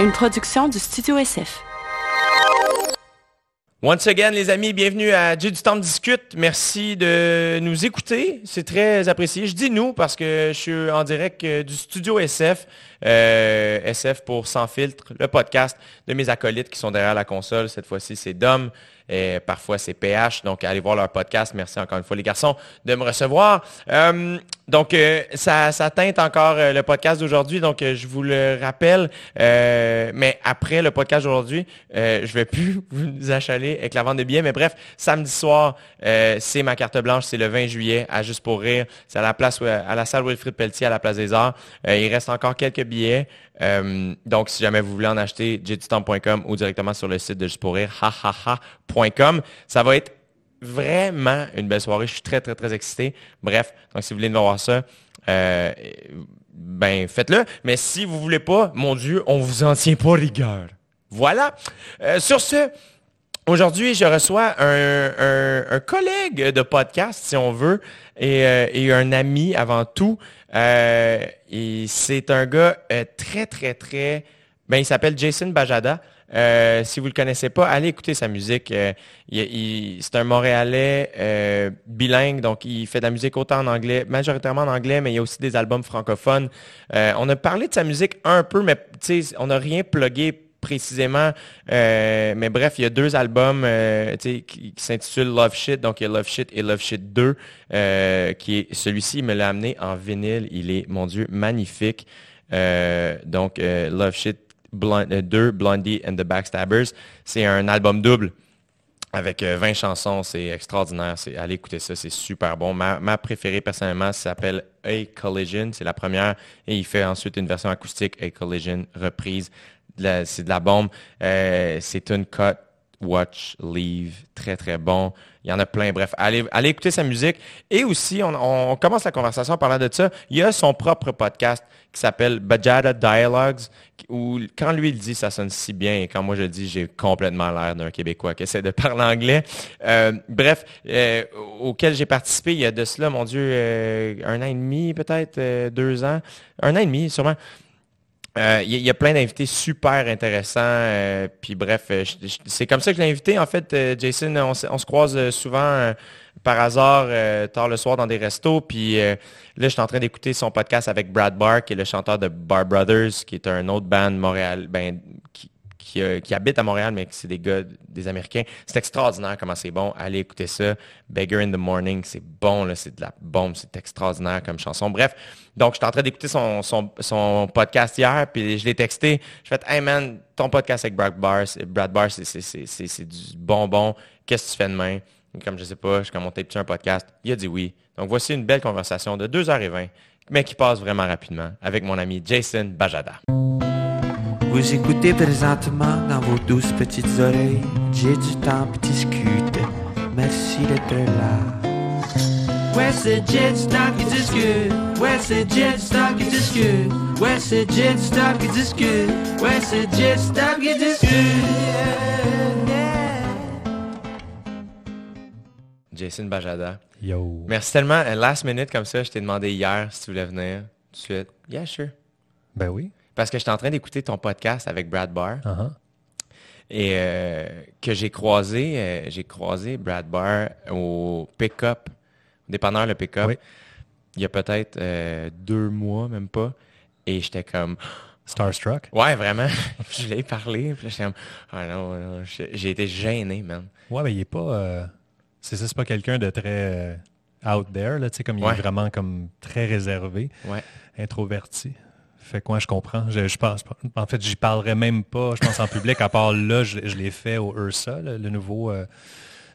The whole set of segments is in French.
une production du Studio SF. Once again, les amis, bienvenue à Dieu du temps discute. Merci de nous écouter. C'est très apprécié. Je dis nous parce que je suis en direct euh, du studio SF. Euh, SF pour Sans filtre, le podcast de mes acolytes qui sont derrière la console. Cette fois-ci, c'est Dom. Et parfois, c'est PH. Donc, allez voir leur podcast. Merci encore une fois, les garçons, de me recevoir. Euh, donc, euh, ça, ça, teinte encore euh, le podcast d'aujourd'hui. Donc, je vous le rappelle. mais après le podcast d'aujourd'hui, je vais plus vous achaler avec la vente de billets. Mais bref, samedi soir, c'est ma carte blanche. C'est le 20 juillet à Juste pour rire. C'est à la place, à la salle Wilfrid Pelletier à la place des Arts. il reste encore quelques billets. Euh, donc, si jamais vous voulez en acheter, jetstamp.com ou directement sur le site de Juste pour rire, Ça va être vraiment une belle soirée. Je suis très, très, très excité. Bref, donc si vous voulez voir ça, euh, ben faites-le. Mais si vous voulez pas, mon Dieu, on vous en tient pas rigueur. Voilà. Euh, sur ce, aujourd'hui, je reçois un, collègue de podcast, si on veut, et, un ami avant tout. Euh, c'est un gars euh, très, très, très... Ben, il s'appelle Jason Bajada. Euh, si vous ne le connaissez pas, allez écouter sa musique. c'est un Montréalais bilingue, donc il fait de la musique autant en anglais, majoritairement en anglais, mais il y a aussi des albums francophones. on a parlé de sa musique un peu, mais on n'a rien plugué précisément. Euh, mais bref, il y a deux albums euh, qui, s'intitulent Love Shit. Donc, il y a Love Shit et Love Shit 2, euh, qui est celui-ci, il me l'a amené en vinyle. Il est, mon Dieu, magnifique. donc, Love Shit 2, Blondie and the Backstabbers. C'est un album double avec 20 chansons, c'est extraordinaire. C'est, allez écouter ça, c'est super bon. Ma, ma préférée personnellement s'appelle A Collision, c'est la première, et il fait ensuite une version acoustique A Collision reprise c'est de la bombe. Euh, c'est une cut, watch, leave, très très bon. Il y en a plein. Bref, allez, allez écouter sa musique. Et aussi, on, commence la conversation en parlant de ça. Il y a son propre podcast qui s'appelle Bajada Dialogues, où quand lui il dit ça sonne si bien et quand moi je le dis, j'ai complètement l'air d'un Québécois qui essaie de parler anglais. Euh, bref, euh, auquel j'ai participé il y a de cela, mon Dieu, un an et demi peut-être, deux ans, un an et demi sûrement. Il euh, y, a plein d'invités super intéressants. Euh, puis bref, euh, c'est comme ça que je l'ai invité. En fait, Jason, on, se croise souvent par hasard tard le soir dans des restos. Puis là, je suis en train d'écouter son podcast avec Brad Barr, qui est le chanteur de Bar Brothers, qui est un autre band Montréal, ben, qui, euh, qui, habite à Montréal, mais c'est des gars, des Américains. C'est extraordinaire comment c'est bon. Allez écouter ça. Beggar in the Morning, c'est bon, c'est de la bombe, c'est extraordinaire comme chanson. Bref, donc j'étais en train d'écouter son, podcast hier, puis je l'ai texté. Je fais Hey man, ton podcast avec Brad Barr, Brad Barr, c'est du bonbon. Qu'est-ce que tu fais demain? Comme je sais pas, je commence à un podcast. Il a dit oui. Donc voici une belle conversation de 2h20, mais qui passe vraiment rapidement avec mon ami Jason Bajada. Vous écoutez présentement dans vos douces petites oreilles. J'ai du temps pour discuter. Merci d'être là. Ouais, c'est Jet Stock qui discute. Ouais, c'est Jet Stock qui discute. Ouais, c'est Jet Stock qui discute. Ouais, c'est Jet Stock qui discute. Jason Bajada. Yo. Merci tellement. Last minute comme ça, je t'ai demandé hier si tu voulais venir. Tout de suite. Yeah, sure. Ben oui. Parce que j'étais en train d'écouter ton podcast avec Brad Barr. Uh-huh. Et euh, que j'ai croisé, euh, j'ai croisé Brad Barr au pick-up, dépanneur le pick-up, il y a peut-être euh, deux mois, même pas. Et j'étais comme... Starstruck? Ouais, vraiment. je l'ai parlé. Puis j'étais comme... Ah non, j'ai été gêné, man. Ouais, mais il est pas... C'est ça, c'est pas quelqu'un de très out there, là, tu sais, comme il est vraiment comme très réservé, introverti. Fait quoi, je comprends. Je, pense, en fait, j'y parlerai même pas, je pense, en public, à part là, je, l'ai fait au Ursa, le, nouveau. Euh,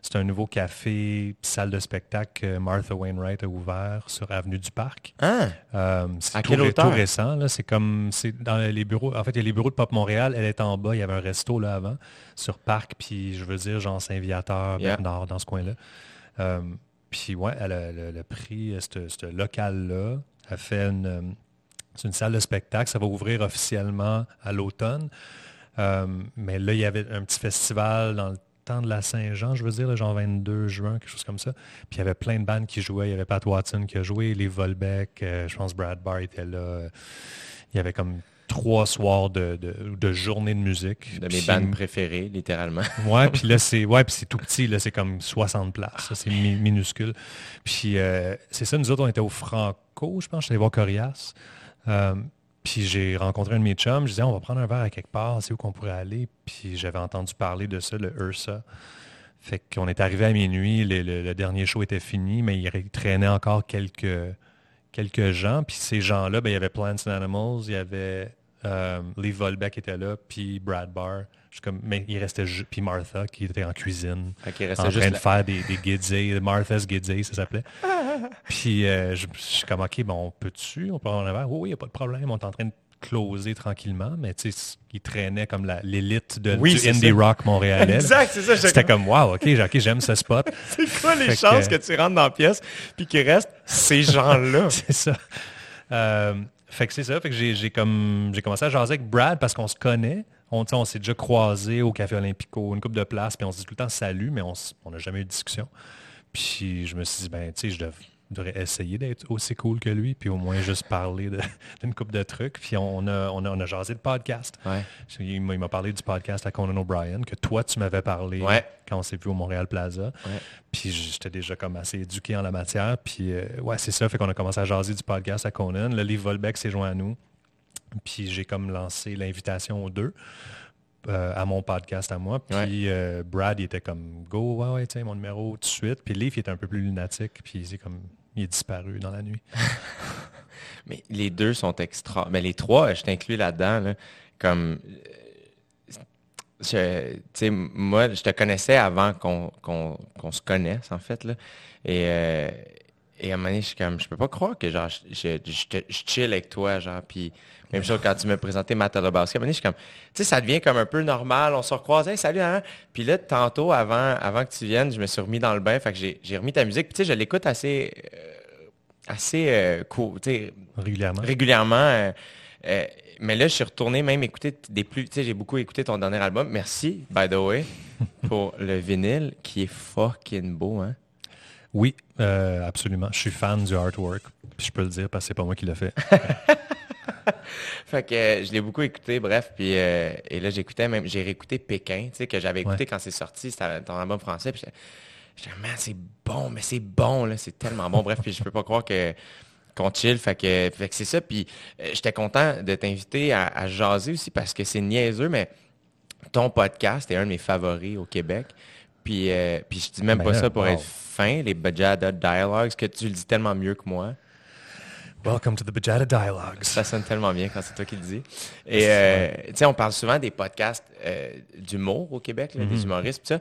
c'est un nouveau café, salle de spectacle que Martha Wainwright a ouvert sur Avenue du Parc. Ah! Euh, c'est tout, récent. C'est comme c'est dans les bureaux. En fait, il y a les bureaux de Pop Montréal. Elle est en bas. Il y avait un resto là avant, sur Parc, puis je veux dire, genre Saint-Viateur, Bernard, dans ce coin-là. Euh, puis ouais, elle a, le, prix, ce local-là, a fait une c'est une salle de spectacle. Ça va ouvrir officiellement à l'automne. Euh, mais là, il y avait un petit festival dans le temps de la Saint-Jean, je veux dire, le genre 22 juin, quelque chose comme ça. Puis il y avait plein de bandes qui jouaient. Il y avait Pat Watson qui a joué, les Volbeck, euh, je pense Brad Barr était là. Il y avait comme trois soirs de, de, journée de musique. De mes bandes préférées, littéralement. ouais, puis là, c'est ouais, c'est tout petit, là, c'est comme 60 places. c'est minuscule. Puis euh, c'est ça, nous autres, on était au Franco, je pense, allé voir Corias. Euh, j'ai rencontré un de mes chums, je disais, on va prendre un verre à quelque part, c'est où qu'on pourrait aller. Puis j'avais entendu parler de ça, le Ursa. Fait qu'on est arrivé à minuit, le, dernier show était fini, mais il traînait encore quelques, quelques gens. Puis ces gens-là, ben, il y avait Plants and Animals, il y avait euh, Lee Volbeck qui était là, puis Brad Barr. Comme, mais il restait puis Martha qui était en cuisine, en train de faire des, des Martha's Gidze, ça s'appelait. puis euh, je, suis comme, OK, bon, on peut-tu, on peut en avoir? Oui, il n'y a pas de problème, on est en train de closer tranquillement, mais tu sais, il traînait comme l'élite de, du indie rock montréalais. exact, c'est ça. C'était comme, wow, OK, j'aime ce spot. c'est quoi les chances que... tu rentres dans la pièce puis qu'il reste ces gens-là? c'est ça. Euh, fait que c'est ça. Fait que j'ai comme j'ai commencé à jaser avec Brad parce qu'on se connaît. On, on s'est déjà croisé au Café Olympico, une coupe de place, puis on se dit tout le temps salut, mais on n'a jamais eu de discussion. Puis je me suis dit, ben, tu sais, je devrais essayer d'être aussi cool que lui, puis au moins juste parler d'une coupe de trucs. Puis on a, on a, on a jasé le podcast. Il m'a parlé du podcast à Conan O'Brien, que toi, tu m'avais parlé quand on s'est vu au Montréal Plaza. Puis j'étais déjà comme assez éduqué en la matière. Puis euh, ouais, c'est ça, fait qu'on a commencé à jaser du podcast à Conan. Le livre Volbeck s'est joint à nous. Puis j'ai comme lancé l'invitation aux deux. Euh, à mon podcast à moi. Puis euh, Brad, il était comme Go, ouais, ouais, tiens, mon numéro tout de suite. Puis Leaf, il était un peu plus lunatique. Puis c'est comme il est disparu dans la nuit. Mais les deux sont extra. Mais les trois, je t'inclus là-dedans. Comme. Je, moi, je te connaissais avant qu'on se connaisse, en fait. Là. Et, euh, et à un moment donné, je suis comme, je peux pas croire que genre, je, je, chill avec toi, genre, puis même chose quand tu me présentais Matt Alobowski, je suis comme, tu sais, ça devient comme un peu normal, on se recroise, salut, hein? Puis là, tantôt, avant, avant que tu viennes, je me suis remis dans le bain, fait que j'ai remis ta musique, puis tu sais, je l'écoute assez, euh, assez euh, cool, tu sais. Régulièrement. Régulièrement. Euh, mais là, je suis retourné même écouter des plus, tu sais, j'ai beaucoup écouté ton dernier album. Merci, by the way, pour le vinyle qui est fucking beau, hein? Oui, euh, absolument. Je suis fan du artwork. Puis je peux le dire parce que c'est pas moi qui l'ai fait. fait que euh, je l'ai beaucoup écouté, bref. Puis, euh, et là, j'écoutais même, j'ai réécouté Pékin, tu sais, que j'avais écouté quand c'est sorti, c'était ton album français. Puis j'étais, c'est bon, mais c'est bon, là, c'est tellement bon. bref, puis je peux pas croire que qu'on chill. Fait que, fait que c'est ça. Puis j'étais content de t'inviter à, à, jaser aussi parce que c'est niaiseux, mais ton podcast est un de mes favoris au Québec. Puis, euh, puis je dis même ben pas ça pour être fin, les Bajada Dialogues, que tu le dis tellement mieux que moi. Welcome to the Bajada Dialogues. Ça sonne tellement bien quand c'est toi qui le dis. Et euh, tu sais, on parle souvent des podcasts euh, d'humour au Québec, des mm-hmm. humoristes, ça.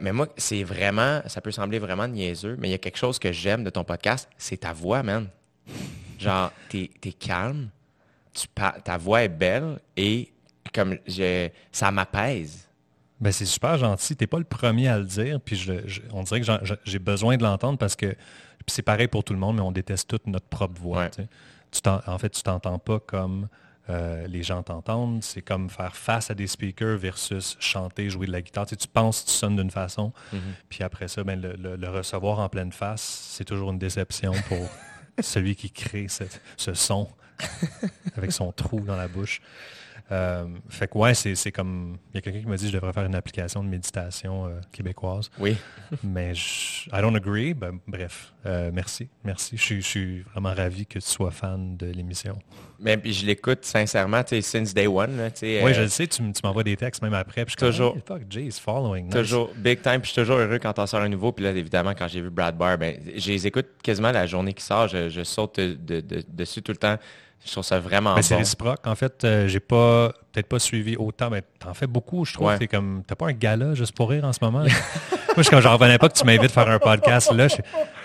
mais moi, c'est vraiment, ça peut sembler vraiment niaiseux, mais il y a quelque chose que j'aime de ton podcast, c'est ta voix, man. Genre, t'es es calme, tu ta voix est belle et comme je, ça m'apaise. Ben, c'est super gentil. Tu n'es pas le premier à le dire. Puis je, on dirait que j'ai besoin de l'entendre parce que c'est pareil pour tout le monde, mais on déteste toute notre propre voix. en, fait, tu t'entends pas comme euh, les gens t'entendent. C'est comme faire face à des speakers versus chanter, jouer de la guitare. Tu, penses que tu sonnes d'une façon. Mm-hmm. Puis après ça, ben, le, recevoir en pleine face, c'est toujours une déception pour celui qui crée ce son avec son trou dans la bouche. Euh, fait que ouais, c'est comme. Il y a quelqu'un qui m'a dit que je devrais faire une application de méditation euh, québécoise. Oui. Mais je, I don't agree. Ben, bref, euh, merci. Merci. Je, suis vraiment ravi que tu sois fan de l'émission. Mais puis je l'écoute sincèrement, tu sais, since day one. oui, je le sais, tu, m'envoies des textes même après. Puis toujours. fuck, Jay following. Toujours big time. Puis je suis toujours heureux quand on sort un nouveau. Puis là, évidemment, quand j'ai vu Brad Barr, ben, je les écoute quasiment la journée qui sort. Je, saute dessus tout le temps. Je trouve ça vraiment ben, C'est réciproque. En fait, euh, j'ai pas peut-être pas suivi autant, mais t'en fais beaucoup, je trouve. T'es comme t'as pas un gala juste pour rire en ce moment? Moi, je comme j'en revenais pas que tu m'invites à faire un podcast là.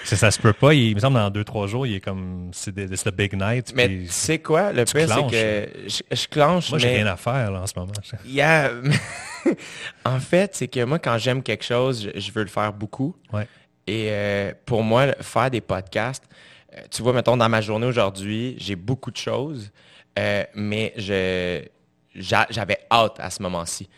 ça se peut pas. Il, me semble dans deux, trois jours, il est comme c'est le big night. Mais tu sais quoi? Le pire, c'est que je, je, clenche. Moi, j'ai rien à faire là, en ce moment. Yeah. en fait, c'est que moi, quand j'aime quelque chose, je, veux le faire beaucoup. Ouais. Et euh, pour moi, faire des podcasts, euh, tu vois, mettons, dans ma journée aujourd'hui, j'ai beaucoup de choses, euh, mais je, j'avais hâte à ce moment-ci.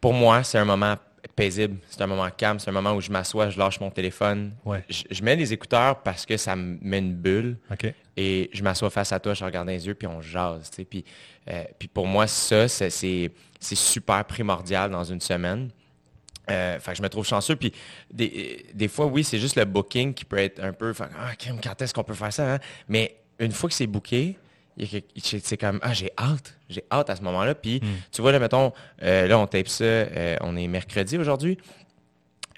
Pour moi, c'est un moment paisible. C'est un moment calme. C'est un moment où je m'assois, je lâche mon téléphone. Ouais. Je, mets les écouteurs parce que ça me met une bulle. Et je m'assois face à toi, je regarde dans les yeux, puis on jase. Puis, euh, puis pour moi, ça, c'est super primordial dans une semaine. Euh, fait que je me trouve chanceux. Puis des, des fois, oui, c'est juste le booking qui peut être un peu. ah, quand est-ce qu'on peut faire ça? Hein? Mais une fois que c'est booké, c'est comme ah j'ai hâte j'ai hâte à ce moment-là puis hmm. tu vois là mettons euh, là on tape ça euh, on est mercredi aujourd'hui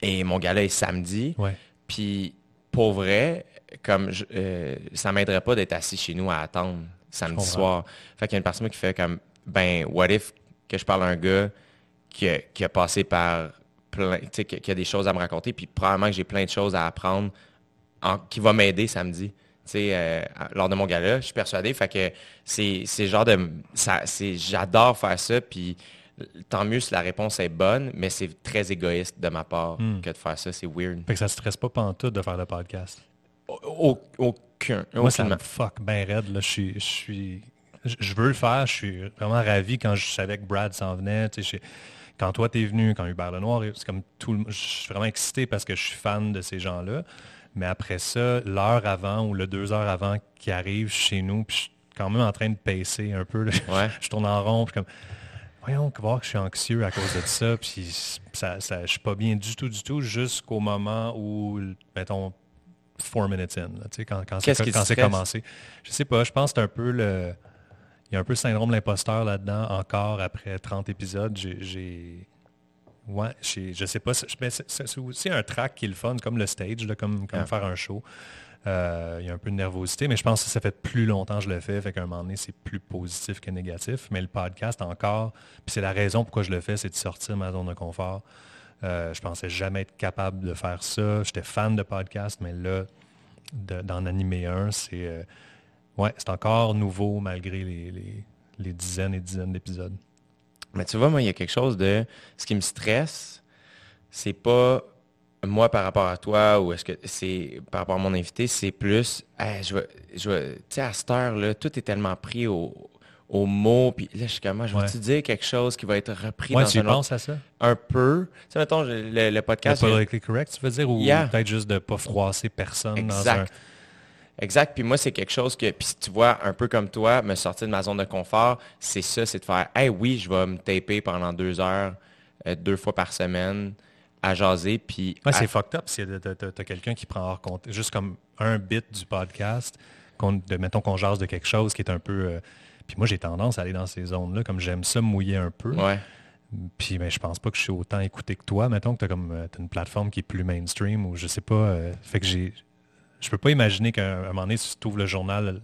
et mon gars-là est samedi puis pour vrai comme je, euh, ça m'aiderait pas d'être assis chez nous à attendre samedi soir fait qu'il y a une personne qui fait comme ben what if que je parle à un gars qui a, qui a passé par plein tu sais qui, a des choses à me raconter puis probablement que j'ai plein de choses à apprendre qui va m'aider samedi euh, lors de mon gala. Je suis persuadé. Fait que c'est genre de. J'adore faire ça. Puis tant mieux si la réponse est bonne, mais c'est très égoïste de ma part hmm. que de faire ça. C'est weird. Fait que ça ne stresse pas tout de faire le podcast? aucun. Moi, ça me fuck ben raide. Là. Je suis. Je, veux le faire. Je suis vraiment ravi quand je savais que Brad s'en venait. Quand toi t'es venu, quand Hubert Lenoir, c'est comme tout. Je suis vraiment excité parce que je suis fan de ces gens-là. Mais après ça, l'heure avant ou le deux heures avant qui arrive chez nous, puis je suis quand même en train de pacer un peu. je tourne en rond, puis comme, voyons, voir que je suis anxieux à cause de ça, puis ça, ça, je suis pas bien du tout, du tout, jusqu'au moment où, mettons, four minutes in, quand, quand c'est commencé. Je sais pas, je pense que c'est un peu le... Il y a un peu le syndrome de l'imposteur là-dedans, encore après 30 épisodes. J'ai Ouais, je sais pas. C'est aussi un track qui est le fun, comme le stage, comme, comme faire un show. Euh, il y a un peu de nervosité, mais je pense que ça fait plus longtemps que je le fais, fait qu'à un moment donné, c'est plus positif que négatif. Mais le podcast encore, puis c'est la raison pourquoi je le fais, c'est de sortir de ma zone de confort. Euh, je pensais jamais être capable de faire ça. J'étais fan de podcast, mais là, d'en animer un, c'est euh, ouais, c'est encore nouveau malgré les dizaines et dizaines d'épisodes. Mais tu vois, moi, il y a quelque chose de... Ce qui me stresse, c'est pas moi par rapport à toi ou est-ce que c'est par rapport à mon invité, c'est plus, je je tu sais, à cette heure-là, tout est tellement pris au, au mot, puis là, je suis comme, je vais-tu dire quelque chose qui va être repris ouais, dans tu un penses à ça? Un peu? Tu sais, mettons, le, podcast... Le politically correct, tu veux dire, ou peut-être juste de ne pas froisser personne dans un... Exact. Puis moi, c'est quelque chose que, puis tu vois, un peu comme toi, me sortir de ma zone de confort, c'est ça, c'est de faire, hey, oui, je vais me taper pendant deux heures, euh, deux fois par semaine, à jaser, puis... Ouais, c'est fucked up si t'as quelqu'un qui prend hors compte, juste comme un bit du podcast, de, mettons qu'on jase de quelque chose qui est un peu... Euh, puis moi, j'ai tendance à aller dans ces zones-là, comme j'aime ça mouiller un peu. Ouais. Puis mais ben, je pense pas que je suis autant écouté que toi. Mettons que tu as comme euh, une plateforme qui est plus mainstream ou je sais pas. fait que j'ai je peux pas imaginer qu'à un moment donné, tu trouves le journal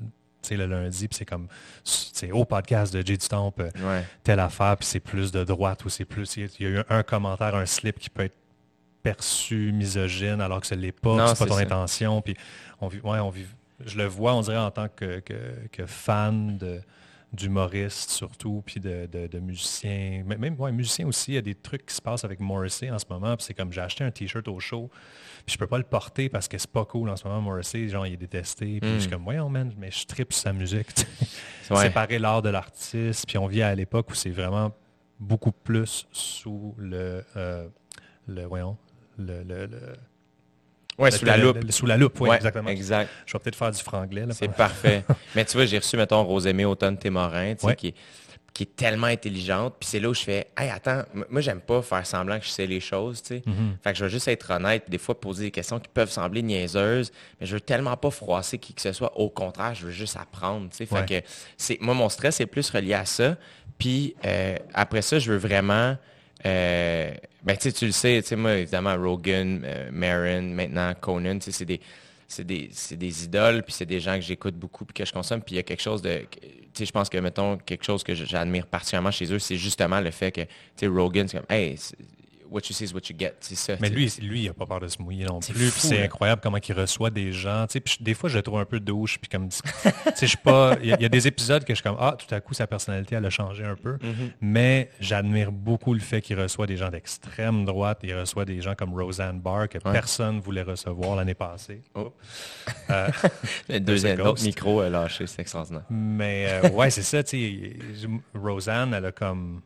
le lundi, puis c'est comme, c'est au podcast de Jay du euh, telle affaire, puis c'est plus de droite ou c'est plus, il y a eu un commentaire, un slip qui peut être perçu misogyne alors que ce l'est pas, c'est pas ton intention, puis on vit, ouais, on vit, je le vois, on dirait en tant que, que fan de, d'humoristes surtout, puis de, de, musiciens. Même ouais, musiciens aussi, il y a des trucs qui se passent avec Morrissey en ce moment. Puis c'est comme j'ai acheté un t-shirt au show, puis je peux pas le porter parce que c'est pas cool en ce moment. Morrissey, genre, il est détesté. Puis je suis mm. comme, voyons, man, mais je tripe sa musique. Séparer l'art de l'artiste. Puis on vit à l'époque où c'est vraiment beaucoup plus sous le, euh, le voyons, le, le oui, sous la loupe. sous la loupe, oui, exactement. Exact. Je vais peut-être faire du franglais. C'est parfait. Mais tu vois, j'ai reçu, mettons, Rosemée Automne Témorin, tu sais, qui, qui est tellement intelligente. Puis c'est là où je fais, hey, attends, moi, j'aime pas faire semblant que je sais les choses, tu sais. Mm-hmm. Fait que je veux juste être honnête, des fois poser des questions qui peuvent sembler niaiseuses, mais je veux tellement pas froisser qui que ce soit. Au contraire, je veux juste apprendre, tu sais. Fait que c'est, moi, mon stress est plus relié à ça. Puis euh, après ça, je veux vraiment euh, ben, tu le sais, moi, évidemment, Rogan, euh, Marin, maintenant Conan, c'est des, des, des, idoles, puis c'est des gens que j'écoute beaucoup, puis que je consomme, puis il y a quelque chose de... Je pense que, mettons, quelque chose que j'admire particulièrement chez eux, c'est justement le fait que, tu sais, Rogan, c'est comme, hey, what you see is what you get. Ça. Mais lui, lui, il n'a pas peur de se mouiller non plus. C'est incroyable comment il reçoit des gens. Puis des fois, je le trouve un peu douche. Puis comme, je suis pas. Il y, a des épisodes que je suis comme ah, tout à coup, sa personnalité elle a changé un peu. Mm-hmm. Mais j'admire beaucoup le fait qu'il reçoit des gens d'extrême droite. Il reçoit des gens comme Roseanne Barr que personne voulait recevoir l'année passée. Oh. Euh, le deuxième micro lâché, c'est extraordinaire. Mais euh, ouais, c'est ça. Roseanne, elle a comme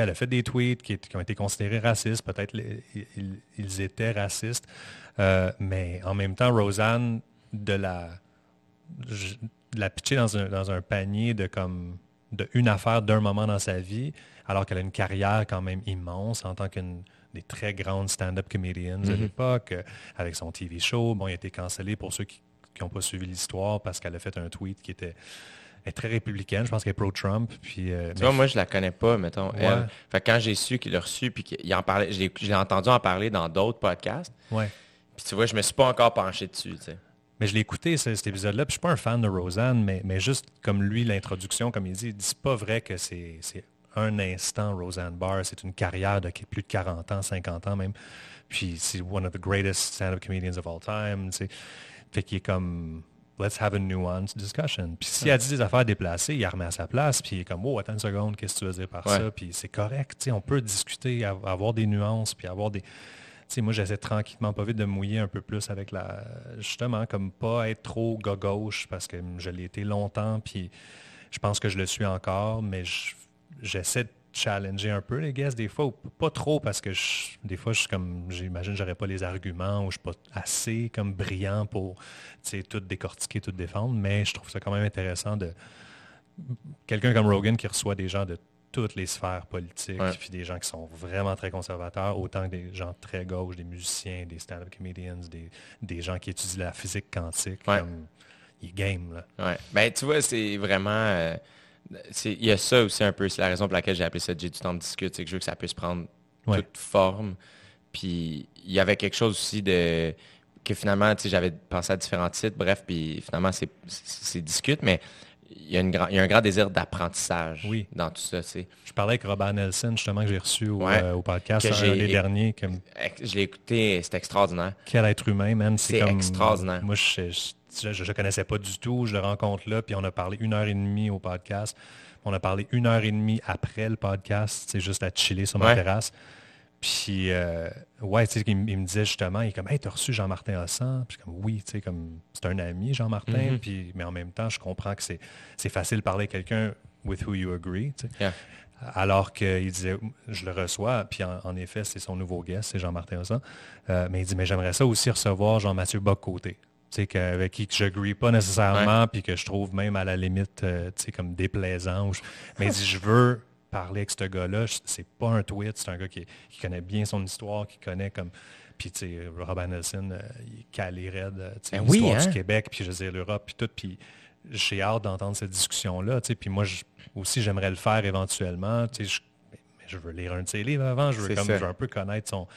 elle a fait des tweets qui, ont été considérés racistes, peut-être ils, étaient racistes, euh, mais en même temps, Rosanne, de la, de la pitcher dans un, dans un panier de comme de une affaire d'un moment dans sa vie, alors qu'elle a une carrière quand même immense en tant qu'une des très grandes stand-up comedians de mm-hmm. l'époque, euh, avec son TV show. Bon, il a été cancellé pour ceux qui n'ont pas suivi l'histoire parce qu'elle a fait un tweet qui était très républicaine. Je pense qu'elle est pro-Trump. Puis, euh, tu vois, moi, je la connais pas, mettons. Fait, quand j'ai su qu'il l'a reçu, puis qu'il en parlait, je l'ai entendu en parler dans d'autres podcasts. Ouais. Puis tu vois, je me suis pas encore penché dessus. Mais je l'ai écouté, cet épisode-là, puis je suis pas un fan de Roseanne, mais, mais juste comme lui, l'introduction, comme il dit, il dit pas vrai que c'est un instant Roseanne Barr, c'est une carrière de plus de 40 ans, 50 ans même. Puis c'est one of the greatest stand-up comedians of all time. Fait qu'il est comme let's have a nuanced discussion. Puis s'il a dit des affaires déplacées, il a remis à sa place, puis il est comme, oh, attends une seconde, qu'est-ce que tu veux dire par ça? Puis c'est correct, on peut discuter, avoir des nuances, puis avoir des... moi, j'essaie tranquillement, pas vite, de mouiller un peu plus avec la... Justement, comme pas être trop gauche parce que je l'ai été longtemps, puis je pense que je le suis encore, mais j'essaie de challenger un peu les guests des fois, ou pas trop parce que des fois, je comme, j'imagine, j'aurais pas les arguments ou je suis pas assez comme brillant pour, tout décortiquer, tout défendre, mais je trouve ça quand même intéressant de quelqu'un comme Rogan qui reçoit des gens de toutes les sphères politiques, puis des gens qui sont vraiment très conservateurs, autant que des gens très gauches, des musiciens, des stand-up comedians, des, gens qui étudient la physique quantique. Comme, ils game, là. Ouais. Ben, tu vois, c'est vraiment... Euh, il y a ça aussi un peu, c'est la raison pour laquelle j'ai appelé ça J'ai du temps de discuter, c'est que je veux que ça puisse prendre toute forme. Puis il y avait quelque chose aussi de que finalement, tu sais, j'avais pensé à différents titres, bref, puis finalement, c'est discute, mais il y, a une il y a un grand désir d'apprentissage oui. dans tout ça. Tu Je parlais avec Robert Nelson, justement, que j'ai reçu au, euh, podcast l'année dernière. Je l'ai écouté, c'est extraordinaire. Quel être humain, man. C'est extraordinaire. Moi, je, je ne le connaissais pas du tout. Je le rencontre là, puis on a parlé une heure et demie au podcast. On a parlé une heure et demie après le podcast, c'est juste à chiller sur ma terrasse. Puis, euh, ouais, tu sais, il, me disait justement, il est comme, hey, t'as reçu Jean-Martin Hassan? Puis, comme, oui, tu sais, comme, c'est un ami, Jean-Martin. Mm-hmm. Puis, mais en même temps, je comprends que c'est facile de parler à quelqu'un with who you agree. Alors qu'il disait, je le reçois, puis en, effet, c'est son nouveau guest, c'est Jean-Martin Hassan. Euh, mais il dit, mais j'aimerais ça aussi recevoir Jean-Mathieu Bock-Côté avec qui je n'agree pas nécessairement, puis que je trouve même à la limite euh, comme déplaisant. Mais dit, je veux parler avec ce gars-là. C'est pas un tweet, c'est un gars qui, connaît bien son histoire, qui connaît comme. Puis, tu sais, Robin Nelson, euh, il est calé raide, euh, ben l'histoire du hein? Québec, puis je veux dire, l'Europe, puis tout. Puis j'ai hâte d'entendre cette discussion-là, Puis moi, aussi, j'aimerais le faire éventuellement, tu sais. Je, veux lire un de ses livres avant, je veux, comme, je veux un peu connaître son,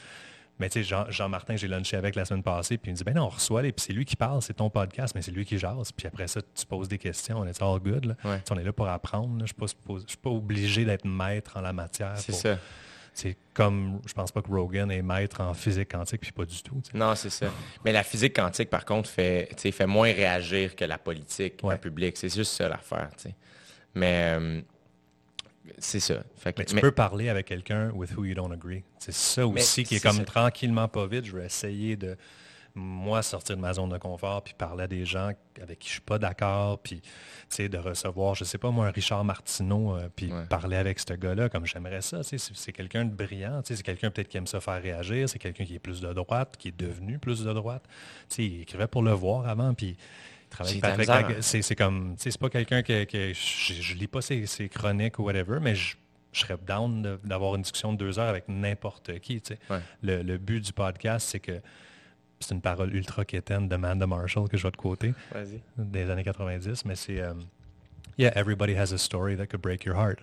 mais tu sais, Jean-Martin, j'ai lunché avec la semaine passée, puis il me dit, ben non, on reçoit les, puis c'est lui qui parle, c'est ton podcast, mais c'est lui qui jase. Puis après ça, tu poses des questions, on est all good. Là. On est là pour apprendre. Je ne suis, pas obligé d'être maître en la matière. C'est ça. C'est comme, je pense pas que Rogan est maître en physique quantique, puis pas du tout. Non, c'est ça. Mais la physique quantique, par contre, fait, fait moins réagir que la politique, le public. C'est juste ça l'affaire. Mais... Euh, c'est ça. mais tu peux parler avec quelqu'un with who you don't agree. C'est ça aussi qui est, comme tranquillement pas vite. Je vais essayer de, moi, sortir de ma zone de confort puis parler à des gens avec qui je suis pas d'accord, puis de recevoir, je sais pas moi, un Richard Martineau, euh, puis parler avec ce gars-là comme j'aimerais ça. C'est quelqu'un de brillant, c'est quelqu'un peut-être qui aime ça faire réagir, c'est quelqu'un qui est plus de droite, qui est devenu plus de droite. il écrivait pour le voir avant, puis c'est comme, c'est pas quelqu'un que, je, lis pas ses, chroniques ou whatever, mais je, serais down d'avoir une discussion de deux heures avec n'importe qui. Le, but du podcast, c'est que c'est une parole ultra quétaine de Manda Marshall que je vais te quoter des années 90, mais c'est euh, Yeah, everybody has a story that could break your heart.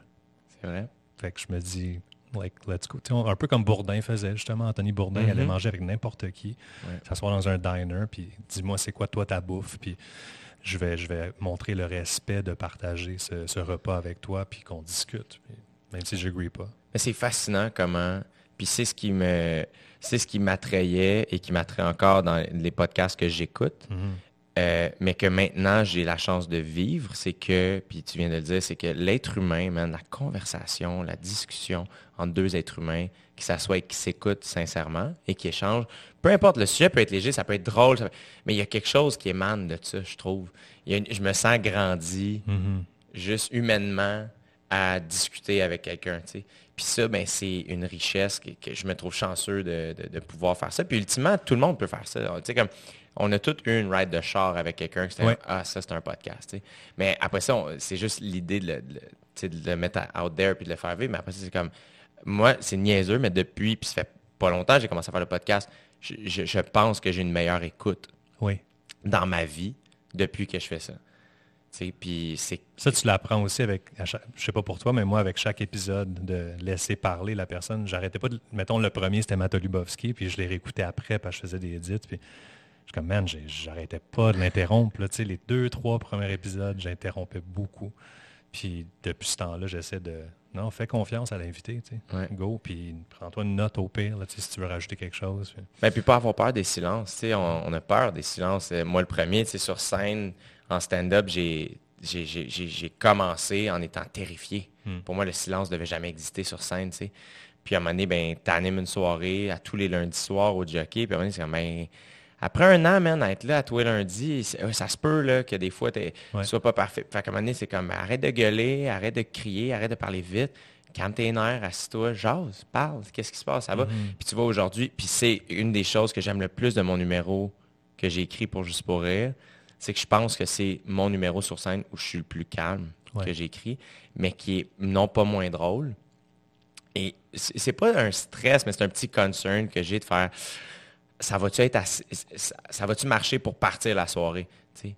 C'est vrai. Fait que je me dis, like, let's go. un peu comme Bourdin faisait, justement. Anthony Bourdin, allait mm-hmm. manger avec n'importe qui, s'asseoir dans un diner, puis dis-moi, c'est quoi toi ta bouffe, puis je vais, je vais montrer le respect de partager ce, repas avec toi, puis qu'on discute, même si je n'agree pas. Mais c'est fascinant comment, puis c'est ce qui me, c'est ce qui m'attrayait et qui m'attrait encore dans les podcasts que j'écoute. Mm-hmm. Euh, mais que maintenant j'ai la chance de vivre, c'est que, puis tu viens de le dire, c'est que l'être humain, la conversation, la discussion entre deux êtres humains qui s'assoient et qui s'écoutent sincèrement et qui échangent, peu importe, le sujet peut être léger, ça peut être drôle, mais il y a quelque chose qui émane de ça, je trouve. je me sens grandi, mm-hmm. juste humainement, à discuter avec quelqu'un. Puis ça, ben, c'est une richesse que, je me trouve chanceux de, pouvoir faire ça. Puis ultimement, tout le monde peut faire ça. comme, on a tous eu une ride de char avec quelqu'un qui Ah, ça, c'est un podcast. Mais après ça, c'est juste l'idée de, le mettre out there puis de le faire vivre. Mais après ça, c'est comme. Moi, c'est niaiseux, mais depuis, puis ça fait pas longtemps, j'ai commencé à faire le podcast. Je, pense que j'ai une meilleure écoute oui. dans ma vie depuis que je fais ça. Puis c'est... Ça, tu l'apprends aussi avec, je sais pas pour toi, mais moi, avec chaque épisode, de laisser parler la personne. J'arrêtais pas de, mettons, le premier, c'était Matt Lubowski, puis je l'ai réécouté après, parce que je faisais des edits, puis je suis comme, man, j'arrêtais pas de l'interrompre. Les deux, trois premiers épisodes, j'interrompais beaucoup. Puis depuis ce temps-là, j'essaie de, non, fais confiance à l'invité, tu sais. Go, puis prends-toi une note au pire, là, si tu veux rajouter quelque chose. Puis, ben, puis pas avoir peur des silences, tu sais. On, on, a peur des silences. Moi, le premier, tu sais, sur scène, en stand-up, j'ai commencé en étant terrifié. Hmm. Pour moi, le silence ne devait jamais exister sur scène, tu sais. Puis à un moment donné, ben, animes une soirée à tous les lundis soirs au jockey. Puis à un moment donné, c'est comme, ben, après un an, man, être là à tous les lundis, ça se peut là, que des fois, tu ne sois pas parfait. Fait qu'à un moment donné, c'est comme, arrête de gueuler, arrête de crier, arrête de parler vite. Calme tes nerfs, assis-toi, jase, parle, qu'est-ce qui se passe, ça va. Mm-hmm. Puis tu vois aujourd'hui, puis c'est une des choses que j'aime le plus de mon numéro que j'ai écrit pour Juste pour rire, c'est que je pense que c'est mon numéro sur scène où je suis le plus calme que j'écris, mais qui est non pas moins drôle. Et c'est pas un stress, mais c'est un petit concern que j'ai de faire ça va-tu être ça, va-tu marcher pour partir la soirée?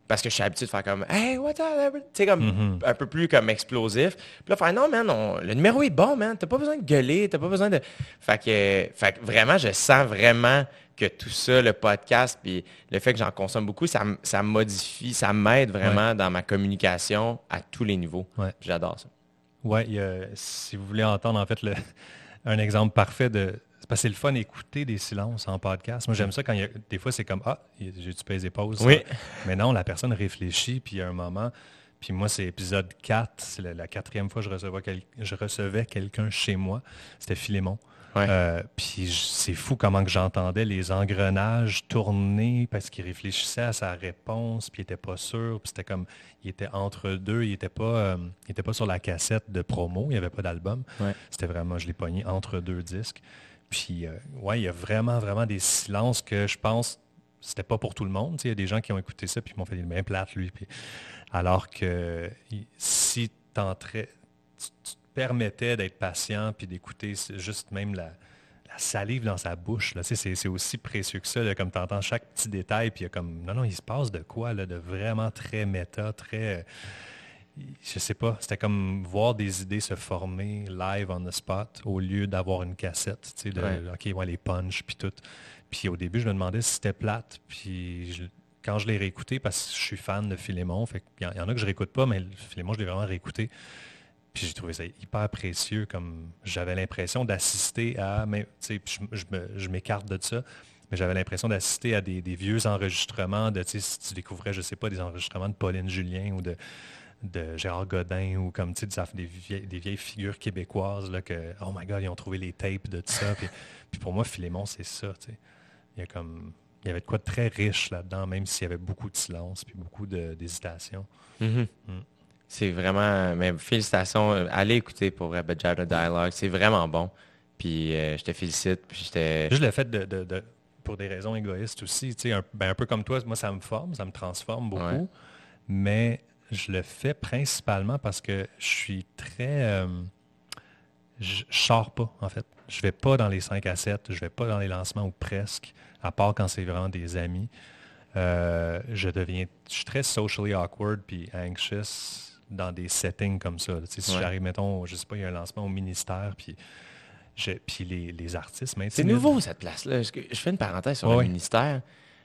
Parce que je suis habitué de faire comme Hey, what's up? Tu comme mm-hmm. un peu plus comme explosif. Puis là, faire non, man, le numéro est bon, man. T'as pas besoin de gueuler, t'as pas besoin de. Fait que, fait vraiment, je sens vraiment que tout ça, le podcast, puis le fait que j'en consomme beaucoup, ça, ça modifie, ça m'aide vraiment dans ma communication à tous les niveaux. J'adore ça. Oui, si vous voulez entendre en fait le, un exemple parfait de. C'est parce que c'est le fun d'écouter des silences en podcast. Moi, j'aime ça quand il y a, des fois, c'est comme Ah, j'ai-tu payé pauses? Oui. Mais non, la personne réfléchit, puis il y a un moment. Puis moi, c'est épisode 4, c'est la, quatrième fois que je recevais, je recevais quelqu'un chez moi. C'était Philémon. Euh, puis c'est fou comment que j'entendais les engrenages tourner parce qu'il réfléchissait à sa réponse, puis il n'était pas sûr, puis c'était comme, il était entre deux, il n'était pas, euh, était pas sur la cassette de promo, il n'y avait pas d'album. C'était vraiment, je l'ai pogné entre deux disques. Puis, euh, ouais, il y a vraiment, vraiment des silences que je pense, c'était pas pour tout le monde. Il y a des gens qui ont écouté ça, puis m'ont fait des mains plates, lui. Puis, alors que si tu entrais, permettait d'être patient puis d'écouter juste même la, salive dans sa bouche. Là. c'est, aussi précieux que ça, comme tu entends chaque petit détail, puis il y a comme, non, non, il se passe de quoi, là, de vraiment très méta, très, je sais pas, c'était comme voir des idées se former live on the spot au lieu d'avoir une cassette, tu sais, de, OK, ouais, les punch, puis tout. Puis au début, je me demandais si c'était plate, puis quand je l'ai réécouté, parce que je suis fan de Philémon, fait il y, en a que je réécoute pas, mais Philémon, je l'ai vraiment réécouté. Puis j'ai trouvé ça hyper précieux, comme j'avais l'impression d'assister à, mais je, je m'écarte de ça, mais j'avais l'impression d'assister à des, vieux enregistrements de, si tu découvrais, je sais pas, des enregistrements de Pauline Julien ou de, de Gérard Godin ou comme tu sais, des vieilles, des vieilles figures québécoises là, que, oh my god, ils ont trouvé les tapes de tout ça. puis, pour moi, Philémon, c'est ça. Il y a comme. Il y avait de quoi de très riche là-dedans, même s'il y avait beaucoup de silence puis beaucoup d'hésitation. Mm-hmm. Mm. C'est vraiment. Mais félicitations. Allez écouter pour Bajada Dialogue. C'est vraiment bon. Puis euh, je te félicite. Puis Juste le fait de, pour des raisons égoïstes aussi, un, ben, un peu comme toi, moi ça me forme, ça me transforme beaucoup. Mais je le fais principalement parce que je suis très. Euh, je, ne sors pas, en fait. Je vais pas dans les 5 à 7, je vais pas dans les lancements ou presque, à part quand c'est vraiment des amis. Euh, je deviens. Je suis très socially awkward puis anxious dans des settings comme ça. Si j'arrive, mettons, je sais pas, il y a un lancement au ministère, puis, puis les, artistes C'est nouveau, cette place-là. Je, fais une parenthèse sur le ministère.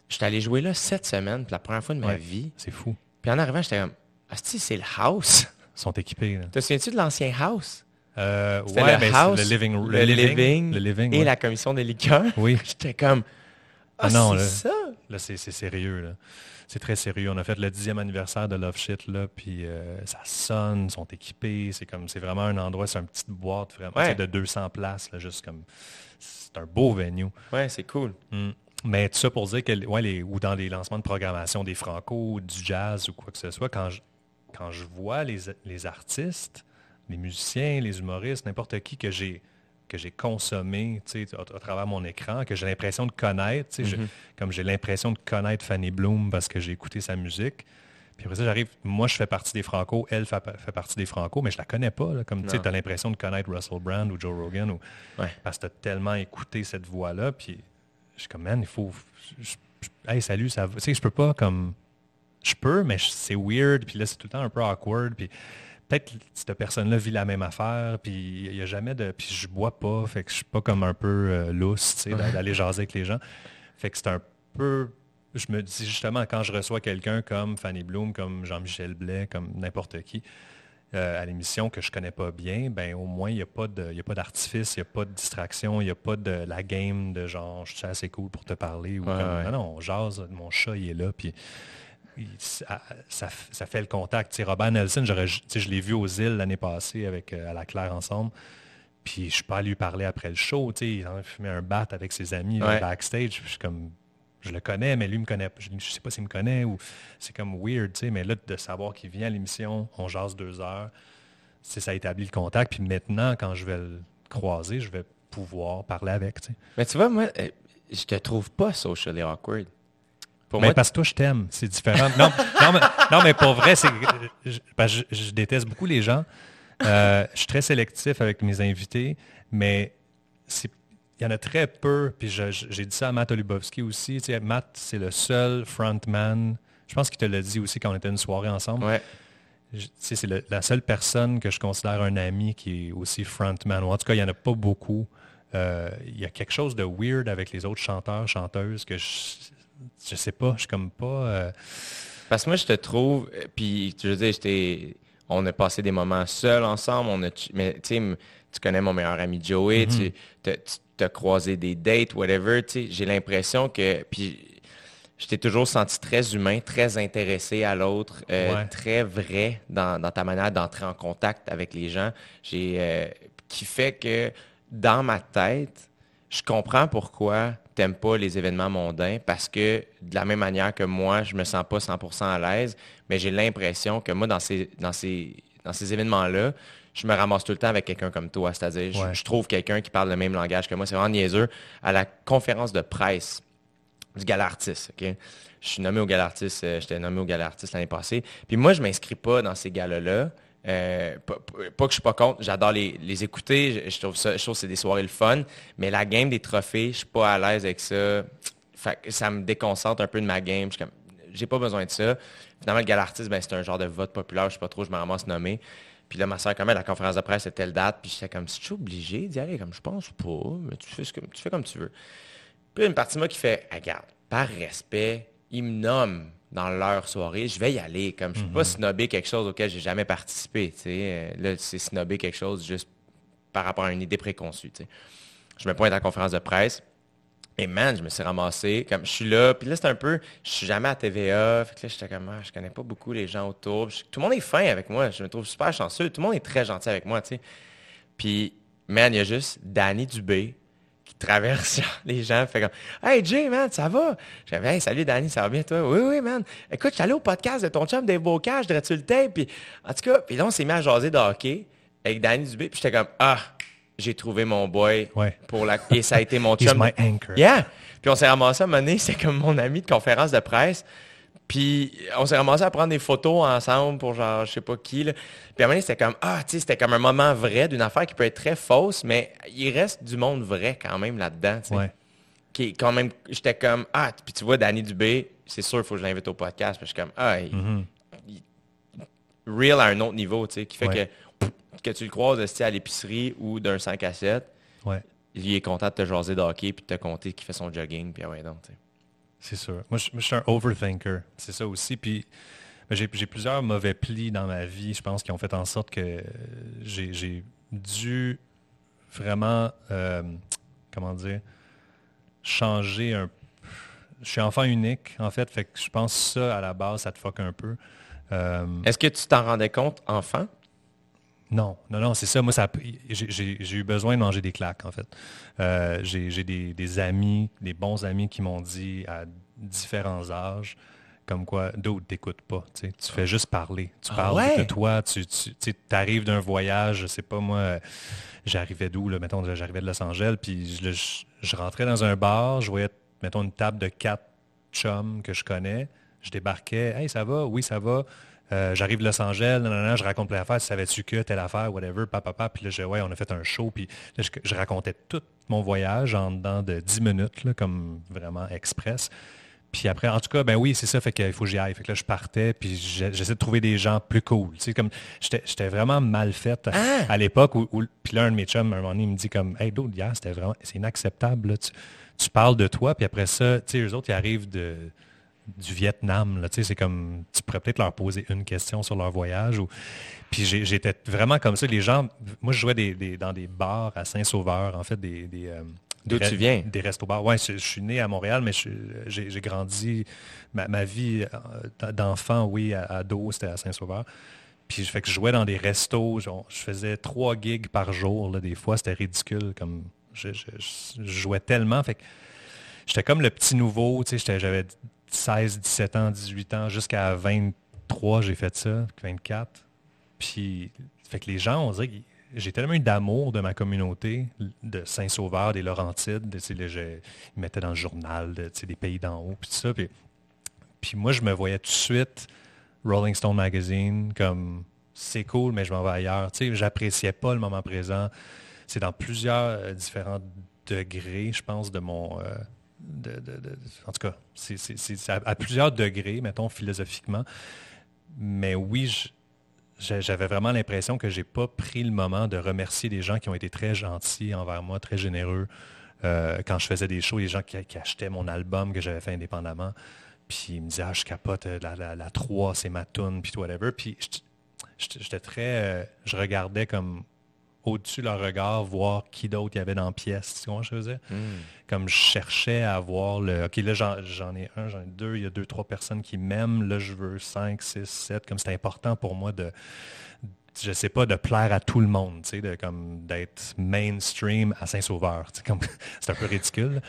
Je suis allé jouer là cette semaine, pour la première fois de ma vie. C'est fou. Puis en arrivant, j'étais comme, ah, c'est le house. Ils sont équipés. Te souviens-tu de l'ancien house? Euh, ouais, le, house, le, living, le, living, le living et la commission des liqueurs. Oui. J'étais comme, ah, ah non, c'est ça? Là, c'est sérieux. Là c'est très sérieux. On a fait le dixième anniversaire de Love Shit, là, puis euh, ça sonne, ils sont équipés. C'est comme, c'est vraiment un endroit, c'est une petite boîte vraiment de 200 places, là, juste comme, c'est un beau venue. Ouais, c'est cool. Mm. Mais tout ça pour dire que, ouais, les, ou dans les lancements de programmation des Franco, du jazz ou quoi que ce soit, quand je, quand je vois les, les artistes les musiciens, les humoristes, n'importe qui que j'ai que j'ai consommé à, à, travers mon écran, que j'ai l'impression de connaître, mm-hmm. comme j'ai l'impression de connaître Fanny Bloom parce que j'ai écouté sa musique. Puis après ça, j'arrive, moi je fais partie des Franco, elle fait, partie des Franco, mais je la connais pas. comme tu as l'impression de connaître Russell Brand ou Joe Rogan, ou, parce que tu as tellement écouté cette voix-là. Puis je suis comme, man, il faut. hey, salut, ça va. Tu sais, je peux pas comme. Je peux, mais c'est weird. Puis là, c'est tout le temps un peu awkward. Puis peut-être cette personne-là vit la même affaire, puis il n'y a jamais de... Puis je bois pas, fait que je suis pas comme un peu euh, lousse, tu sais, d'aller jaser avec les gens. Fait que c'est un peu... Je me dis justement, quand je reçois quelqu'un comme Fanny Bloom, comme Jean-Michel Blais, comme n'importe qui, euh, à l'émission que je connais pas bien, ben au moins, il n'y a pas d'artifice, il n'y a pas de distraction, il n'y a pas de la game de genre, je suis assez cool pour te parler. Ou Non, non, on jase, mon chat, il est là, puis ça, fait le contact. Robert Nelson, je l'ai vu aux îles l'année passée avec euh, à la Claire ensemble. Puis je suis pas allé lui parler après le show. Il a fumé un bat avec ses amis backstage. Je, comme, je le connais, mais lui me connaît. Je ne sais pas s'il me connaît ou c'est comme weird. Mais là, de savoir qu'il vient à l'émission, on jase deux heures, ça a établi le contact. Puis maintenant, quand je vais le croiser, je vais pouvoir parler avec. Mais tu vois, moi, euh, je te trouve pas socially awkward mais parce que toi, je t'aime. C'est différent. non, non, mais, pour vrai, c'est, je, déteste beaucoup les gens. Euh, je suis très sélectif avec mes invités, mais il y en a très peu. Puis j'ai dit ça à Matt Olubowski aussi. Matt, c'est le seul frontman. Je pense qu'il te l'a dit aussi quand on était une soirée ensemble. Ouais. C'est la seule personne que je considère un ami qui est aussi frontman. en tout cas, il n'y en a pas beaucoup. Euh, il y a quelque chose de weird avec les autres chanteurs, chanteuses que je, je sais pas, je suis comme pas. Euh, Parce que moi, je te trouve, euh, puis tu veux dire, j'étais, on a passé des moments seuls ensemble, on a, mais tu sais, tu connais mon meilleur ami Joey, mm-hmm. tu as croisé des dates, whatever, tu sais, j'ai l'impression que, puis je t'ai toujours senti très humain, très intéressé à l'autre, euh, très vrai dans, ta manière d'entrer en contact avec les gens. J'ai, qui fait que dans ma tête, je comprends pourquoi t'aimes pas les événements mondains parce que de la même manière que moi, je me sens pas 100% à l'aise, mais j'ai l'impression que moi, dans ces, dans ces, dans ces événements-là, je me ramasse tout le temps avec quelqu'un comme toi. C'est-à-dire, je, trouve quelqu'un qui parle le même langage que moi. C'est vraiment niaiseux. À la conférence de presse du Galartiste, OK? Je suis nommé au Galartiste, euh, j'étais nommé au Galartiste l'année passée. Puis moi, je m'inscris pas dans ces galas-là. Euh, pas, que je suis pas contre, j'adore les, écouter, je, trouve ça, je trouve que c'est des soirées le fun, mais la game des trophées, je suis pas à l'aise avec ça. ça me déconcentre un peu de ma game. Je j'ai pas besoin de ça. Finalement, le Galartiste, ben, c'est un genre de vote populaire, je sais pas trop, je me ramasse nommé. Puis là, ma soeur, quand même, la conférence de presse, c'était telle date, puis j'étais comme, si tu es obligé d'y aller, comme je pense pas, mais tu fais, ce que, tu fais comme tu veux. Puis une partie de moi qui fait, regarde, par respect, il me nomme dans leur soirée, je vais y aller. Comme je ne peux pas mhm. snobber quelque chose auquel j'ai jamais participé. Euh, là, c'est snobber quelque chose juste par rapport à une idée préconçue. Je me pointe à la conférence de presse. Et man, je me suis ramassé, comme je suis là, puis là c'est un peu, je suis jamais à TVA, fait que là j'étais comme, ah, je connais pas beaucoup les gens autour. tout le monde est fin avec moi, je me trouve super chanceux, tout le monde est très gentil avec moi, tu sais. Puis, man, il y a juste Danny Dubé, traverse les gens, fait comme Hey Jay, man, ça va? J'avais Hey, salut Danny, ça va bien toi? Oui, oui, man. Écoute, je suis allé au podcast de ton chum Dave Bocage, de tu le tape? Puis, en tout cas, puis là, on s'est mis à jaser de hockey avec Danny Dubé, puis j'étais comme Ah, j'ai trouvé mon boy pour la. Et ça a été mon chum. my anchor. Yeah. Puis on s'est ramassé à un moment c'est comme mon ami de conférence de presse. Puis on s'est ramassé à prendre des photos ensemble pour genre, je sais pas qui. Là. Puis à un moment c'était comme, ah, tu sais, c'était comme un moment vrai d'une affaire qui peut être très fausse, mais il reste du monde vrai quand même là-dedans. Ouais. Qui quand même, j'étais comme, ah, puis tu vois, Danny Dubé, c'est sûr, il faut que je l'invite au podcast. Puis je suis comme, ah, mm-hmm. real à un autre niveau, tu sais, qui fait que, que tu le croises à l'épicerie ou d'un 5 à 7, ouais. il est content de te jaser d'hockey puis de te compter qu'il fait son jogging, puis ah ouais, donc, tu sais. C'est sûr. Moi je, suis un overthinker. C'est ça aussi. Puis ben, j'ai plusieurs mauvais plis dans ma vie, je pense, qui ont fait en sorte que j'ai dû vraiment, euh, comment dire, changer un je suis enfant unique, en fait, fait que je pense que ça, à la base, ça te fuck un peu. Euh, Est-ce que tu t'en rendais compte enfant? Non, non, non, c'est ça. Moi, ça, j'ai eu besoin de manger des claques, en fait. Euh, j'ai des, amis, des bons amis qui m'ont dit à différents âges, comme quoi d'autres t'écoutent pas. Tu fais juste parler. Tu ah parles de toi, tu, tu arrives d'un voyage, je sais pas moi, j'arrivais d'où, là, mettons, j'arrivais de Los Angeles, puis je, rentrais dans un bar, je voyais, mettons, une table de quatre chums que je connais, je débarquais, hey, ça va? Oui, ça va. Euh, j'arrive de Los Angeles, je raconte plein d'affaires, savais-tu que, telle affaire, whatever, papa, papa, puis là, je, ouais, on a fait un show, puis je, racontais tout mon voyage en dedans de 10 minutes, comme vraiment express. Puis après, en tout cas, ben oui, c'est ça, fait qu'il faut que j'y aille. Fait que là, je partais, puis j'essaie de trouver des gens plus cool. Tu sais, comme, j'étais vraiment mal faite à, ah! l'époque où, puis là, un de mes chums, un moment donné, il me dit comme, hey, d'autres, hier, c'était vraiment, c'est inacceptable, Tu, parles de toi, puis après ça, tu sais, eux autres, ils arrivent de, du Vietnam, là, c'est comme, tu pourrais peut-être leur poser une question sur leur voyage. Ou... Puis j'étais vraiment comme ça. Les gens, moi, je jouais dans des bars à Saint-Sauveur, en fait, des, euh, D'où tu viens? Des restos bars. Oui, je, suis né à Montréal, mais j'ai grandi, ma, vie euh, d'enfant, oui, à, ado, c'était à Saint-Sauveur. Puis fait que je jouais dans des restos, je faisais trois gigs par jour, là, des fois, c'était ridicule. Comme je, jouais tellement. Fait que j'étais comme le petit nouveau, tu sais, j'avais 16, 17 ans, 18 ans, jusqu'à 23, j'ai fait ça, 24. Puis fait que les gens, on dirait j'ai tellement eu d'amour de ma communauté, de Saint-Sauveur, des Laurentides. ils mettaient dans le journal des pays d'en haut, puis tout ça. Puis, moi, je me voyais tout de suite Rolling Stone Magazine comme c'est cool, mais je m'en vais ailleurs. Je j'appréciais pas le moment présent. C'est dans plusieurs euh, différents degrés, je pense, de mon... Euh, en tout cas, c'est à, plusieurs degrés, mettons, philosophiquement. Mais oui, j'avais vraiment l'impression que j'ai pas pris le moment de remercier des gens qui ont été très gentils envers moi, très généreux. Euh, quand je faisais des shows, les gens qui, achetaient mon album que j'avais fait indépendamment, puis ils me disaient ah, je capote, euh, la, la, 3, c'est ma tune, puis whatever. Puis j'étais très. Euh, je regardais comme au-dessus de leur regard, voir qui d'autre il y avait dans la pièce. Tu ce que je veux dire? Hmm. Comme je cherchais à voir le. OK, là, j'en ai un, j'en ai deux, il y a deux, trois personnes qui m'aiment. Là, je veux cinq, six, sept. Comme c'est important pour moi de. Je sais pas, de plaire à tout le monde, tu sais, de, comme d'être mainstream à Saint-Sauveur. c'est un peu ridicule.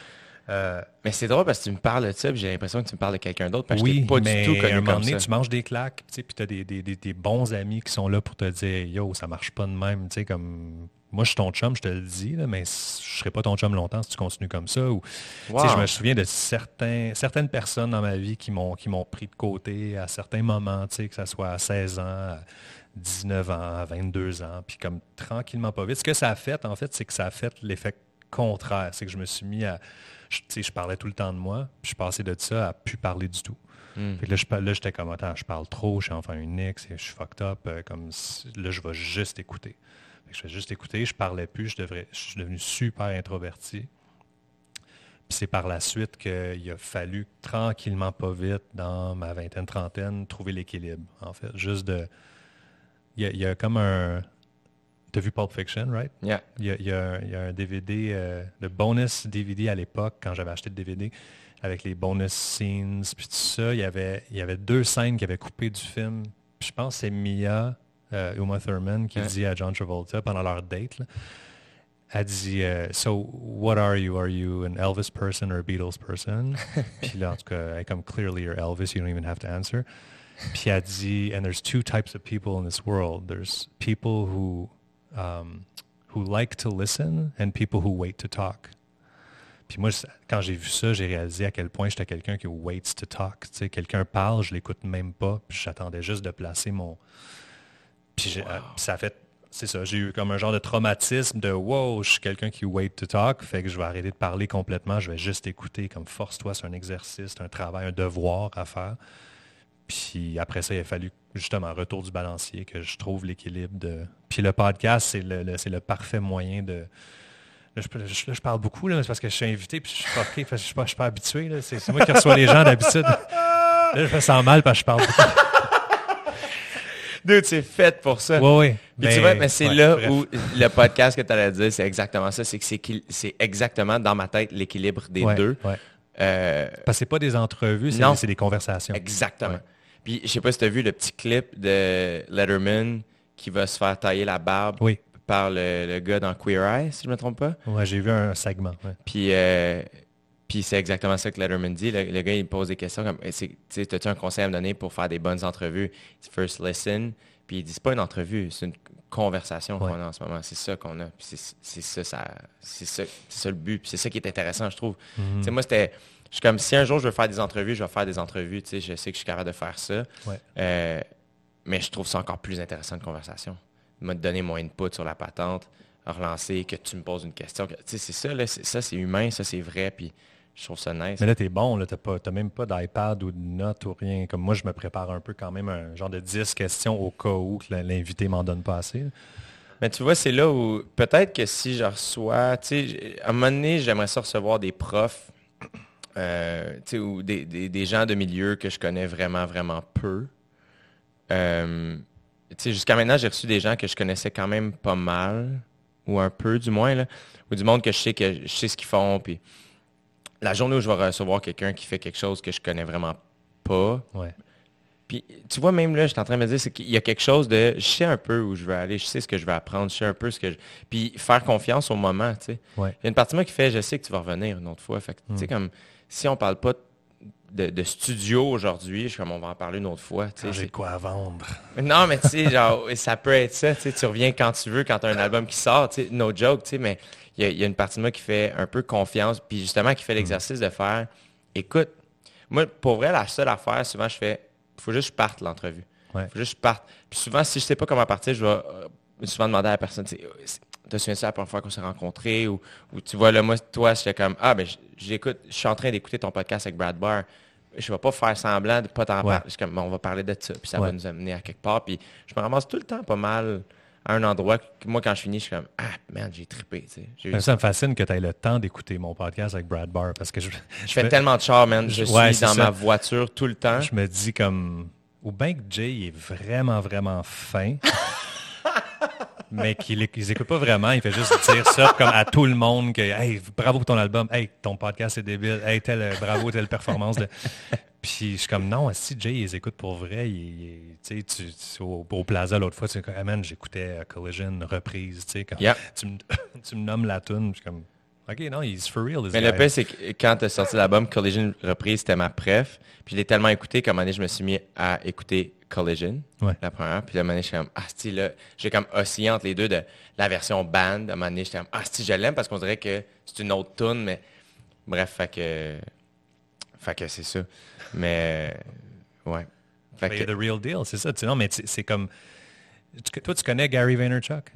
Euh, mais c'est drôle parce que tu me parles de ça, j'ai l'impression que tu me parles de quelqu'un d'autre. Parce oui, pas du tout connu un moment donné, tu manges des claques, puis tu as des, bons amis qui sont là pour te dire Yo, ça marche pas de même. Comme moi, je suis ton chum, je te le dis, mais je ne serai pas ton chum longtemps si tu continues comme ça. Ou, Je me souviens de certains, certaines personnes dans ma vie qui m'ont pris de côté à certains moments, que ce soit à 16 ans, à 19 ans, à 22 ans, puis comme tranquillement pas vite. Ce que ça a fait, en fait, c'est que ça a fait l'effet contraire. C'est que je me suis mis à je, je parlais tout le temps de moi, puis je suis passé de ça à plus parler du tout. Hmm. là, j'étais comme, attends, je parle trop, je suis enfin unique, je suis fucked up, euh, comme là, je vais juste écouter. je vais juste écouter, je parlais plus, je, devrais, je suis devenu super introverti. Puis c'est par la suite qu'il a fallu tranquillement, pas vite, dans ma vingtaine, trentaine, trouver l'équilibre, en fait. Juste de... Il y a comme un, tu as vu Pulp Fiction, right? Yeah. Il y a, un DVD, euh, le bonus DVD à l'époque, quand j'avais acheté le DVD, avec les bonus scenes, puis tout ça, il y avait, il y avait deux scènes qui avaient coupé du film. je pense que c'est Mia, euh, Uma Thurman, qui dit à John Travolta pendant leur date, là, elle dit euh, So, what are you? Are you an Elvis person or a Beatles person? puis là, en tout cas, elle comme Clearly you're Elvis, you don't even have to answer. Puis elle dit And there's two types of people in this world. There's people who um, who like to listen and people who wait to talk. Puis moi, quand j'ai vu ça, j'ai réalisé à quel point j'étais quelqu'un qui waits to talk. Tu sais, quelqu'un parle, je l'écoute même pas, puis j'attendais juste de placer mon... Puis euh, ça a fait... C'est ça, j'ai eu comme un genre de traumatisme de « wow, je suis quelqu'un qui wait to talk », fait que je vais arrêter de parler complètement, je vais juste écouter, comme « force-toi, c'est un exercice, c'est un travail, un devoir à faire ». Puis après ça, il a fallu justement retour du balancier que je trouve l'équilibre de. Puis le podcast, c'est le, le parfait moyen de. Là, je, parle beaucoup, là, c'est parce que je suis invité puis je suis fucké, je ne suis, pas, suis pas habitué. C'est, moi qui reçois les gens d'habitude. Là, je me sens mal parce que je parle beaucoup. Dude, c'est fait pour ça. Oui, oui. Mais, tu vois, mais c'est là où le podcast que tu allais dire, c'est exactement ça. C'est que c'est, exactement dans ma tête l'équilibre des deux. Euh, parce que c'est pas des entrevues, c'est des conversations. Exactement. Puis je sais pas si tu as vu le petit clip de Letterman qui va se faire tailler la barbe par le, gars dans Queer Eye, si je ne me trompe pas. Ouais, j'ai vu un segment. Puis, euh, Puis c'est exactement ça que Letterman dit. Le, gars, il pose des questions comme, as-tu un conseil à me donner pour faire des bonnes entrevues? First listen. Puis il dit, c'est pas une entrevue, c'est une conversation qu'on a en ce moment. C'est ça qu'on a. c'est ça, ça c'est ça, le but. C'est ça qui est intéressant, je trouve. Mm-hmm. Moi, c'était... Je suis comme, si un jour je veux faire des entrevues, je vais faire des entrevues. Je sais que je suis capable de faire ça. Euh, mais je trouve ça encore plus intéressant de conversation. Me donner mon input sur la patente, relancer, que tu me poses une question. C'est ça, là, ça c'est humain, ça c'est vrai. Puis je trouve ça nice. Mais là, t'es bon, là, t'as, même pas d'iPad ou de notes ou rien. Comme moi, je me prépare un peu quand même un genre de 10 questions au cas où l'invité m'en donne pas assez. Mais tu vois, c'est là où peut-être que si je reçois, tu sais, à un moment donné, j'aimerais ça recevoir des profs, euh, tu sais, ou des, gens de milieu que je connais vraiment, vraiment peu. Euh, jusqu'à maintenant, j'ai reçu des gens que je connaissais quand même pas mal, ou un peu du moins, là, ou du monde que je sais que je sais ce qu'ils font, puis la journée où je vais recevoir quelqu'un qui fait quelque chose que je connais vraiment pas. Puis tu vois, même là, je suis en train de me dire, c'est qu'il y a quelque chose de. Je sais un peu où je veux aller, je sais ce que je vais apprendre, je sais un peu ce que je. Puis faire confiance au moment, tu sais. Il y a une partie de moi qui fait, je sais que tu vas revenir une autre fois. Fait tu sais, mm. comme si on parle pas de, studio aujourd'hui, je suis comme on va en parler une autre fois. J'ai quoi à vendre. Non, mais tu sais, genre, ça peut être ça. Tu reviens quand tu veux, quand tu as un album qui sort, no joke, tu sais, mais il y, a une partie de moi qui fait un peu confiance, puis justement qui fait l'exercice de faire, écoute, moi, pour vrai, la seule affaire, souvent, je fais, il faut juste que je parte l'entrevue. Il faut juste que je parte. Puis souvent, si je sais pas comment partir, je vais euh, souvent demander à la personne, te souviens-tu la première fois qu'on s'est rencontrés? Ou, tu vois, là, moi, toi, j'étais comme, ah, ben, j'écoute, je suis en train d'écouter ton podcast avec Brad Barr. Je ne vais pas faire semblant de pas t'en parler. Je comme, on va parler de ça, puis ça va nous amener à quelque part. Puis je me ramasse tout le temps pas mal à un endroit que moi, quand je finis, je suis comme Ah, merde, j'ai trippé. Ça me fascine que tu aies le temps d'écouter mon podcast avec Brad Barr parce que je. Je, fais tellement de char, man. Je suis dans ma voiture tout le temps. Je me dis comme. Ou bien que Jay est vraiment, vraiment fin. mais qu'il n'écoute pas vraiment. Il fait juste dire ça comme à tout le monde que Hey, bravo pour ton album. Hey, ton podcast est débile. Hey, tel, bravo, telle performance. Puis je suis comme, non, si Jay les écoute pour vrai, il, tu, au, au, Plaza l'autre fois, tu sais, hey j'écoutais euh, Collision reprise, tu sais, quand tu, me, tu me nommes la tune, je suis comme, OK, non, he's for real. Mais le pire, c'est que quand tu as sorti l'album Collision reprise, c'était ma préf. Puis je l'ai tellement écouté qu'à un moment donné, je me suis mis à écouter Collision, la première. Puis à un moment donné, je suis comme, ah, si, là, j'ai comme oscillé entre les deux de la version band. À un moment donné, j'étais comme, ah, si, je l'aime parce qu'on dirait que c'est une autre tune, mais bref, fait que, fait que c'est ça. Mais, ouais. Fait que... The real deal, c'est ça. Non, mais c'est comme... Toi, tu connais Gary Vaynerchuk?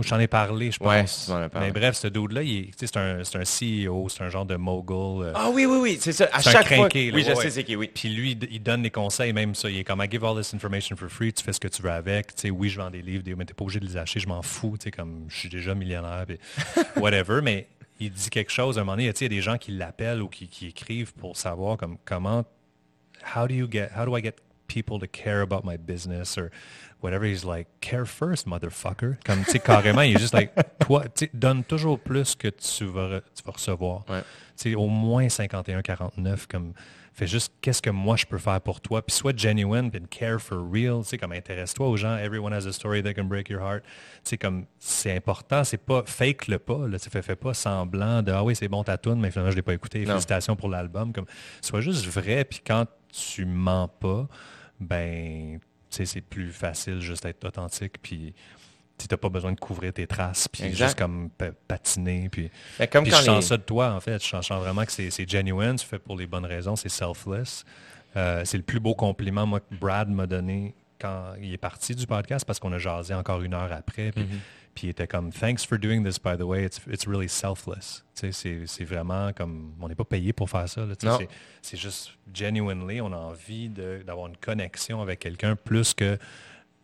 Ou j'en ai parlé, je pense. Ouais, mais bref, ce dude-là, c'est un, un, CEO, c'est un genre de mogul. Euh, ah oui, oui, oui, c'est ça. À chaque fois. oui, je sais c'est qui, oui. Puis lui, il donne des conseils, même ça. Il est comme, I give all this information for free, tu fais ce que tu veux avec. Tu sais, oui, je vends des livres, mais t'es pas obligé de les acheter, je m'en fous. Comme, je suis déjà millionnaire, puis whatever. mais il dit quelque chose, à un moment donné, il y a des gens qui l'appellent ou qui, qui, écrivent pour savoir comme, comment how do you get how do I get people to care about my business? Or whatever he's like care first motherfucker. Comme tu sais carrément il est juste like toi tu donne toujours plus que tu vas tu vas recevoir. Ouais. tu sais au moins 51 49 comme fais juste qu'est-ce que moi je peux faire pour toi? Puis sois genuine puis care for real tu sais comme intéresse-toi aux gens. Everyone has a story that can break your heart. Tu sais comme c'est important c'est pas fake le pas là tu fais, fais pas semblant de ah oui c'est bon ta tune mais finalement je l'ai pas écouté. Félicitations pour l'album. Comme sois juste vrai puis quand tu mens pas, ben, c'est plus facile juste d'être authentique, puis tu n'as pas besoin de couvrir tes traces, puis juste comme patiner. Puis, ben, comme je sens ça de toi, en fait. Je sens, vraiment que c'est genuine, tu fais pour les bonnes raisons, c'est selfless. Euh, c'est le plus beau compliment, moi, que Brad m'a donné quand il est parti du podcast, parce qu'on a jasé encore une heure après. Puis, mm-hmm. Puis il était comme Thanks for doing this, by the way. It's, it's really selfless. C'est vraiment comme on n'est pas payé pour faire ça. C'est juste genuinely, on a envie d'avoir une connexion avec quelqu'un plus que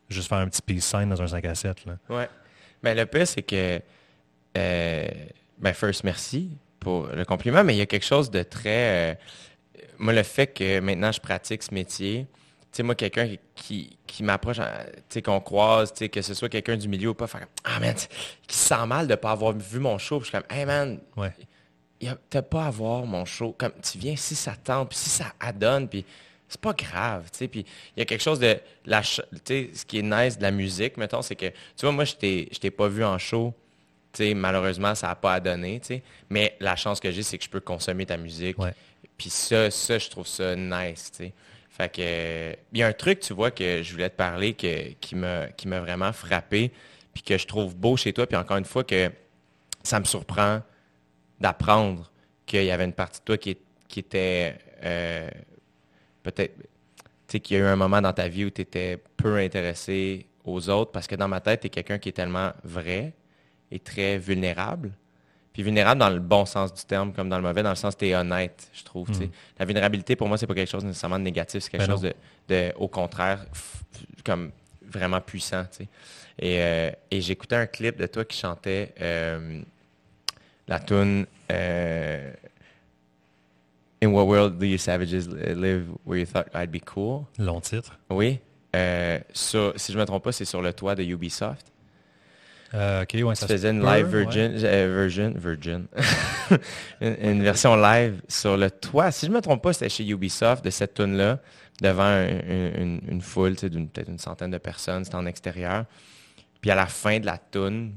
juste faire un petit peace sign dans un 5 à 7. Là. Ouais. Mais ben, le pire, c'est que euh, ben first, merci pour le compliment, mais il y a quelque chose de très. Euh, moi, le fait que maintenant je pratique ce métier, sais, moi, quelqu'un qui, qui m'approche, hein, tu sais, qu'on croise, tu sais, que ce soit quelqu'un du milieu ou pas, faire Ah, man, qui se sent mal de ne pas avoir vu mon show. Puis je suis comme, hey, man, ouais. t'as pas à voir mon show. Comme, tu viens si ça tente, puis si ça adonne, puis c'est pas grave, tu sais. Puis il y a quelque chose de, la, tu sais, ce qui est nice de la musique, mettons, c'est que, tu vois, moi, je t'ai pas vu en show malheureusement, ça n'a pas à donner. Mais la chance que j'ai, c'est que je peux consommer ta musique. Puis ça, ça, je trouve ça nice. Fait que il y a un truc, tu vois, que je voulais te parler qui m'a vraiment frappé, puis que je trouve beau chez toi, puis encore une fois que ça me surprend d'apprendre qu'il y avait une partie de toi qui, qui était euh, peut-être, tu sais, qu'il y a eu un moment dans ta vie où tu étais peu intéressé aux autres, parce que dans ma tête, tu es quelqu'un qui est tellement vrai et très vulnérable. Puis vulnérable dans le bon sens du terme, comme dans le mauvais, dans le sens que tu es honnête, je trouve. Hmm. La vulnérabilité, pour moi, c'est pas quelque chose nécessairement de négatif, c'est quelque ben chose de, au contraire, comme vraiment puissant. Et, euh, et j'écoutais un clip de toi qui chantait euh, la tune euh, In what world do you savages live where you thought I'd be cool? Long titre. Oui. Si je ne me trompe pas, c'est sur le toit de Ubisoft. Euh, ouais, ça tu faisais une live virgin, virgin, virgin. une, version live sur le toit. Si je ne me trompe pas, c'était chez Ubisoft de cette tune là devant une, une, foule, d'une peut-être une centaine de personnes. C'était en extérieur. Puis à la fin de la tune,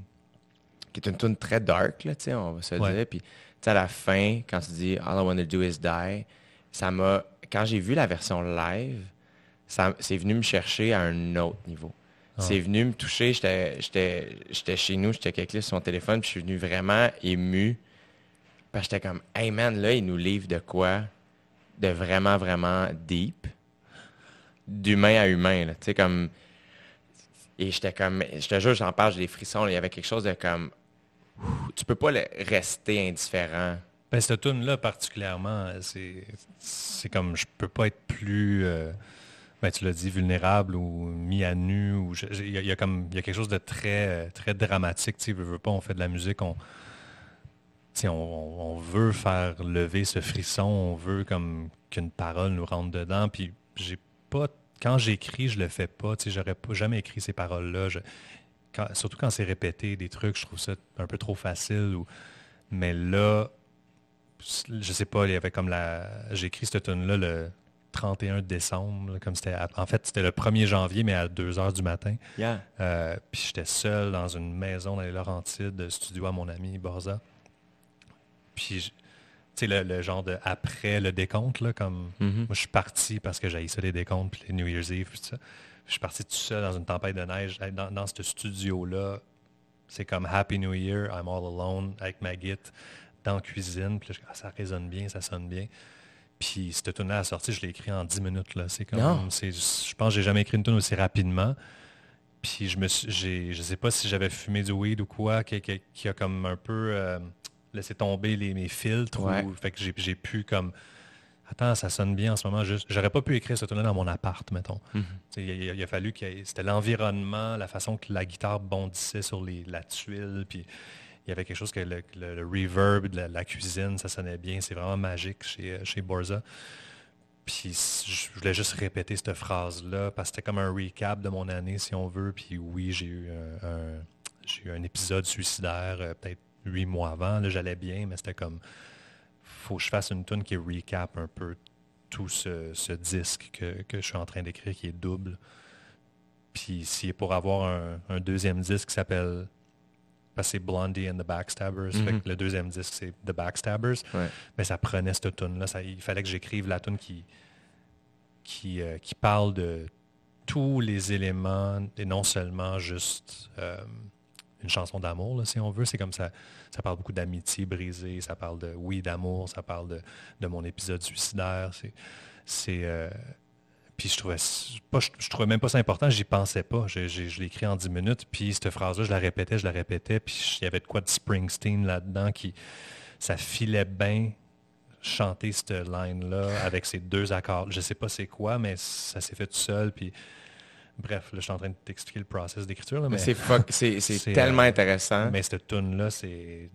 qui est une tune très dark, là, on va se dire. Puis à la fin, quand tu dis All I want to do is die, ça m'a. Quand j'ai vu la version live, c'est venu me chercher à un autre niveau. Ah. C'est venu me toucher. J'étais chez nous, j'étais quelqu'un sur mon téléphone, puis je suis venu vraiment ému. Parce que j'étais comme, hey man, là, il nous livre de quoi? De vraiment, vraiment deep. D'humain à humain, Tu sais, comme. Et j'étais comme, je te jure, j'en parle, j'ai des frissons. Il y avait quelque chose de comme, tu peux pas rester indifférent. Ben, cette tune là particulièrement, c'est comme je peux pas être plus, euh, ben, tu l'as dit, vulnérable ou mis à nu. Il y, a y a quelque chose de très, très dramatique. Tu veux, pas, on fait de la musique, on, on, veut faire lever ce frisson, on veut comme qu'une parole nous rentre dedans. Puis j'ai pas, quand j'écris, je le fais pas. J'aurais jamais écrit ces paroles-là surtout quand c'est répété, des trucs, je trouve ça un peu trop facile. mais là, je sais pas, il y avait comme la. J'ai écrit cette tune-là le 31 décembre, comme c'était. En fait, c'était le 1er janvier, mais à 2 h du matin. Euh, puis j'étais seul dans une maison dans les Laurentides, studio à mon ami Borza. Puis tu sais, le, genre de après le décompte, là, comme mm-hmm. moi je suis parti parce que j'ai ça les décomptes, puis les New Year's Eve, puis tout ça. Je suis parti tout seul dans une tempête de neige. Dans, dans ce studio-là, c'est comme Happy New Year, I'm all alone avec ma guitare dans la cuisine. Puis ah, ça résonne bien, ça sonne bien. Puis cette tune là a sorti, je l'ai écrit en 10 minutes. Là. C'est comme, je pense que j'ai jamais écrit une tune aussi rapidement. Puis je me suis, je sais pas si j'avais fumé du weed ou quoi, qui, a comme un peu euh, laissé tomber les, mes filtres. fait que j'ai pu comme Attends, ça sonne bien en ce moment. J'aurais pas pu écrire ce tune dans mon appart, mettons. Mhm. il, a, fallu que c'était l'environnement, la façon que la guitare bondissait sur les, la tuile, puis il y avait quelque chose que le, reverb de la, cuisine, ça sonnait bien. C'est vraiment magique chez, chez Borza. Puis je voulais juste répéter cette phrase-là parce que c'était comme un recap de mon année, si on veut. Puis oui, j'ai eu un, eu un épisode suicidaire euh, peut-être huit mois avant. J'allais bien, mais c'était comme faut que je fasse une tune qui recap un peu tout ce, disque que, je suis en train d'écrire, qui est double. Puis si pour avoir un, deuxième disque qui s'appelle parce que c'est Blondie and the Backstabbers. Mm-hmm. le deuxième disque, c'est The Backstabbers. Mais ça prenait cette tune-là. Il fallait que j'écrive la tune qui, qui, euh, qui parle de tous les éléments et non seulement juste euh, une chanson d'amour, si on veut. C'est comme ça, ça parle beaucoup d'amitié brisée, ça parle de, oui, d'amour, ça parle de, mon épisode suicidaire. C'est, euh, puis je trouvais, pas, je, trouvais même pas ça important, j'y pensais pas. Je, l'ai écrit en 10 minutes, puis cette phrase-là, je la répétais, je la répétais, puis il y avait de quoi de Springsteen là-dedans qui, ça filait bien chanter cette line-là avec ces deux accords. Je sais pas c'est quoi, mais ça s'est fait tout seul, puis Bref, là, je suis en train de t'expliquer le process d'écriture. Mais c'est tellement euh, intéressant. Mais cette tune-là, c'est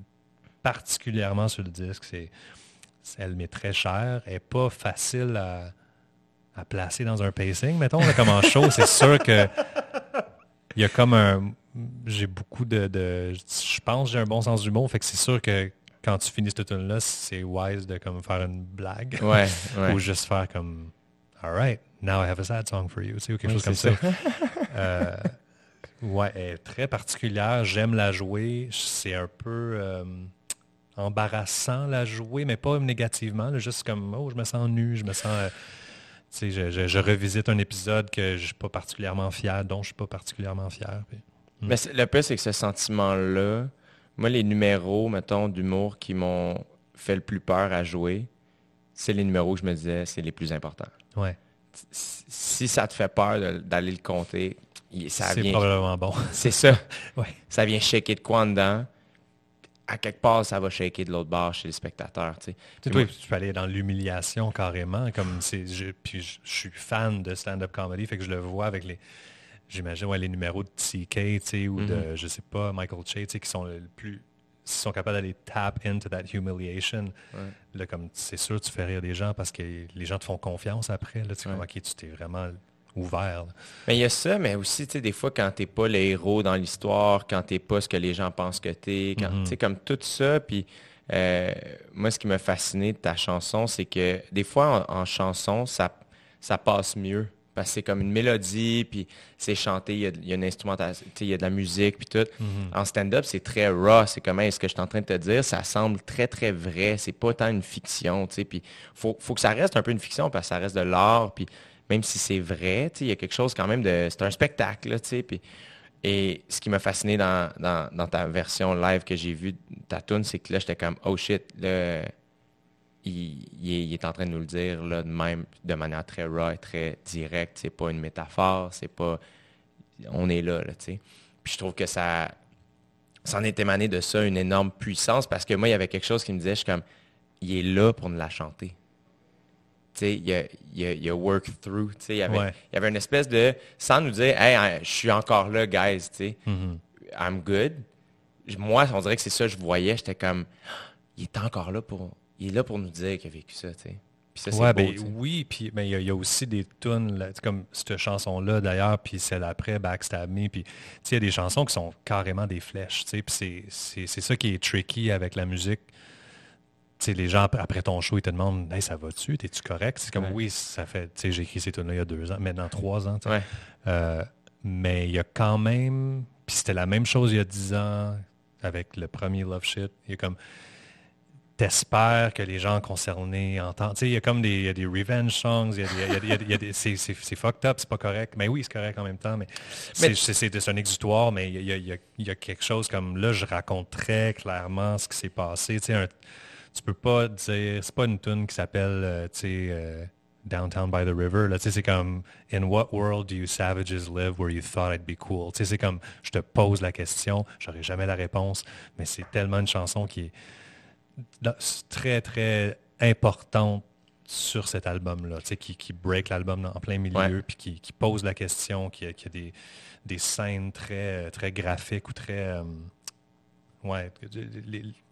particulièrement sur le disque. C'est, elle m'est très chère. Elle n'est pas facile à, placer dans un pacing, mettons, comme en show. c'est sûr que il y a comme un... J'ai beaucoup de... je pense que j'ai un bon sens du mot. Fait que c'est sûr que quand tu finis cette tune-là, c'est wise de comme faire une blague. Ouais, Ou juste faire comme... All right, now I have a sad song for you, ou quelque chose comme ça. Euh, Ouais, elle est très particulière. J'aime la jouer. C'est un peu embarrassant la jouer, mais pas négativement. juste comme, oh, je me sens nu, je me sens... Je, je, je, revisite un épisode que je ne suis pas particulièrement fier, dont je ne suis pas particulièrement fier. Hmm. Mais le pire, c'est que ce sentiment-là, moi, les numéros, mettons, d'humour qui m'ont fait le plus peur à jouer, c'est les numéros que je me disais, c'est les plus importants. Ouais. Si ça te fait peur d'aller le compter, ça vient... C'est probablement bon. C'est ça. ouais. Ça vient shaker de quoi en dedans à quelque part, ça va shaker de l'autre bord chez les spectateurs. Tu, sais. tu peux aller dans l'humiliation carrément. Comme je, puis je, suis fan de stand-up comedy, fait que je le vois avec les. J'imagine les numéros de TK ou de, mm-hmm. je sais pas, Michael Che, qui sont le plus. sont capables d'aller tap into that humiliation. Là, comme c'est sûr, tu fais rire des gens parce que les gens te font confiance après. Là, tu ouais. tu t'es vraiment ouvert. Mais il y a ça, mais aussi, tu sais, des fois, quand tu n'es pas le héros dans l'histoire, quand tu n'es pas ce que les gens pensent que tu es, quand, mhm. tu sais, comme tout ça, puis euh, moi, ce qui m'a fasciné de ta chanson, c'est que des fois, en, chanson, ça, ça passe mieux. Parce que c'est comme une mélodie, puis c'est chanté, il y, a, une instrumentation, il y a de la musique, puis tout. Mhm. En stand-up, c'est très raw. C'est comme, ce que je suis en train de te dire, ça semble très, très vrai. C'est pas tant une fiction, tu sais. Puis faut, faut que ça reste un peu une fiction, parce que ça reste de l'art, puis même si c'est vrai, il y a quelque chose quand même de... C'est un spectacle, puis, et ce qui m'a fasciné dans, ta version live que j'ai vue, ta tune, c'est que là, j'étais comme, oh shit, là, il, est en train de nous le dire là, de même, de manière très raw très directe. C'est pas une métaphore, c'est pas... On est là, là tu sais. Puis je trouve que ça... Ça en est émané de ça une énorme puissance parce que moi, il y avait quelque chose qui me disait, je suis comme, il est là pour nous la chanter il y a, y, a, work through. Il y, avait, avait une espèce de, sans nous dire, hey, je suis encore là, guys, tu mm-hmm. I'm good. Moi, on dirait que c'est ça que je voyais. J'étais comme, il est encore là pour, il est là pour nous dire qu'il a vécu ça, tu ben, oui, puis ben, il y, a aussi des tunes, comme cette chanson-là d'ailleurs, puis celle après, Backstab Me, puis il y a des chansons qui sont carrément des flèches, puis c'est ça qui est tricky avec la musique les gens, après ton show, ils te demandent hey, ça va-tu T'es-tu correct C'est comme oui, ça fait. J'ai écrit ces tunes-là il y a deux ans, maintenant trois ans. Euh, mais il y a quand même. Puis c'était la même chose il y a dix ans avec le premier Love Shit. Il y a comme. T'espères que les gens concernés entendent. Il y a comme des, y a des revenge songs, c'est fucked up, c'est pas correct. Mais oui, c'est correct en même temps. Mais, c'est un exutoire, mais il y, a, quelque chose comme là, je raconte très clairement ce qui s'est passé. Un, tu peux pas dire, c'est pas une tune qui s'appelle, euh, tu sais, euh, Downtown by the River. Là, c'est comme In what world do you savages live where you thought I'd be cool? C'est comme je te pose la question, j'aurai jamais la réponse, mais c'est tellement une chanson qui est très, très importante sur cet album-là, qui, qui break l'album en plein milieu, puis qui, qui, pose la question, qui, qui a des, des scènes très, très graphiques ou très. Euh, Ouais,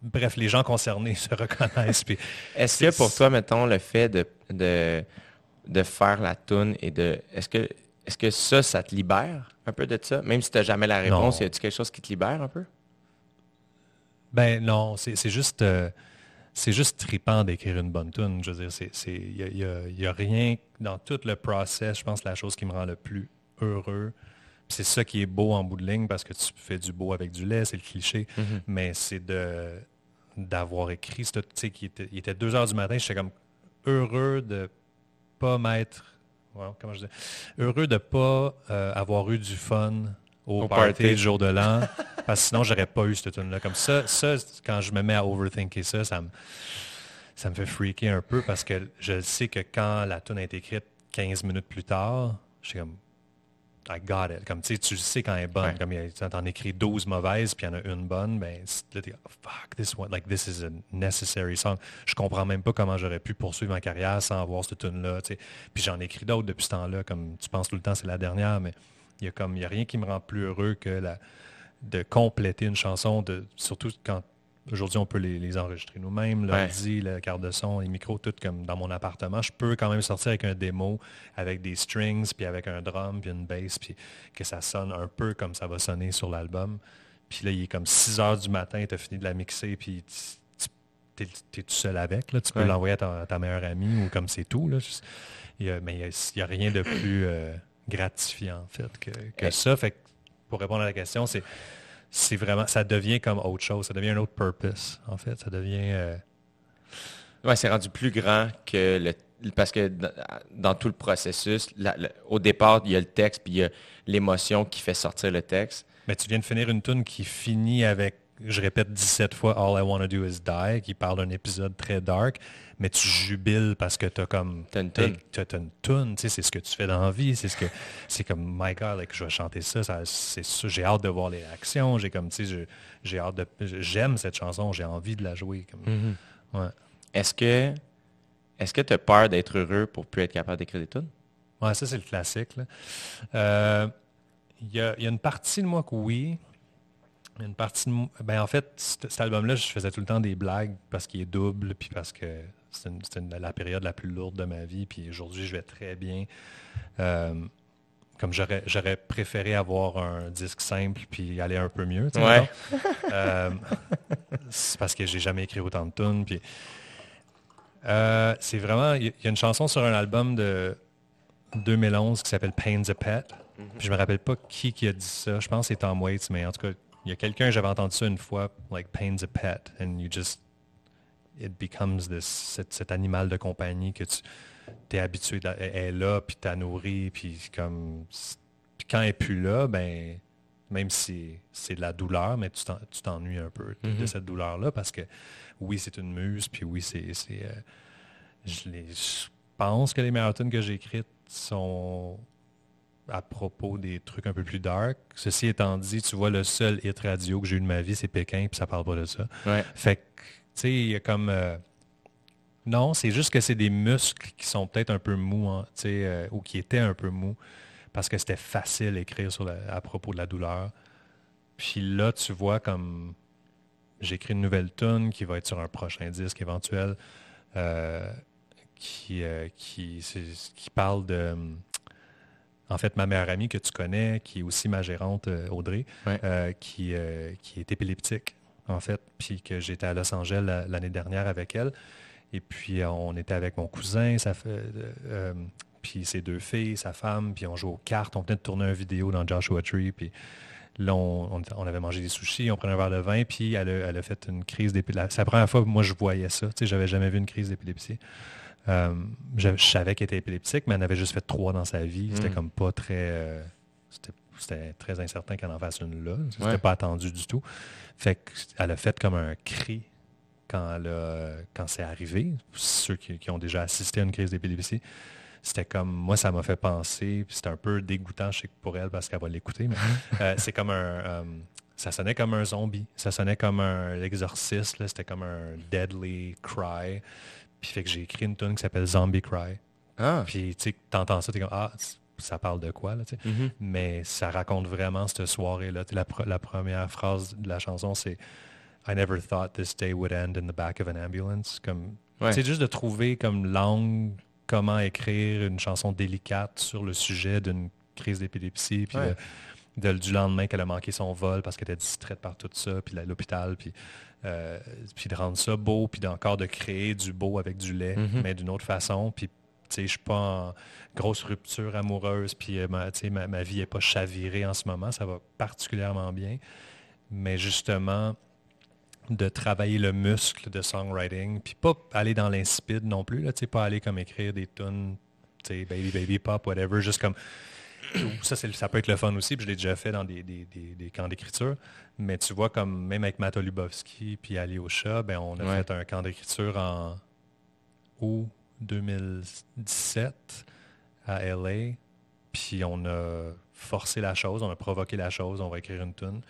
bref, les gens concernés se reconnaissent. Est-ce que pour toi, mettons, le fait de, de, faire la toune et de. Est-ce que, est que ça, ça te libère un peu de ça? Même si tu n'as jamais la réponse, y a-t-il quelque chose qui te libère un peu? Ben non, c'est juste. Euh, c'est juste tripant d'écrire une bonne tune. Je veux dire, il n'y a, a, rien dans tout le process. Je pense la chose qui me rend le plus heureux, c'est ça qui est beau en bout de ligne parce que tu fais du beau avec du lait, c'est le cliché. Mhm. Mais c'est de d'avoir écrit, tu sais, était, il était 2 heures du matin, j'étais comme heureux de pas m'être, comment je dis, heureux de pas euh, avoir eu du fun au, party, du jour de l'an, parce que sinon j'aurais pas eu cette tune là Comme ça, ça, quand je me mets à overthinker ça, ça me, ça me fait freaker un peu parce que je sais que quand la tune est écrite 15 minutes plus tard, je suis comme I got it. Comme tu sais, tu sais quand elle est bonne. Comme tu en écris 12 mauvaises, puis il y en a une bonne, ben là, tu fuck, this one, like this is a necessary song. Je comprends même pas comment j'aurais pu poursuivre ma carrière sans avoir cette tune-là. Puis j'en écris d'autres depuis ce temps-là, comme tu penses tout le temps, c'est la dernière, mais il y a comme il y a rien qui me rend plus heureux que la, de compléter une chanson, de, surtout quand Aujourd'hui, on peut les, enregistrer nous-mêmes, l'ordi, le carte de son, les micros, tout comme dans mon appartement. Je peux quand même sortir avec un démo, avec des strings, puis avec un drum, puis une bass, puis que ça sonne un peu comme ça va sonner sur l'album. Puis là, il est comme 6 heures du matin, tu as fini de la mixer, puis tu es, tout seul avec. Là. Tu peux l'envoyer à ta, meilleure amie ou comme c'est tout. Là. mais il n'y a, rien de plus euh, gratifiant, en fait, que, ça. Fait pour répondre à la question, c'est c'est vraiment, ça devient comme autre chose, ça devient un autre purpose, en fait. Ça devient... Euh, ouais, c'est rendu plus grand que le... Parce que dans, tout le processus, au départ, il y a le texte, puis il y a l'émotion qui fait sortir le texte. Mais tu viens de finir une tune qui finit avec je répète 17 fois All I Wanna Do Is Die, qui parle d'un épisode très dark, mais tu jubiles parce que tu as comme... T'as une tune. T'as une tune, c'est ce que tu fais dans la vie, c'est ce que... C'est comme, my God, like, je vais chanter ça, c'est ça, j'ai hâte de voir les réactions, j'ai comme, tu sais, j'ai hâte de... J'aime cette chanson, j'ai envie de la jouer. Mm-hmm. Est-ce que... Est-ce que tu as peur d'être heureux pour plus être capable d'écrire des tunes? Ouais, ça, c'est le classique. Il euh, y, a, y, a, une partie de moi que oui, une partie de ben en fait, cet album-là, je faisais tout le temps des blagues parce qu'il est double, puis parce que c'était la période la plus lourde de ma vie, puis aujourd'hui, je vais très bien. Euh, comme j'aurais préféré avoir un disque simple puis aller un peu mieux. Ouais. Euh, c'est parce que j'ai jamais écrit autant de tunes. Puis, euh, c'est vraiment, il y, a une chanson sur un album de 2011 qui s'appelle Pain's a Pet. Mm-hmm. Je me rappelle pas qui qui a dit ça. Je pense que c'est Tom Waits, mais en tout cas, il y a quelqu'un, j'avais entendu ça une fois, like pain's a pet, and you just, it becomes this, cet, animal de compagnie que tu es habitué, elle est là, puis t'as nourri, puis comme, puis quand elle n'est plus là, ben, même si c'est de la douleur, mais tu t'ennuies un peu de mm-hmm. cette douleur-là, parce que oui, c'est une muse, puis oui, c'est... Euh, je, je, pense que les meilleures que j'ai écrites sont à propos des trucs un peu plus dark. Ceci étant dit, tu vois, le seul hit radio que j'ai eu de ma vie, c'est Pékin, puis ça parle pas de ça. Fait que, tu sais, il y a comme... Euh, non, c'est juste que c'est des muscles qui sont peut-être un peu mous, hein, tu sais, euh, ou qui étaient un peu mous, parce que c'était facile d'écrire à propos de la douleur. Puis là, tu vois comme... J'écris une nouvelle tune qui va être sur un prochain disque éventuel, euh, qui, qui, qui parle de en fait, ma meilleure amie que tu connais, qui est aussi ma gérante, euh, Audrey, euh, qui, euh, qui est épileptique, en fait, puis que j'étais à Los Angeles l'année dernière avec elle. Et puis, on était avec mon cousin, ça fait, puis ses deux filles, sa femme, puis on jouait aux cartes. On venait de tourner une vidéo dans Joshua Tree, puis là, on, avait mangé des sushis, on prenait un verre de vin, puis elle a, elle a fait une crise d'épilepsie. C'est la première fois que moi, je voyais ça. Tu sais, j'avais jamais vu une crise d'épilepsie. Euh, je, savais qu'elle était épileptique, mais elle en avait juste fait trois dans sa vie. C'était hmm. comme pas très. Euh, c'était très incertain qu'elle en fasse une là. C'était pas attendu du tout. Fait qu'elle a fait comme un cri quand, quand c'est arrivé. Ceux qui, ont déjà assisté à une crise d'épilepsie, c'était comme, moi, ça m'a fait penser, puis c'était un peu dégoûtant, je sais pour elle, parce qu'elle va l'écouter, mais euh, c'est comme un, ça sonnait comme un zombie, ça sonnait comme un exorciste, c'était comme un deadly cry. Puis fait que j'ai écrit une tune qui s'appelle Zombie Cry. Ah. Puis tu sais, t'entends ça, t'es comme Ah, ça parle de quoi, là, tu sais. Mm-hmm. Mais ça raconte vraiment cette soirée-là. La, la, première phrase de la chanson, c'est I never thought this day would end in the back of an ambulance. Comme, C'est juste de trouver comme langue comment écrire une chanson délicate sur le sujet d'une crise d'épilepsie, puis du lendemain qu'elle a manqué son vol parce qu'elle était distraite par tout ça, puis l'hôpital, puis euh, puis de rendre ça beau, puis encore de créer du beau avec du lait, mhm. mais d'une autre façon. Puis, je ne suis pas en grosse rupture amoureuse, puis euh, ma, ma, ma, vie n'est pas chavirée en ce moment, ça va particulièrement bien. Mais justement, de travailler le muscle de songwriting, puis pas aller dans l'insipide non plus, là, pas aller comme écrire des tunes, baby, baby, pop, whatever, juste comme ça, ça peut être le fun aussi, puis je l'ai déjà fait dans des, camps d'écriture. Mais tu vois, comme même avec Matt Lubowski puis Ali Ocha, ben, on a fait un camp d'écriture en août 2017 à LA. Puis on a forcé la chose, on a provoqué la chose, on va écrire une tune.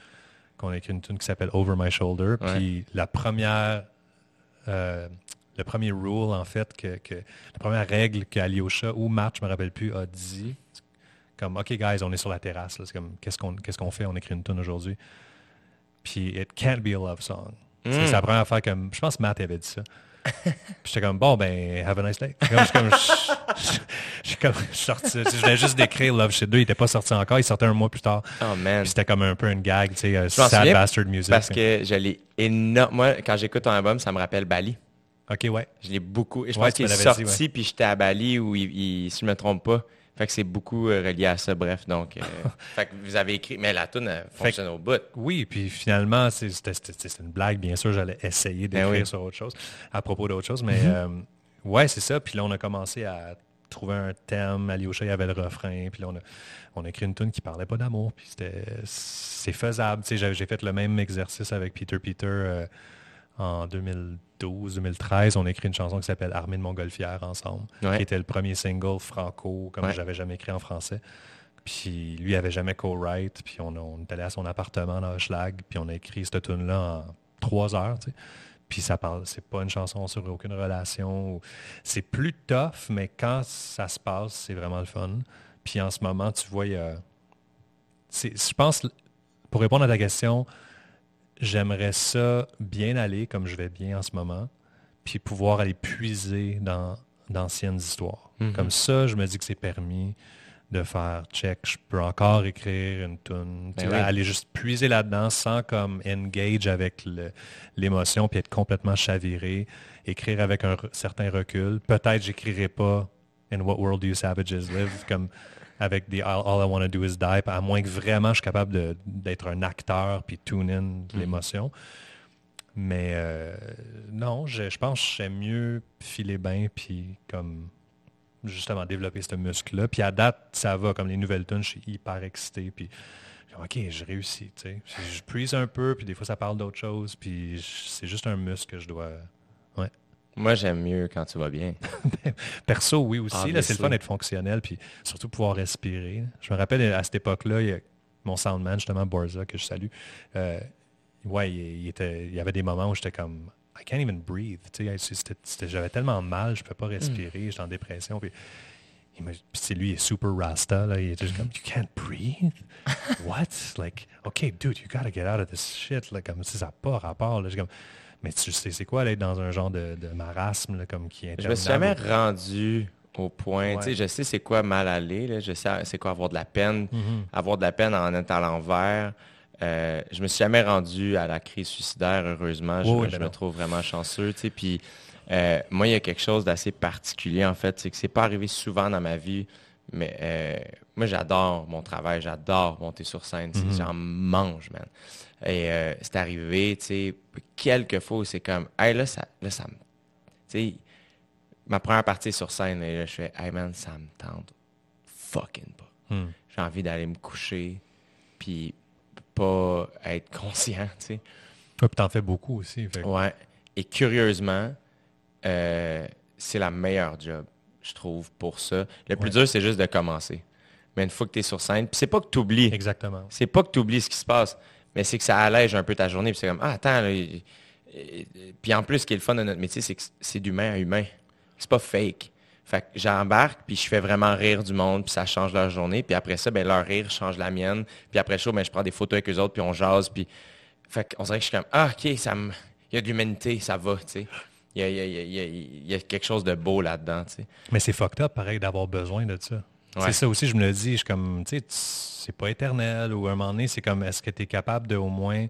Qu'on a écrit une tune qui s'appelle Over My Shoulder. Puis la première. Euh, le premier rule, en fait, que, la première règle qu'Aliosha ou Matt, je ne me rappelle plus, a dit, comme, OK, guys, on est sur la terrasse. C'est comme, qu'est-ce qu'on qu'est-ce qu'on fait? On écrit une tune aujourd'hui. Puis, it can't be a love song. C'est la première fois que, je pense que Matt avait dit ça. Puis j'étais comme, bon, ben, have a nice day. je suis comme, je sorti, je venais juste d'écrire Love Shit 2, il n'était pas sorti encore, il sortait un mois plus tard. Oh man. c'était comme un peu une gag, tu sais, sad bastard music. Parce que j'allais énorme. Moi, quand j'écoute ton album, ça me rappelle Bali. OK, ouais. Je l'ai beaucoup. Je pense qu'il est sorti, puis j'étais à Bali où, il, si je me trompe pas, Fait que c'est beaucoup euh, relié à ça, bref. Donc, fait que vous avez écrit, mais la tune fonctionne au bout. Oui, puis finalement, c'était une blague, bien sûr, j'allais essayer ben d'écrire sur autre chose, à propos d'autre chose, mais mm-hmm. ouais, c'est ça. Puis là, on a commencé à trouver un thème. Alyosha, il y avait le refrain. Puis là, on a, on a écrit une tune qui parlait pas d'amour. Puis c'est faisable. J'ai fait le même exercice avec Peter Peter euh, en 2012-2013. On a écrit une chanson qui s'appelle Armée de Montgolfière ensemble, qui était le premier single franco, comme je j'avais jamais écrit en français. Puis lui avait jamais co-write. Puis on, on, est allé à son appartement dans Schlag. Puis on a écrit cette tune-là en trois heures. Puis ça parle, c'est pas une chanson sur aucune relation. C'est plus tough, mais quand ça se passe, c'est vraiment le fun. Puis en ce moment, tu vois, je pense, pour répondre à ta question, j'aimerais ça bien aller comme je vais bien en ce moment, puis pouvoir aller puiser dans d'anciennes histoires. Mm-hmm. Comme ça, je me dis que c'est permis de faire check, je peux encore écrire une tune, ben aller juste puiser là-dedans sans comme engage avec l'émotion puis être complètement chaviré, écrire avec un certain recul. Peut-être j'écrirai pas In What World Do You Savages Live comme avec des All, I Want to Do Is Die, à moins que vraiment je suis capable d'être un acteur puis tune in mm-hmm. l'émotion. Mais euh, non, je, je pense que j'aime mieux filer bien puis comme justement développer ce muscle-là. Puis à date, ça va, comme les nouvelles tunes, je suis hyper excité. Puis OK, je réussis, tu sais. Je puise un peu, puis des fois, ça parle d'autre chose, puis c'est juste un muscle que je dois... Moi, j'aime mieux quand tu vas bien. Perso, oui aussi. c'est le fun d'être fonctionnel, puis surtout pouvoir respirer. Je me rappelle, à cette époque-là, il y a mon soundman, justement, Borza, que je salue, euh, ouais, il, était, il y avait des moments où j'étais comme I can't even breathe. J'avais tellement mal, je ne peux pas respirer, j'étais en dépression. Puis, c'est lui, il est super rasta. Là, il est juste comme, you can't breathe? What? like, OK, dude, you gotta get out of this shit. Là, comme si ça n'a pas rapport. Là, comme, mais tu sais, c'est quoi être dans un genre de, de marasme là, comme qui est Je me suis jamais rendu au point. sais, Je sais c'est quoi mal aller. Là, je sais c'est quoi avoir de la peine. Mm-hmm. Avoir de la peine en étant à l'envers. Euh, je me suis jamais rendu à la crise suicidaire, heureusement. Je, me trouve vraiment chanceux. Puis euh, moi, il y a quelque chose d'assez particulier, en fait. C'est que c'est pas arrivé souvent dans ma vie. Mais euh, moi, j'adore mon travail, j'adore monter sur scène. Mhm. J'en mange, man. Et c'est arrivé, tu sais, quelques fois c'est comme, hey, là, ça, là, ça me. Tu sais, ma première partie sur scène, et là, je fais, hey, man, ça me tente fucking pas. Hmm. J'ai envie d'aller me coucher. Puis pas être conscient, tu sais. puis t'en fais beaucoup aussi. Ouais. Et curieusement, euh, c'est la meilleure job, je trouve, pour ça. Le plus dur, c'est juste de commencer. Mais une fois que tu es sur scène, puis c'est pas que tu oublies. Exactement. C'est pas que tu oublies ce qui se passe, mais c'est que ça allège un peu ta journée. Puis c'est comme, ah, attends, puis en plus, ce qui est le fun de notre métier, c'est que c'est d'humain à humain. C'est pas fake. Fait que j'embarque, puis je fais vraiment rire du monde, puis ça change leur journée. Puis après ça, ben, leur rire change la mienne. Puis après ça, ben, je prends des photos avec eux autres, puis on jase. Puis... Fait qu'on dirait que je suis comme, ah, OK, ça il y a de l'humanité, ça va, tu sais. Il y, a, il, y a, quelque chose de beau là-dedans, tu sais. Mais c'est fucked up, pareil, d'avoir besoin de ça. C'est ça aussi, je me le dis, je suis comme, tu sais, c'est pas éternel, ou à un moment donné, c'est comme, est-ce que tu es capable de au moins,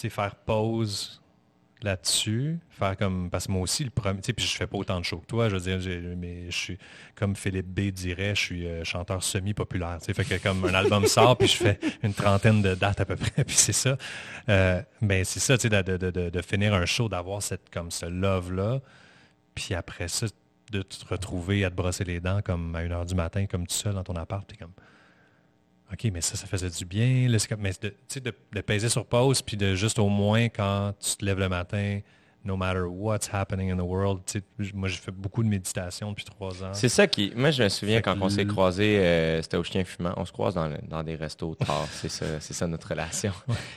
sais, faire pause là-dessus, faire comme parce que moi aussi le premier, tu puis je fais pas autant de shows que toi, je veux dire, mais je suis comme Philippe B dirait, je suis euh, chanteur semi-populaire, tu sais, fait que comme un album sort puis je fais une trentaine de dates à peu près, puis c'est ça. Euh, mais c'est ça, tu sais, de, finir un show, d'avoir cette comme ce love là, puis après ça de te retrouver à te brosser les dents comme à une heure du matin, comme tout seul dans ton appart, puis comme OK, mais ça, ça faisait du bien. mais de, de, de peser sur pause, puis de juste au moins quand tu te lèves le matin, no matter what's happening in the world. moi, j'ai fait beaucoup de méditation depuis trois ans. C'est ça qui. Moi, je me souviens quand on s'est croisés, euh, c'était au chien fumant. On se croise dans, dans des restos tard. c'est ça, c'est ça notre relation.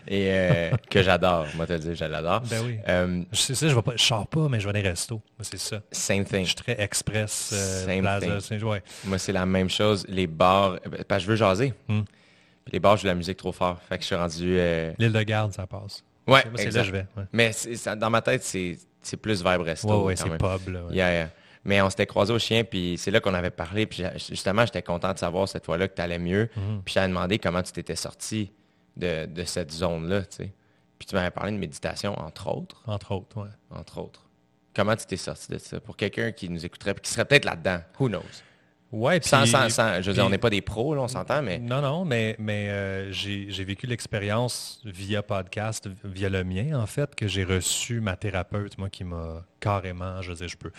Et euh, que j'adore. Moi, te dire, je l'adore. Ben oui. Euh, je sais ça, je ne pas, sors pas, mais je vais dans des restos. c'est ça. Same thing. Je suis très express. Same thing. Moi, c'est la même chose. Les bars, parce que je veux jaser. Hmm. les bars, j'ai la musique trop fort. Fait que je suis rendu. L'île de garde, ça passe. Ouais, c'est là je vais. Mais dans ma tête, c'est plus vibe resto. Ouais, c'est pub. Là, Mais on s'était croisés au chien, puis c'est là qu'on avait parlé. Puis justement, j'étais content de savoir cette fois-là que tu allais mieux. Mhm. Puis j'avais demandé comment tu t'étais sorti de, cette zone-là, tu sais. Puis tu m'avais parlé de méditation, entre autres. Entre autres, oui. Entre autres. Comment tu t'es sorti de ça? Pour quelqu'un qui nous écouterait, et qui serait peut-être là-dedans, who knows? Ouais, sans, je veux dire, on n'est pas des pros, on s'entend, mais... Non, non, mais, mais euh, j'ai vécu l'expérience via podcast, via le mien, en fait, que j'ai reçu ma thérapeute, moi, qui m'a carrément, je veux dire, je peux...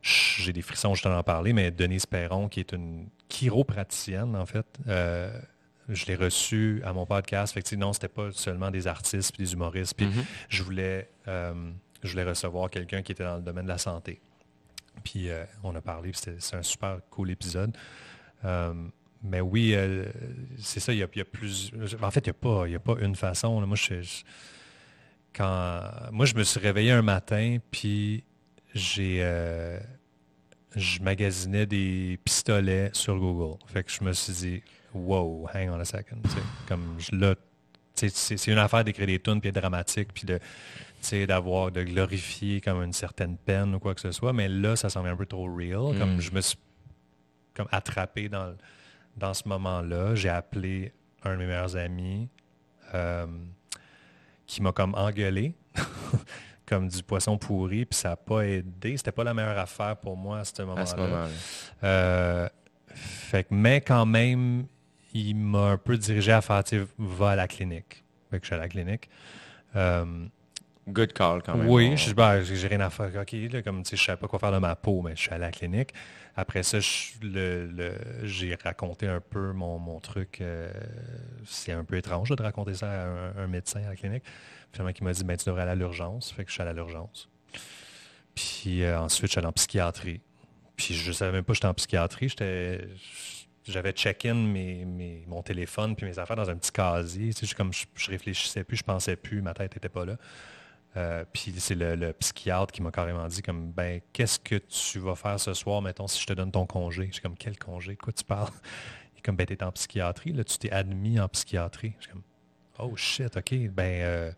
J'ai des frissons, je t'en en parler, mais Denise Perron, qui est une chiropraticienne, en fait, euh, je l'ai reçu à mon podcast. Fait que, non, c'était pas seulement des artistes et des humoristes. Puis mm-hmm. je, voulais, euh, je voulais recevoir quelqu'un qui était dans le domaine de la santé. Puis euh, on a parlé, c'est un super cool épisode. Euh, mais oui, c'est ça, il y, a, plus... En fait, il n'y a, pas, une façon. Moi, je, quand, moi, je me suis réveillé un matin, puis j'ai... je magasinais des pistolets sur Google. Fait que je me suis dit, wow, hang on a second. Comme là, c'est une affaire d'écrire des tunes puis dramatique puis d'avoir de glorifier comme une certaine peine ou quoi que ce soit, mais là, ça semble un peu trop real. Comme mm. je me suis comme attrapé dans, dans ce moment-là. J'ai appelé un de mes meilleurs amis euh, qui m'a comme engueulé. comme du poisson pourri, puis ça n'a pas aidé. C'était pas la meilleure affaire pour moi à ce moment-là. Moment euh, fait mais quand même, il m'a un peu dirigé à faire, tu va à la clinique. Fait que je suis à la clinique. Euh, Good call quand même. Oui, je ben, j'ai rien à faire. OK, là, comme tu sais, je savais pas quoi faire de ma peau, mais je suis à la clinique. Après ça, j'ai raconté un peu mon, truc. Euh, c'est un peu étrange de raconter ça à un, médecin à la clinique. Finalement, qui m'a dit ben, tu devrais aller à l'urgence. Fait que je suis allé à l'urgence. Puis euh, ensuite, je suis allé en psychiatrie. Puis je savais même pas que j'étais en psychiatrie. J'avais check-in mon téléphone puis mes affaires dans un petit casier. Tu comme je, réfléchissais plus, je pensais plus, ma tête n'était pas là. Euh, puis c'est le, psychiatre qui m'a carrément dit comme ben qu'est-ce que tu vas faire ce soir, mettons, si je te donne ton congé? Suis comme quel congé? Quoi tu parles? Est comme ben t'es en psychiatrie, là, tu t'es admis en psychiatrie. Suis comme Oh shit, ok, ben euh,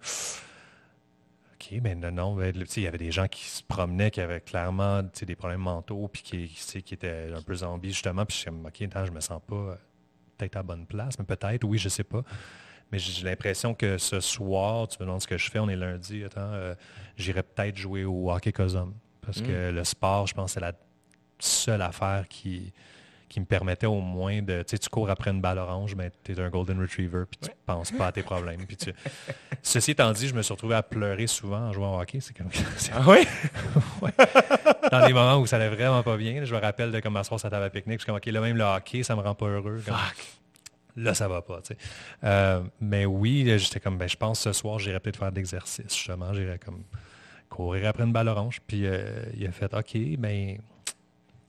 OK, ben non, non ben, il y avait des gens qui se promenaient, qui avaient clairement des problèmes mentaux, puis qui, qui étaient un peu zombies, justement. Puis je suis OK, attends, je me sens pas euh, peut-être à bonne place, mais peut-être, oui, je sais pas. Mais j'ai l'impression que ce soir, tu me demandes ce que je fais, on est lundi, attends, euh, j'irais peut-être jouer au hockey cosum. Parce que mm. le sport, je pense, c'est la seule affaire qui, qui me permettait au moins de, tu sais, tu cours après une balle orange, mais tu es un golden retriever, puis tu ne penses pas à tes problèmes. Puis tu... Ceci étant dit, je me suis retrouvé à pleurer souvent en jouant au hockey. C'est comme... Ah oui? Dans des moments où ça allait vraiment pas bien. Je me rappelle de comme m'asseoir sur la table à pique-nique. Je suis comme, OK, là même le hockey, ça me rend pas heureux. Là, ça va pas. Euh, mais oui, j'étais comme, ben, je pense ce soir, j'irai peut-être faire de l'exercice. Justement, j'irai comme courir après une balle orange. Puis euh, il a fait, OK, ben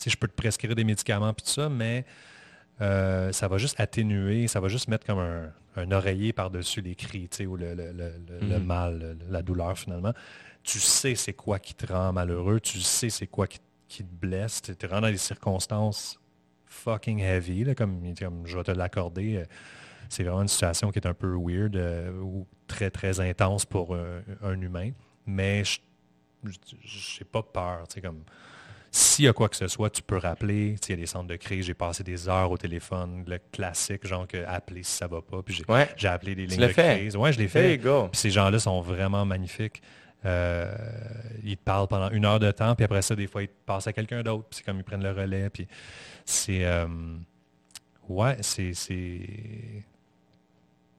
je peux te prescrire des médicaments puis tout ça, mais euh, ça va juste atténuer, ça va juste mettre comme un, oreiller par-dessus les cris, ou le, mhm. mal, la douleur finalement. Tu sais c'est quoi qui te rend malheureux, tu sais c'est quoi qui, te blesse, tu te rends dans des circonstances fucking heavy, comme, je vais te l'accorder. Euh, c'est vraiment une situation qui est un peu weird euh, ou très, très intense pour un humain. Mais je n'ai pas peur. Comme, s'il y a quoi que ce soit, tu peux rappeler. Il y a des centres de crise. J'ai passé des heures au téléphone, le classique, genre que appeler si ça va pas. Puis j'ai appelé des lignes de crise. Ouais, je l'ai fait. Puis ces gens-là sont vraiment magnifiques. Euh, ils te parlent pendant une heure de temps, puis après ça, des fois, ils te passent à quelqu'un d'autre. c'est comme ils prennent le relais. Puis c'est. Euh, ouais, c'est.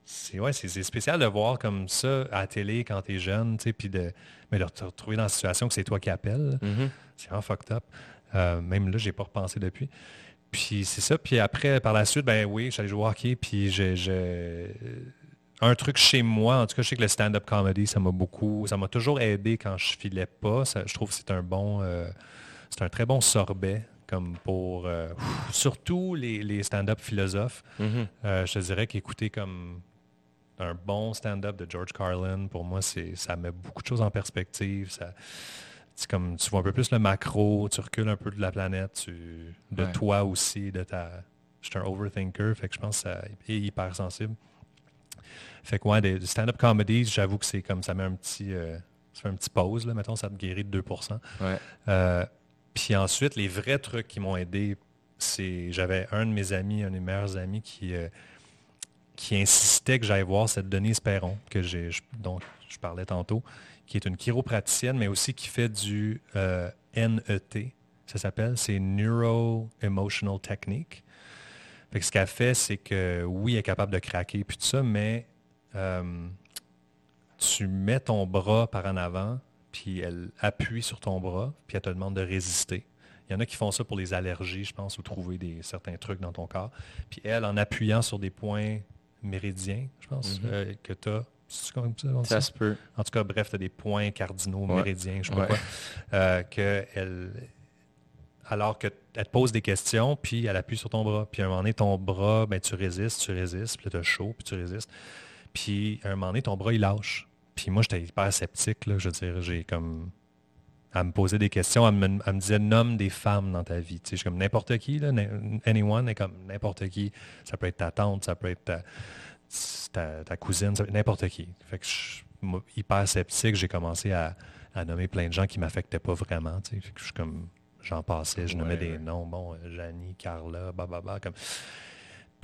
C'est ouais, spécial de voir comme ça à la télé quand tu es jeune, puis de, mais de te retrouver dans la situation que c'est toi qui appelles. Mm-hmm. C'est vraiment fucked up. Euh, même là, j'ai pas repensé depuis. Puis c'est ça. Puis après, par la suite, ben oui, j'allais jouer au hockey. Puis j'ai un truc chez moi, en tout cas, je sais que le stand-up comedy, ça m'a beaucoup, ça m'a toujours aidé quand je filais pas. je trouve que c'est un bon, euh, c'est un très bon sorbet comme pour euh, surtout les, stand-up philosophes. Mm-hmm. je te dirais qu'écouter comme un bon stand-up de George Carlin, pour moi, c'est ça met beaucoup de choses en perspective. Ça, c'est comme tu vois un peu plus le macro, tu recules un peu de la planète, de toi aussi, de ta. Je suis un overthinker, fait que je pense que ça est hyper sensible. Fait que ouais, des, stand-up comedy, j'avoue que c'est comme ça met un petit. Euh, ça fait un petit pause, là, mettons, ça te guérit de 2%. Euh, puis ensuite, les vrais trucs qui m'ont aidé, c'est. J'avais un de mes amis, un de mes meilleurs amis qui. Euh, qui insistait que j'aille voir cette Denise Perron, que j'ai, dont je parlais tantôt, qui est une chiropraticienne, mais aussi qui fait du NET, ça s'appelle. C'est Neuro Emotional Technique. ce qu'elle fait, c'est que oui, elle est capable de craquer puis tout ça, mais euh, tu mets ton bras par en avant, puis elle appuie sur ton bras, puis elle te demande de résister. Il y en a qui font ça pour les allergies, je pense, ou trouver des, certains trucs dans ton corps. Puis elle, en appuyant sur des points méridiens, je pense, mm-hmm. euh, que tu as. Comme ça, ça se peut. En tout cas, bref, tu as des points cardinaux, méridiens, je ne sais pas quoi. Euh, que elle, alors qu'elle te pose des questions, puis elle appuie sur ton bras. Puis à un moment donné, ton bras, ben, tu résistes, tu résistes, puis tu as chaud, puis tu résistes. Puis à un moment donné, ton bras, il lâche. Puis moi, j'étais hyper sceptique. Là, je veux dire, j'ai comme à me poser des questions. Elle me, disait nomme des femmes dans ta vie. Tu sais, je suis comme n'importe qui, là, anyone, est comme n'importe qui. Ça peut être ta tante, ça peut être ta, ta, cousine, n'importe qui. Fait que je hyper sceptique, j'ai commencé à, nommer plein de gens qui ne m'affectaient pas vraiment. Tu sais. je suis comme j'en passais, je nommais des noms, bon, Janie, Carla, bababa, comme.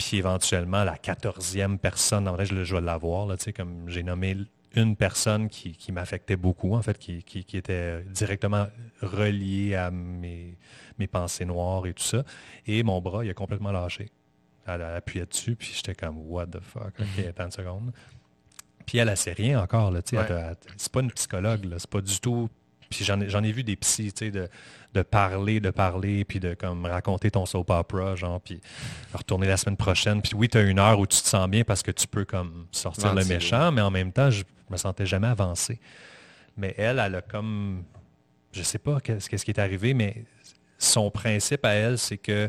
Puis éventuellement, la quatorzième personne, en vrai, je, je vais l'avoir, là, tu sais, comme j'ai nommé une personne qui, m'affectait beaucoup, en fait, qui, était directement reliée à mes, mes, pensées noires et tout ça. Et mon bras, il a complètement lâché. Elle, a appuyé dessus, puis j'étais comme, what the fuck, OK, mhm. attends une seconde. Puis elle, a sait rien encore, là, tu sais, c'est pas une psychologue, là, c'est pas du tout... Puis j'en ai, ai vu des psys, tu sais, de de parler, de parler, puis de comme raconter ton soap opera, genre, puis retourner la semaine prochaine. Puis oui, tu as une heure où tu te sens bien parce que tu peux comme sortir le méchant, mais en même temps, je me sentais jamais avancé. Mais elle, elle a comme, je sais pas qu'est-ce qui est arrivé, mais son principe à elle, c'est que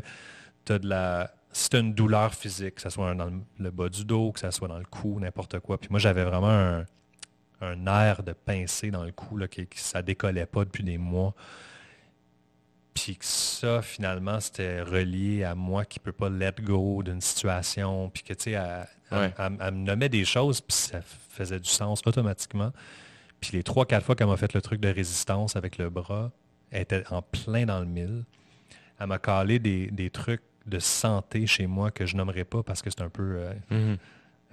tu as de la c'est une douleur physique, que ce soit dans le bas du dos, que ce soit dans le cou, n'importe quoi. Puis moi, j'avais vraiment un, un, air de pincée dans le cou, là, qui, qui, ça décollait pas depuis des mois. Puis que ça, finalement, c'était relié à moi qui ne peux pas let go d'une situation. Puis que, tu sais, elle, me nommait des choses, puis ça faisait du sens automatiquement. Puis les trois, quatre fois qu'elle m'a fait le truc de résistance avec le bras, elle était en plein dans le mille. Elle m'a calé des, trucs de santé chez moi que je nommerai pas parce que c'est un peu euh, mm-hmm.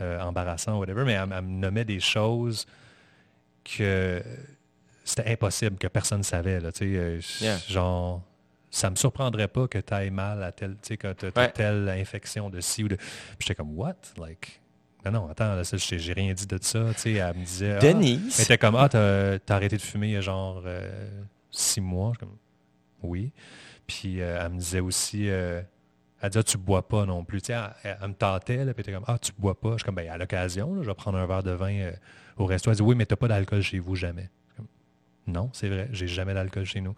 euh, embarrassant, whatever, mais elle, me nommait des choses que c'était impossible, que personne ne savait. Là, euh, Genre, ça me surprendrait pas que tu ailles mal à telle, telle infection de ci ou de. Puis j'étais comme, what? Like, non, non, attends, j'ai rien dit de ça. Elle me disait. Ah, Denise. elle était comme, ah, t'as as arrêté de fumer il y a genre euh, six mois. Comme, oui. Puis euh, elle me disait aussi, euh, elle disait, ah, tu bois pas non plus. Elle, me tentait, puis elle était comme, ah, tu bois pas. Je suis comme, ben, à l'occasion, je vais prendre un verre de vin au resto. Elle dit, oui, mais t'as pas d'alcool chez vous, jamais. Non, c'est vrai, j'ai jamais d'alcool chez nous.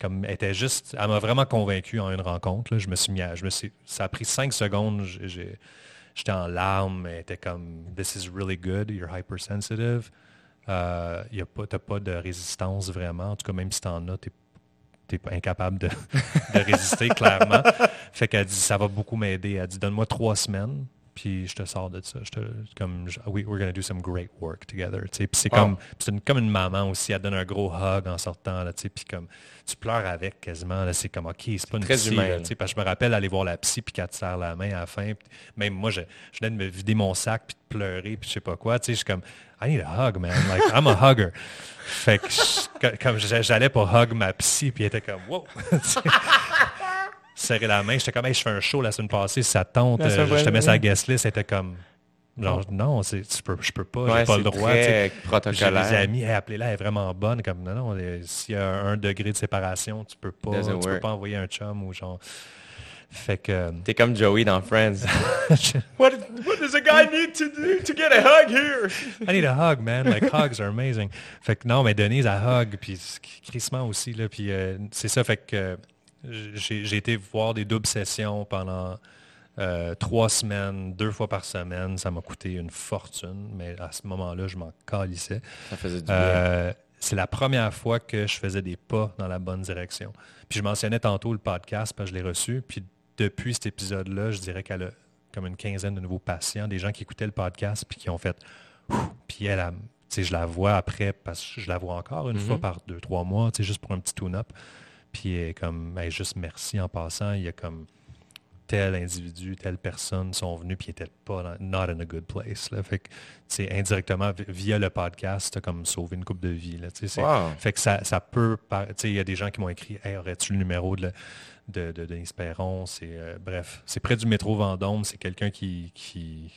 Comme elle était juste, elle m'a vraiment convaincu en une rencontre. Je me suis mis je me suis, ça a pris cinq secondes. J'étais en larmes, elle était comme This is really good, you're hypersensitive. Euh, tu n'as pas de résistance vraiment. En tout cas, même si tu en as, tu pas incapable de, de résister, clairement. Fait qu'elle dit, ça va beaucoup m'aider. Elle dit, donne-moi trois semaines puis je te sors de ça. Je te, comme, we, we're to do some great work together. Puis c'est comme, c'est comme une maman aussi, elle donne un gros hug en sortant, là, puis comme, tu pleures avec quasiment, c'est comme, OK, c'est pas une très psy, humain. parce que je me rappelle aller voir la psy, puis qu'elle te serre la main à la fin. Même moi, je, je venais de me vider mon sac, puis de pleurer, puis je sais pas quoi. Je suis comme, I need a hug, man. Like, I'm a hugger. fait que, comme j'allais pour hug ma psy, puis elle était comme, wow. serrer la main. J'étais comme, je fais un show la semaine passée, ça tente, euh, je te mets sa guest list. C'était comme, genre, non, tu peux, je peux pas, j'ai pas le droit. J'ai des amis, appelez-la, elle est vraiment bonne. Comme, non, non, s'il y a un degré de séparation, tu peux pas, tu peux pas envoyer un chum ou genre. Fait que. Euh, T'es comme Joey dans Friends. what, what does a guy need to do to get a hug here? I need a hug, man. Like, hugs are amazing. Fait que non, mais Denise, a hug, puis crissement aussi, là. Puis euh, c'est ça, fait que j'ai été voir des doubles sessions pendant euh, trois semaines, deux fois par semaine. Ça m'a coûté une fortune, mais à ce moment-là, je m'en calissais. Ça faisait du bien. Euh, c'est la première fois que je faisais des pas dans la bonne direction. Puis je mentionnais tantôt le podcast parce que je l'ai reçu. Puis depuis cet épisode-là, je dirais qu'elle a comme une quinzaine de nouveaux patients, des gens qui écoutaient le podcast puis qui ont fait. Puis elle, a, je la vois après parce que je la vois encore une mm-hmm. fois par deux, trois mois, juste pour un petit tune-up. Puis comme, juste merci en passant. Il y a comme, tel individu, telle personne sont venus puis n'étaient pas not in a good place. Là. Fait que, indirectement, via le podcast, comme sauvé une coupe de vie. Là, Fait que ça, ça peut... Il y a des gens qui m'ont écrit hey, aurais-tu le numéro de, de, de Denis Perron? Euh, bref, c'est près du métro Vendôme. C'est quelqu'un qui, qui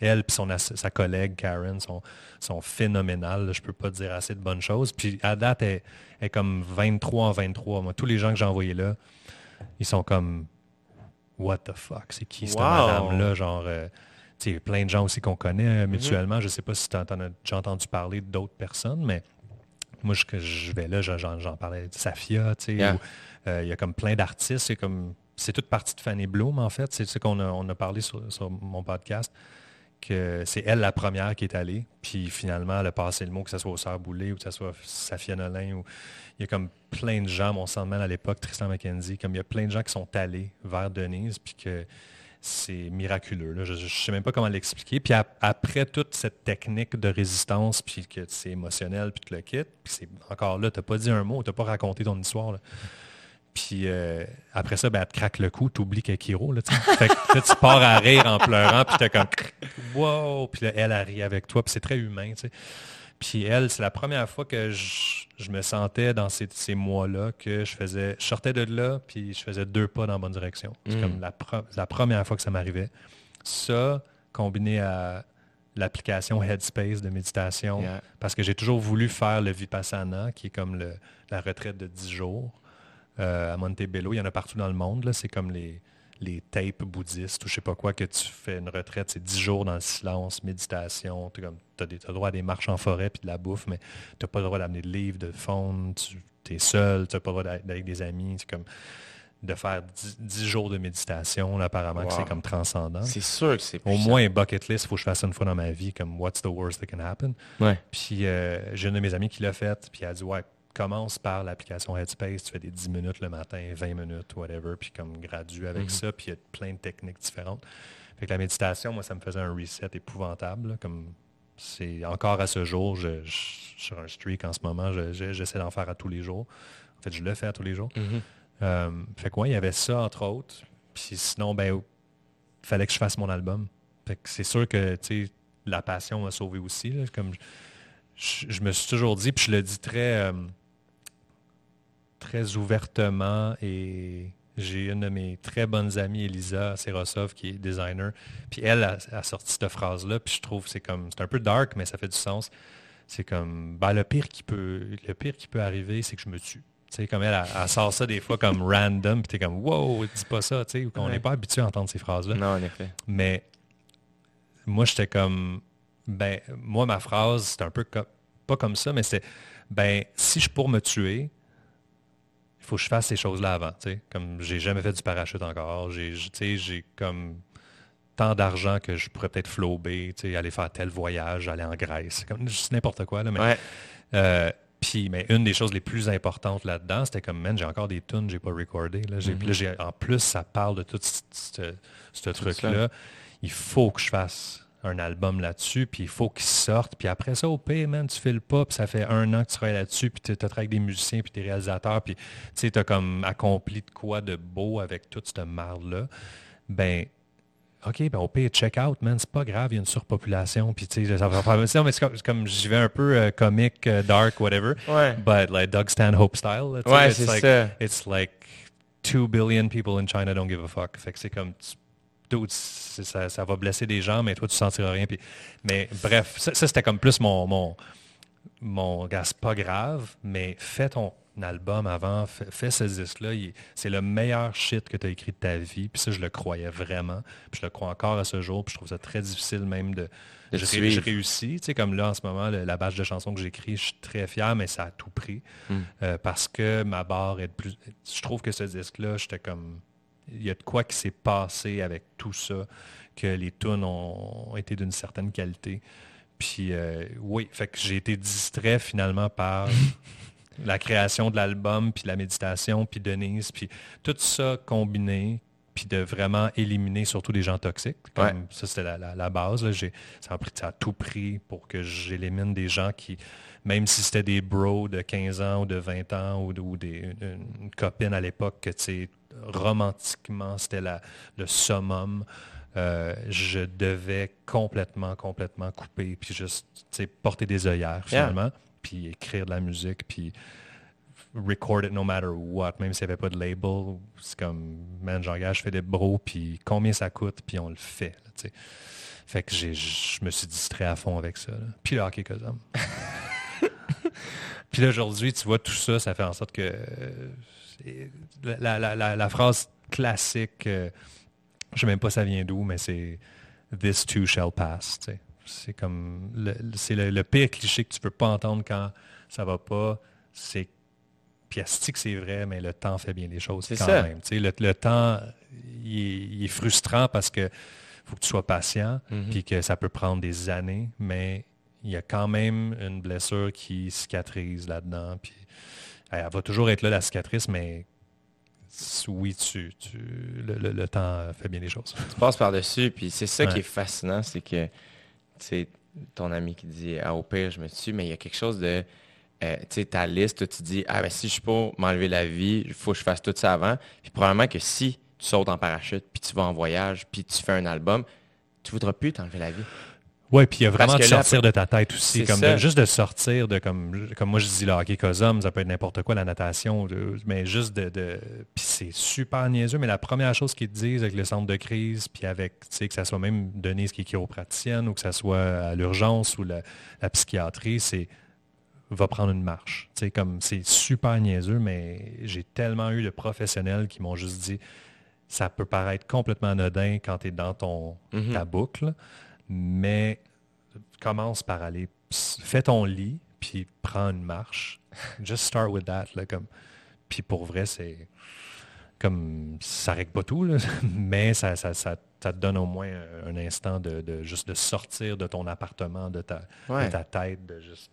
elle et sa collègue Karen sont, sont phénoménales. Je ne peux pas dire assez de bonnes choses. Puis à date, elle, est comme 23 en 23. Moi, tous les gens que j'ai envoyés là, ils sont comme What the fuck? C'est qui cette madame-là? Genre, euh, sais, plein de gens aussi qu'on connaît euh, mm-hmm. mutuellement. Je ne sais pas si tu as, déjà entendu parler d'autres personnes, mais moi, je, je vais là, j'en parlais de Safia, tu sais, euh, il y a comme plein d'artistes. C'est comme c'est toute partie de Fanny Bloom, en fait. C'est ce qu'on a, on a parlé sur, mon podcast c'est elle la première qui est allée. Puis finalement, elle a passé le mot, que ce soit au Sœur Boulay ou que ce soit Safia Nolin. Ou... Il y a comme plein de gens, mon sang à l'époque, Tristan McKenzie, comme il y a plein de gens qui sont allés vers Denise, puis que c'est miraculeux. Je ne sais même pas comment l'expliquer. Puis après toute cette technique de résistance, puis que c'est émotionnel, puis tu le quittes, puis c'est encore là, tu n'as pas dit un mot, tu n'as pas raconté ton histoire. Puis euh, après ça, ben, elle te craque le cou, tu oublies qu'elle est Kiro. Là, fait que, tu pars à rire en pleurant, puis tu comme Wow! Puis là, elle, a ri avec toi, puis c'est très humain. Puis elle, c'est la première fois que je, me sentais dans ces, mois-là que je faisais. Je sortais de là, puis je faisais deux pas dans la bonne direction. C'est mm. comme la, première fois que ça m'arrivait. Ça, combiné à l'application Headspace de méditation, parce que j'ai toujours voulu faire le Vipassana, qui est comme la retraite de 10 jours. Euh, à Montebello. Il y en a partout dans le monde. C'est comme les, les tapes bouddhistes ou je sais pas quoi, que tu fais une retraite, c'est 10 jours dans le silence, méditation. Tu as, le droit à des marches en forêt puis de la bouffe, mais tu n'as pas le droit d'amener de livres, de fond, tu es seul, tu n'as pas le droit d'être avec des amis. C'est comme de faire 10, jours de méditation, apparemment, que c'est comme transcendant. C'est sûr que c'est Au moins, un bucket list, il faut que je fasse une fois dans ma vie, comme What's the worst that can happen? Puis euh, j'ai une de mes amies qui l'a fait, puis elle a dit, ouais, commence par l'application Headspace, tu fais des 10 minutes le matin, 20 minutes, whatever, puis comme gradue avec mhm. ça, puis il y a plein de techniques différentes. Fait que la méditation, moi, ça me faisait un reset épouvantable. comme c'est encore à ce jour, je, suis sur un streak en ce moment, j'essaie d'en faire à tous les jours. En fait, je le fais à tous les jours. Mhm. Euh, fait que il y avait ça, entre autres. Puis sinon, ben, il fallait que je fasse mon album. Fait que c'est sûr que, la passion m'a sauvé aussi. comme je, me suis toujours dit, puis je le dis très... Euh, très ouvertement et j'ai une de mes très bonnes amies, Elisa Serosov, qui est designer. Puis elle a, sorti cette phrase-là. Puis je trouve c'est comme. C'est un peu dark, mais ça fait du sens. C'est comme ben, le pire qui peut. Le pire qui peut arriver, c'est que je me tue. sais comme elle, elle, sort ça des fois comme random, puis t'es comme Wow, dis pas ça, tu sais, on n'est pas habitué à entendre ces phrases-là. Non, en effet. Mais moi, j'étais comme ben, moi, ma phrase, c'est un peu comme pas comme ça, mais c'est ben, si je pour me tuer, il faut que je fasse ces choses-là avant. T'sais. Comme j'ai jamais fait du parachute encore. J'ai, j'ai comme tant d'argent que je pourrais peut-être flober, aller faire tel voyage, aller en Grèce. Comme juste n'importe quoi. Là, mais, euh, puis, mais une des choses les plus importantes là-dedans, c'était comme, man, j'ai encore des tunes, j'ai pas recordé. Là. Mm-hmm. en plus, ça parle de tout ce truc-là. Il faut que je fasse un album là-dessus, puis il faut qu'il sorte. Puis après ça, au pire, man, tu le pas, puis ça fait un an que tu travailles là-dessus, puis tu as travaillé avec des musiciens, puis des réalisateurs, puis tu as comme accompli de quoi de beau avec toute cette marde-là. Ben, OK, ben au pire, check out, man, c'est pas grave, il y a une surpopulation, puis tu sais, ça va faire... mais c'est comme, j'y vais un peu euh, comique, euh, dark, whatever, ouais. but like Doug Stanhope style. Ouais, c'est ça. It's like 2 billion people in China don't give a fuck. Fait que c'est comme, ça, va blesser des gens, mais toi, tu ne sentiras rien. mais bref, ça, c'était comme plus mon, mon, mon gars, pas grave, mais fais ton album avant, fais, ce disque-là. C'est le meilleur shit que tu as écrit de ta vie. Puis ça, je le croyais vraiment. Puis je le crois encore à ce jour. Puis je trouve ça très difficile même de... de je, réussis. Tu sais, comme là, en ce moment, la bâche de chansons que j'écris, je suis très fier, mais ça a tout pris. Hmm. Euh, parce que ma barre est de plus... Je trouve que ce disque-là, j'étais comme il y a de quoi qui s'est passé avec tout ça, que les tunes ont, été d'une certaine qualité. Puis euh, oui, fait que j'ai été distrait finalement par la création de l'album, puis la méditation, puis Denise, puis tout ça combiné, puis de vraiment éliminer surtout des gens toxiques. Comme Ça, c'était la, base. Là. Ça, a pris, ça a tout pris pour que j'élimine des gens qui, même si c'était des bros de 15 ans ou de 20 ans ou, des, une, copine à l'époque que tu romantiquement, c'était le summum. Euh, je devais complètement, complètement couper, puis juste porter des œillères finalement, puis écrire de la musique, puis record it no matter what, même s'il n'y avait pas de label. C'est comme, man, j'engage, je fais des bros, puis combien ça coûte, puis on le fait. fait que je me suis distrait à fond avec ça. Puis le hockey Cosum. puis aujourd'hui, tu vois, tout ça, ça fait en sorte que euh, la, phrase classique, euh, je ne sais même pas ça vient d'où, mais c'est This too shall pass. C'est comme c'est le, pire cliché que tu peux pas entendre quand ça va pas. C'est piastique, c'est vrai, mais le temps fait bien les choses quand même. Le, le, temps, il est, frustrant parce que faut que tu sois patient, mm-hmm. puis que ça peut prendre des années, mais il y a quand même une blessure qui cicatrise là-dedans. Puis elle va toujours être là, la cicatrice, mais oui, tu, le, temps fait bien les choses. Tu passes par-dessus, puis c'est ça qui est fascinant, c'est que c'est ton ami qui dit ah, au pire, je me tue, mais il y a quelque chose de. Euh, tu sais, ta liste, tu dis Ah, ben si je suis pas m'enlever la vie, il faut que je fasse tout ça avant. Puis probablement que si tu sautes en parachute, puis tu vas en voyage, puis tu fais un album, tu voudras plus t'enlever la vie. Oui, puis il y a vraiment de sortir de ta tête aussi. Comme juste de sortir de comme comme moi je dis le hockey cosum, ça peut être n'importe quoi, la natation, mais juste de, puis c'est super niaiseux, mais la première chose qu'ils te disent avec le centre de crise, puis avec, tu sais, que ça soit même Denise qui est chiropraticienne ou que ça soit à l'urgence ou la, psychiatrie, c'est va prendre une marche. Tu sais, comme c'est super niaiseux, mais j'ai tellement eu de professionnels qui m'ont juste dit ça peut paraître complètement anodin quand tu es dans ton, mm-hmm. ta boucle, mais commence par aller, fais ton lit, puis prends une marche. Just start with that. Là, comme, puis pour vrai, c'est comme ça règle pas tout, mais ça, ça, ça, te donne au moins un, instant de, juste de sortir de ton appartement, de ta, de ta tête, de juste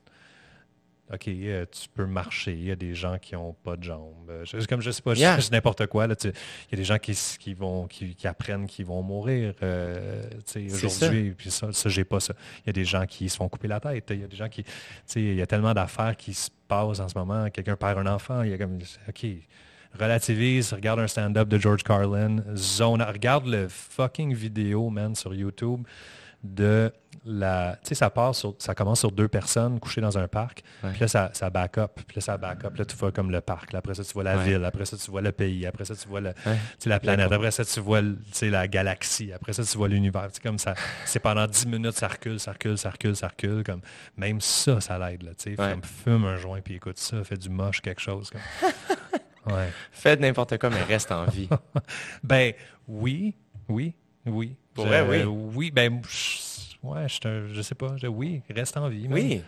OK, euh, tu peux marcher, il y a des gens qui n'ont pas de jambes. Euh, comme je sais pas, je n'importe quoi. il y a des gens qui, vont, qui, apprennent qu'ils vont mourir euh, aujourd'hui, puis ça, ça j'ai pas ça. Il y a des gens qui se font couper la tête. Il y a des gens qui. Il y a tellement d'affaires qui se passent en ce moment. Quelqu'un perd un enfant, il y a comme OK. Relativise, regarde un stand-up de George Carlin, zone, regarde le fucking vidéo, man, sur YouTube de la. Tu sais, ça part ça commence sur deux personnes couchées dans un parc. Puis là, ça, ça back up. Puis là, ça back up. Là, tu vois comme le parc. après ça, tu vois la ville. Après ça, tu vois le pays. Après ça, tu vois le, la planète. Après ça, tu vois la galaxie. Après ça, tu vois l'univers. C'est comme ça. C'est pendant dix minutes, ça recule, ça recule, ça recule, ça recule. Comme, même ça, ça l'aide. Là, tu sais. fume un joint, puis écoute ça, fait du moche, quelque chose. Comme. ouais. Fais n'importe quoi, mais reste en vie. ben oui, oui, oui. Pour vrai, oui. oui, ben, ouais, je, je sais pas. Je, oui, reste en vie. Oui.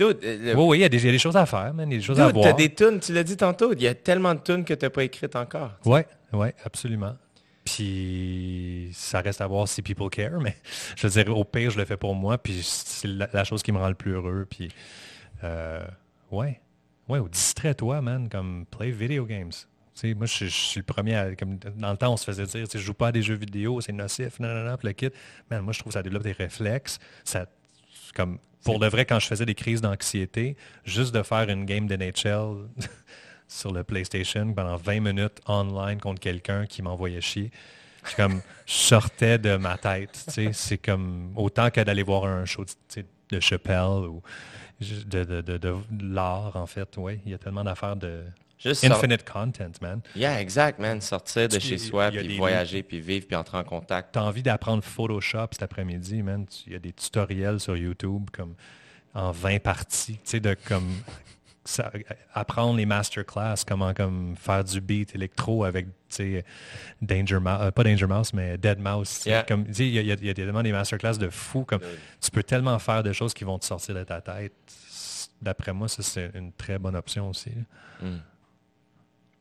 Euh, oui, oui, il y, a des, choses à faire, man. Il y a des choses à voir. Tu as des tunes, tu l'as dit tantôt, il y a tellement de tunes que tu n'as pas écrites encore. Oui, oui, absolument. Puis ça reste à voir si people care, mais je veux dire, au pire, je le fais pour moi, puis c'est la, chose qui me rend le plus heureux. Puis, euh, ouais, ouais, distrais-toi, man, comme play video games moi, je, suis le premier à, comme dans le temps, on se faisait dire, je joue pas à des jeux vidéo, c'est nocif, non, non, non, le kit. Mais moi, je trouve que ça développe des réflexes. Ça, comme, pour de vrai, quand je faisais des crises d'anxiété, juste de faire une game de NHL sur le PlayStation pendant 20 minutes online contre quelqu'un qui m'envoyait chier, je, comme, sortais de ma tête. C'est comme autant que d'aller voir un show de Chappelle ou de, de, de, de l'art, en fait. Oui, il y a tellement d'affaires de Infinite content, man. Yeah, exact, man. Sortir de chez soi, puis voyager, puis vivre, puis entrer en contact. Tu as envie d'apprendre Photoshop cet après-midi, man. Il y a des tutoriels sur YouTube comme en 20 parties, tu sais, de comme apprendre les masterclass, comment comme faire du beat électro avec Danger Mouse, euh, pas Danger Mouse, mais Dead Mouse. Comme il y, a, y, a tellement des masterclass de fou, comme tu peux tellement faire de choses qui vont te sortir de ta tête. D'après moi, ça c'est une très bonne option aussi. Mm.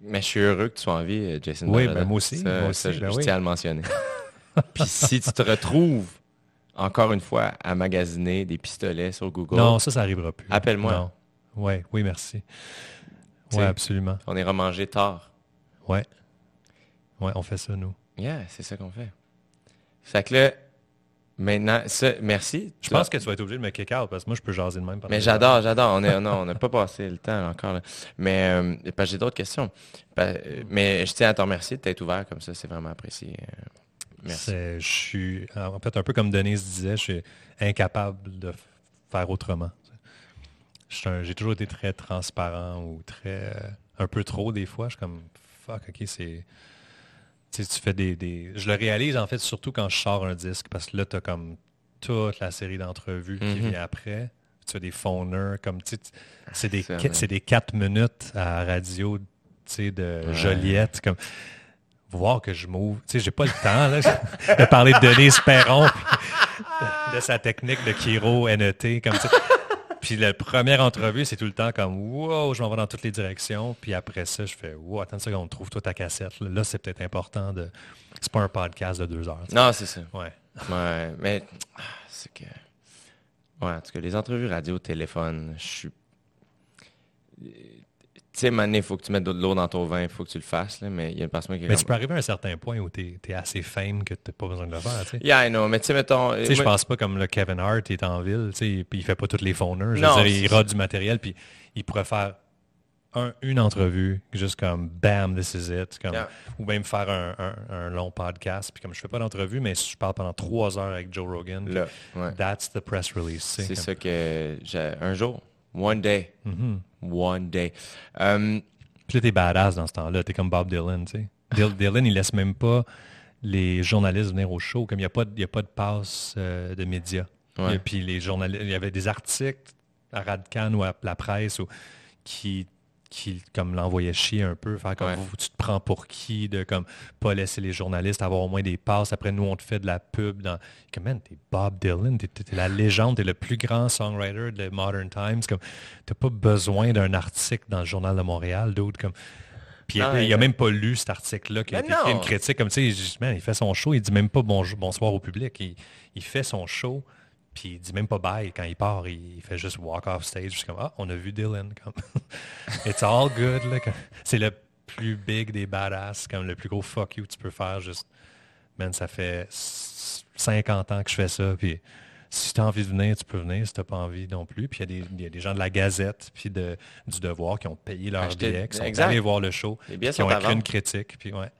Mais je suis heureux que tu sois en vie, euh, Jason. Oui, ben moi aussi. moi aussi je, ben tiens à le mentionner. Puis si tu te retrouves, encore une fois, à magasiner des pistolets sur Google. Non, ça, ça n'arrivera plus. Appelle-moi. Oui, oui, merci. Oui, absolument. On est remangé tard. Ouais. Ouais, on fait ça, nous. Yeah, c'est ça qu'on fait. Fait que là, Maintenant, merci. Je pense que tu vas être obligé de me kick out parce que moi, je peux jaser de même. Mais j'adore, j'adore. On on n'a pas passé le temps encore. Mais euh, j'ai d'autres questions. Mais je tiens à te remercier de t'être ouvert comme ça. C'est vraiment apprécié. Euh, merci. Je suis, en fait, un peu comme Denise disait, je suis incapable de faire autrement. J'ai toujours été très transparent ou très... Euh, un peu trop des fois. Je suis comme, fuck, ok, c'est tu fais des, Je le réalise en fait surtout quand je sors un disque parce que là, tu as comme toute la série d'entrevues qui mhm. vient après. Tu as des phoners comme tu c'est des, c'est des 4 minutes à radio de Joliette. Comme, voir que je m'ouvre. Tu sais, j'ai pas le temps là, de parler de Denise Perron de, de, sa technique de Kiro NET. Comme, puis la première entrevue, c'est tout le temps comme wow, je m'en vais dans toutes les directions. Puis après ça, je fais wow, attends une seconde, trouve toi ta cassette. Là, c'est peut-être important de. C'est pas un podcast de deux heures. Non, c'est ça. Ouais. ouais mais c'est que. Ouais, en tout cas, les entrevues radio, téléphone, je suis sais, maintenant, il faut que tu mettes de l'eau dans ton vin, il faut que tu le fasses, là, mais il y a une personne qui... Mais tu peux arriver à un certain point où tu es, assez fame que tu n'as pas besoin de le faire, tu sais. Yeah, I know, mais tu sais, mettons... Tu sais, je pense pas comme le Kevin Hart, il est en ville, tu sais, puis il fait pas toutes les phoners. Je veux dire, il rate du matériel, puis il pourrait faire un, une entrevue, juste comme bam, this is it, comme, ou même faire un, un, long podcast. Puis comme je fais pas d'entrevue, mais je parle pendant trois heures avec Joe Rogan, that's the press release. C'est ça que j'ai un jour, one day. Mm-hmm. One day. Um, Puis là, t'es badass dans ce temps-là. T'es comme Bob Dylan, tu sais. Dylan, il laisse même pas les journalistes venir au show, comme il n'y a, pas de, a pas de passe euh, de médias. Puis les journalistes, il y avait des articles à Radcan ou à la presse qui qui comme l'envoyait chier un peu, faire comme vous, tu te prends pour qui, de comme pas laisser les journalistes avoir au moins des passes. Après, nous, on te fait de la pub. Dans... Comme, man, t'es Bob Dylan, t'es, es la légende, t'es le plus grand songwriter de Modern Times. Comme, t'as pas besoin d'un article dans le Journal de Montréal, d'autres comme... Puis il, a même pas lu cet article-là, qui a fait une critique comme, tu sais, il fait son show, il dit même pas bonjour, bonsoir au public. Il, il fait son show puis il dit même pas bye quand il part, il fait juste walk off stage, juste comme ah, on a vu Dylan comme It's all good C'est le plus big des badass, comme le plus gros fuck you que tu peux faire juste man, ça fait 50 ans que je fais ça puis si tu as envie de venir, tu peux venir. Si tu n'as pas envie non plus. Puis il y, a des gens de la Gazette puis de, du Devoir qui ont payé leur billet, qui sont allés voir le show, qui ont écrit une critique. Puis ouais.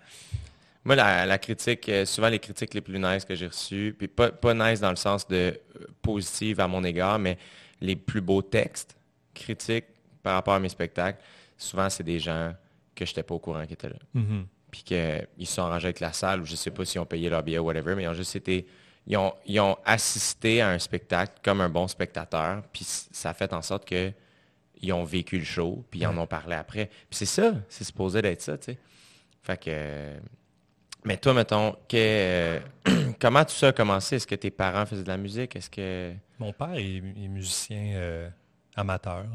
Moi, la, critique, euh, souvent les critiques les plus nice que j'ai reçues, puis pas, pas nice dans le sens de euh, positive à mon égard, mais les plus beaux textes critiques par rapport à mes spectacles, souvent c'est des gens que je n'étais pas au courant qui étaient là. Mm-hmm. Puis qu'ils se sont arrangés avec la salle, ou je ne sais pas s'ils ont payé leur billet ou whatever, mais ils ont juste été. Ils ont, ils ont assisté à un spectacle comme un bon spectateur, puis ça a fait en sorte qu'ils ont vécu le show, puis ils en ont parlé après. Puis c'est ça, c'est supposé d'être ça, tu sais. Fait que mais toi, mettons, que, comment tout ça a commencé? Est-ce que tes parents faisaient de la musique? Est-ce que. Mon père est, musicien euh, amateur.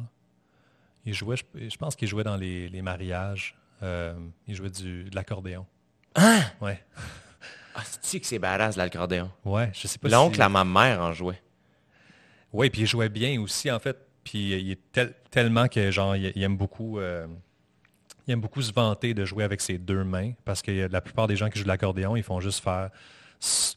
Il jouait, je, pense qu'il jouait dans les, mariages. Euh, il jouait du, de l'accordéon. Hein? Ouais. Ah, c'est-tu que c'est badass l'accordéon? Ouais, je sais pas L'oncle à ma mère en jouait. Oui, puis il jouait bien aussi, en fait. Puis il est tellement que, genre, il, aime beaucoup. Euh, il aime beaucoup se vanter de jouer avec ses deux mains parce que la plupart des gens qui jouent de l'accordéon, ils font juste faire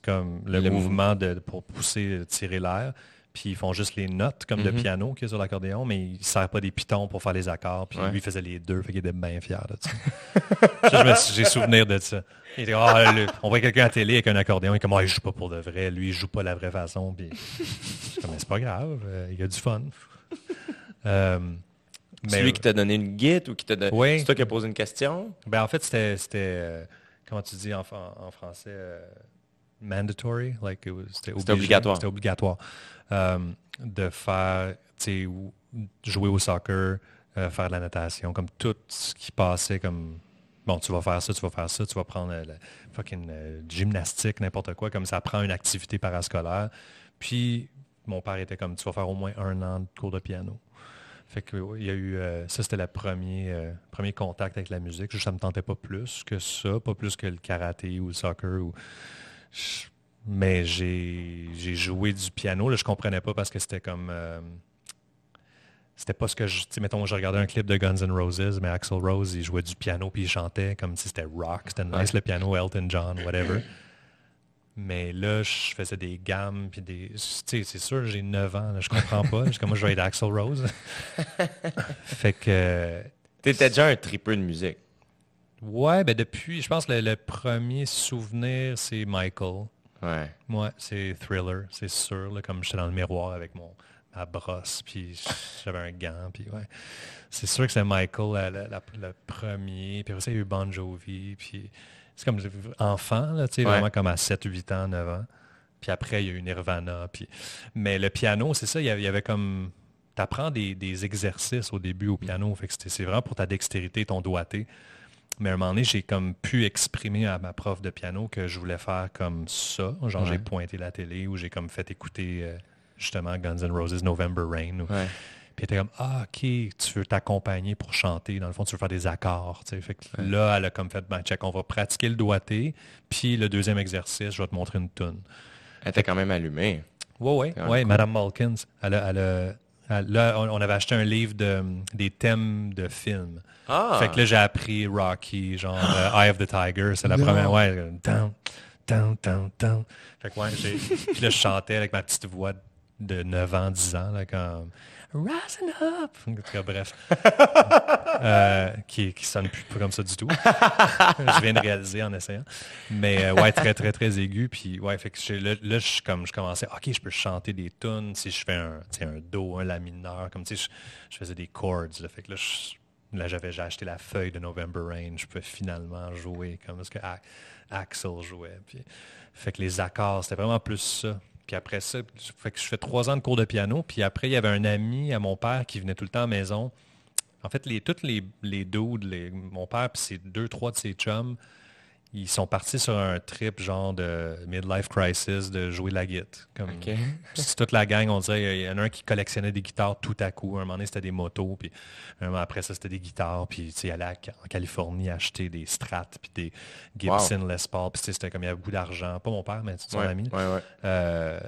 comme le, mouvement de, pour pousser, tirer l'air. Puis ils font juste les notes comme le mhm. piano qui est sur l'accordéon, mais ils ne servent pas des pitons pour faire les accords. Puis lui, il faisait les deux, fait qu'il était bien fier de ça. J'ai souvenir de ça. Il ah, on voit quelqu'un à la télé avec un accordéon, il est comme, ah, il joue pas pour de vrai, lui, il joue pas la vraie façon. Puis, c'est pas grave, euh, il y a du fun. Euh, c'est lui qui t'a donné une guide ou qui t'a donné... Oui. C'est toi qui as posé une question? Ben, en fait, c'était... Euh, comment tu dis en, en français? Euh, mandatory? Like, c'était obligatoire. C'était obligatoire. Euh, de faire, tu sais, jouer au soccer, faire de la natation, comme tout ce qui passait comme... Bon, tu vas faire ça, tu vas faire ça, tu vas prendre la fucking gymnastique, n'importe quoi, comme ça prend une activité parascolaire. Puis, mon père était comme, tu vas faire au moins un an de cours de piano. Fait que, il y a eu, euh, ça c'était le premier, euh, premier contact avec la musique. Ça ne me tentait pas plus que ça, pas plus que le karaté ou le soccer. Ou... Mais j'ai joué du piano. Là, je comprenais pas parce que c'était comme... Euh, c'était pas ce que je... Mettons, je regardais un clip de Guns N' Roses, mais Axel Rose, il jouait du piano puis il chantait comme si c'était rock. C'était nice, le piano, Elton John, whatever. Mais là, je faisais des gammes, puis des... Tu sais, c'est sûr, j'ai 9 ans, je comprends pas. comme moi, je vais être Axel Rose. fait que... T'étais déjà un tripeux de musique. Ouais, ben depuis, je pense que le, premier souvenir, c'est Michael. Ouais. Moi, c'est Thriller, c'est sûr. comme j'étais dans le miroir avec mon ma brosse, puis j'avais un gant, puis ouais. C'est sûr que c'est Michael le premier. Puis après ça, il y a eu Bon Jovi, puis c'est comme enfant, là, vraiment comme à 7, 8 ans, 9 ans. Puis après, il y a eu Nirvana. Puis... Mais le piano, c'est ça, il y avait, comme... Tu apprends des, exercices au début au piano. Fait que c'est vraiment pour ta dextérité, ton doigté. Mais à un moment donné, j'ai comme pu exprimer à ma prof de piano que je voulais faire comme ça. Genre, j'ai pointé la télé ou j'ai comme fait écouter euh, justement Guns N' Roses November Rain. Puis elle était comme, ah, OK, tu veux t'accompagner pour chanter. Dans le fond, tu veux faire des accords. Fait que là, elle a comme fait, ben, check, on va pratiquer le doigté. Puis le deuxième exercice, je vais te montrer une toune. Elle était quand même allumée. Oui, oui, oui. Madame Malkins, elle là, on avait acheté un livre de, des thèmes de films. Ah. Fait que là, j'ai appris Rocky, genre euh, Eye of the Tiger. C'est la première. Ouais, down, down, down, down. Fait que ouais. Puis là, je chantais avec ma petite voix de 9 ans, 10 ans, là, quand Rising Up. bref. euh, qui, qui sonne plus comme ça du tout. je viens de réaliser en essayant. Mais euh, ouais, très, très, très aigu. Puis ouais, fait que là, là je, comme, je commençais, OK, je peux chanter des tunes si je fais un, un Do, un La mineur. Comme tu sais, je, faisais des chords. Là, fait que là, là j'avais j'ai acheté la feuille de November Rain. Je peux finalement jouer comme ce que Axel jouait. Puis, fait que les accords, c'était vraiment plus ça. Puis après ça, je fais trois ans de cours de piano. Puis après, il y avait un ami à mon père qui venait tout le temps à la maison. En fait, les, toutes les, les mon père ses deux, trois de ses chums, ils sont partis sur un trip genre de midlife crisis de jouer la guitare. Comme toute la gang, on dirait, il y en a un qui collectionnait des guitares tout à coup. Un moment donné, c'était des motos, puis après ça, c'était des guitares, puis il allait en Californie acheter des Strat, puis des Gibson Les Paul, puis c'était comme il y avait beaucoup d'argent. Pas mon père, mais son ami. Euh,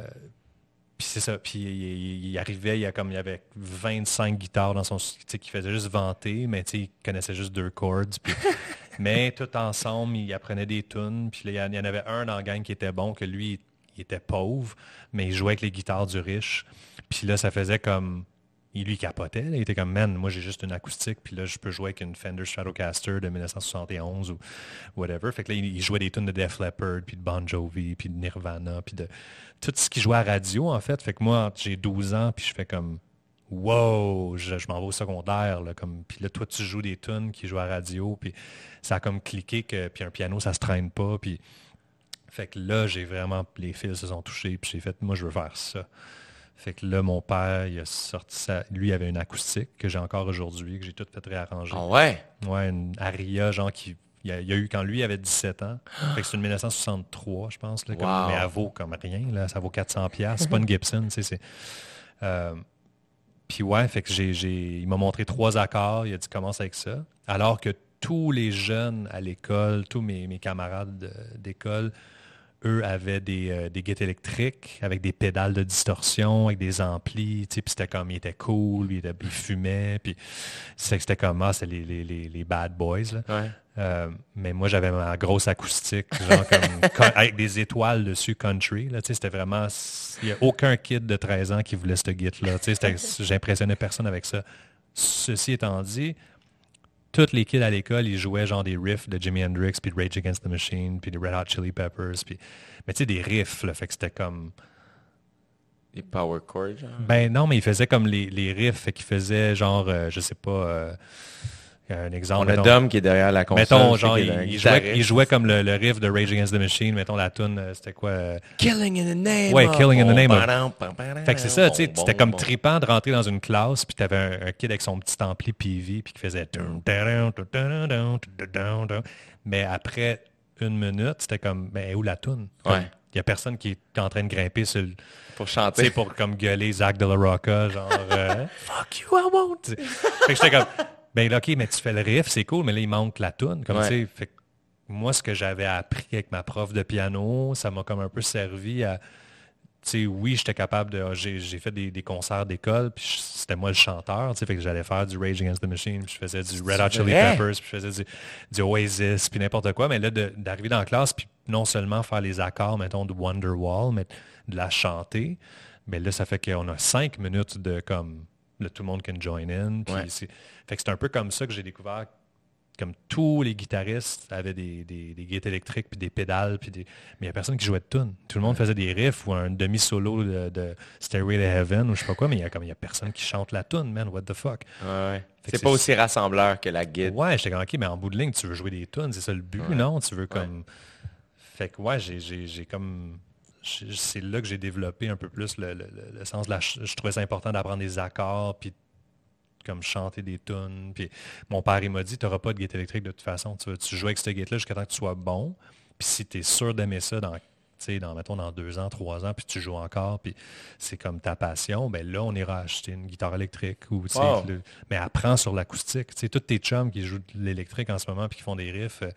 puis c'est ça. Puis il, arrivait, il y, a comme, il y avait 25 guitares dans son... qui faisait juste vanter, mais il connaissait juste deux chords. mais tout ensemble, il apprenait des tunes. Puis il y en avait un dans la gang qui était bon, que lui, il était pauvre, mais il jouait avec les guitares du riche. Puis là, ça faisait comme il lui capotait. Il était comme, man, moi j'ai juste une acoustique, puis là je peux jouer avec une Fender Stratocaster de 1971 ou whatever. Fait que là, il jouait des tunes de Def Leppard, puis de Bon Jovi, puis de Nirvana, puis de tout ce qui jouait à radio en fait. Fait que moi, j'ai 12 ans, puis je fais comme, wow, je, m'en vais au secondaire. Là, comme, puis là, toi, tu joues des tunes qui jouent à radio, puis ça a comme cliqué que, puis un piano, ça se traîne pas, puis... Fait que là, j'ai vraiment, les fils se sont touchés, puis j'ai fait, moi, je veux faire ça. Fait que là, mon père, il a sorti ça. Lui, il avait une acoustique que j'ai encore aujourd'hui, que j'ai tout fait réarranger. Ah ouais? Ouais, une Aria, genre, qui. Il y, a, eu quand lui avait 17 ans. Fait que c'est une 1963, je pense. Là, mais elle vaut comme rien. Là, ça vaut 400 C'est pas une Gibson. C'est, euh, puis ouais, fait que il m'a montré trois accords. Il a dit commence avec ça. Alors que tous les jeunes à l'école, tous mes camarades d'école, eux avaient des, euh, des guides électriques avec des pédales de distorsion, avec des amplis, puis c'était comme, il était cool, il, était, il fumait, puis c'était comme, ah, c'est les, les, les, bad boys, euh, mais moi, j'avais ma grosse acoustique, genre comme, avec des étoiles dessus, country, là, c'était vraiment, il n'y a aucun kid de 13 ans qui voulait ce guide-là, j'impressionnais personne avec ça. Ceci étant dit, tous les kids à l'école, ils jouaient genre des riffs de Jimi Hendrix, puis de Rage Against the Machine, puis de Red Hot Chili Peppers, puis... Mais tu sais, des riffs, là, fait que c'était comme... Des power chords, genre? Ben non, mais ils faisaient comme les, les riffs, fait qu'ils faisaient genre, euh, je sais pas... Euh, un exemple. On a Dom qui est derrière la console. Mettons, genre, il, jouait, il, jouait, comme le, le, riff de Rage Against the Machine. Mettons, la tune, euh, c'était quoi? Euh, Killing in the name Ouais, Killing in the name of... Fait que c'est ça, tu sais, c'était comme tripant de rentrer dans une classe, puis t'avais un, un kid avec son petit ampli PV, puis qui faisait... Mais après une minute, c'était comme, ben, où la tune? Ouais. Il n'y a personne qui est en train de grimper sur le... Pour chanter. pour comme gueuler Zach de la Rocca, genre... Euh, Fuck you, I won't! fait que j'étais comme... Ben OK, mais tu fais le riff, c'est cool, mais là, il manque la toune. Comme fait moi, ce que j'avais appris avec ma prof de piano, ça m'a comme un peu servi à. Oui, j'étais capable de. J'ai fait des, concerts d'école, puis c'était moi le chanteur, fait que j'allais faire du Rage Against the Machine, puis je faisais du Red Hot Chili Peppers, puis je faisais du, Oasis, puis n'importe quoi. Mais là, d'arriver dans la classe, puis non seulement faire les accords, mettons, de Wonderwall, mais de la chanter. Mais là, ça fait qu'on a cinq minutes de comme tout le monde can join in. Fait que c'est un peu comme ça que j'ai découvert comme tous les guitaristes avaient des, des, des guides électriques puis des pédales puis des... mais il n'y a personne qui jouait de tunes. Tout le monde faisait des riffs ou un demi solo de, de, Stairway to Heaven ou je sais pas quoi, mais il y a comme y a personne qui chante la tune, man. What the fuck. C'est pas aussi rassembleur que la guide. Ouais, j'étais comme ok, mais en bout de ligne, tu veux jouer des tunes, c'est ça le but, non? Tu veux comme. Fait que ouais, j'ai comme c'est là que j'ai développé un peu plus le, sens de la... Je trouvais ça important d'apprendre des accords, puis comme chanter des tunes. Puis mon père, il m'a dit, tu n'auras pas de guette électrique de toute façon. Tu, tu joues avec cette guette-là jusqu'à temps que tu sois bon. Puis si tu es sûr d'aimer ça dans, dans, mettons, dans deux ans, trois ans, puis tu joues encore, puis c'est comme ta passion, ben là, on ira acheter une guitare électrique. Ou, mais apprends sur l'acoustique. Tous tes chums qui jouent de l'électrique en ce moment, puis qui font des riffs, euh,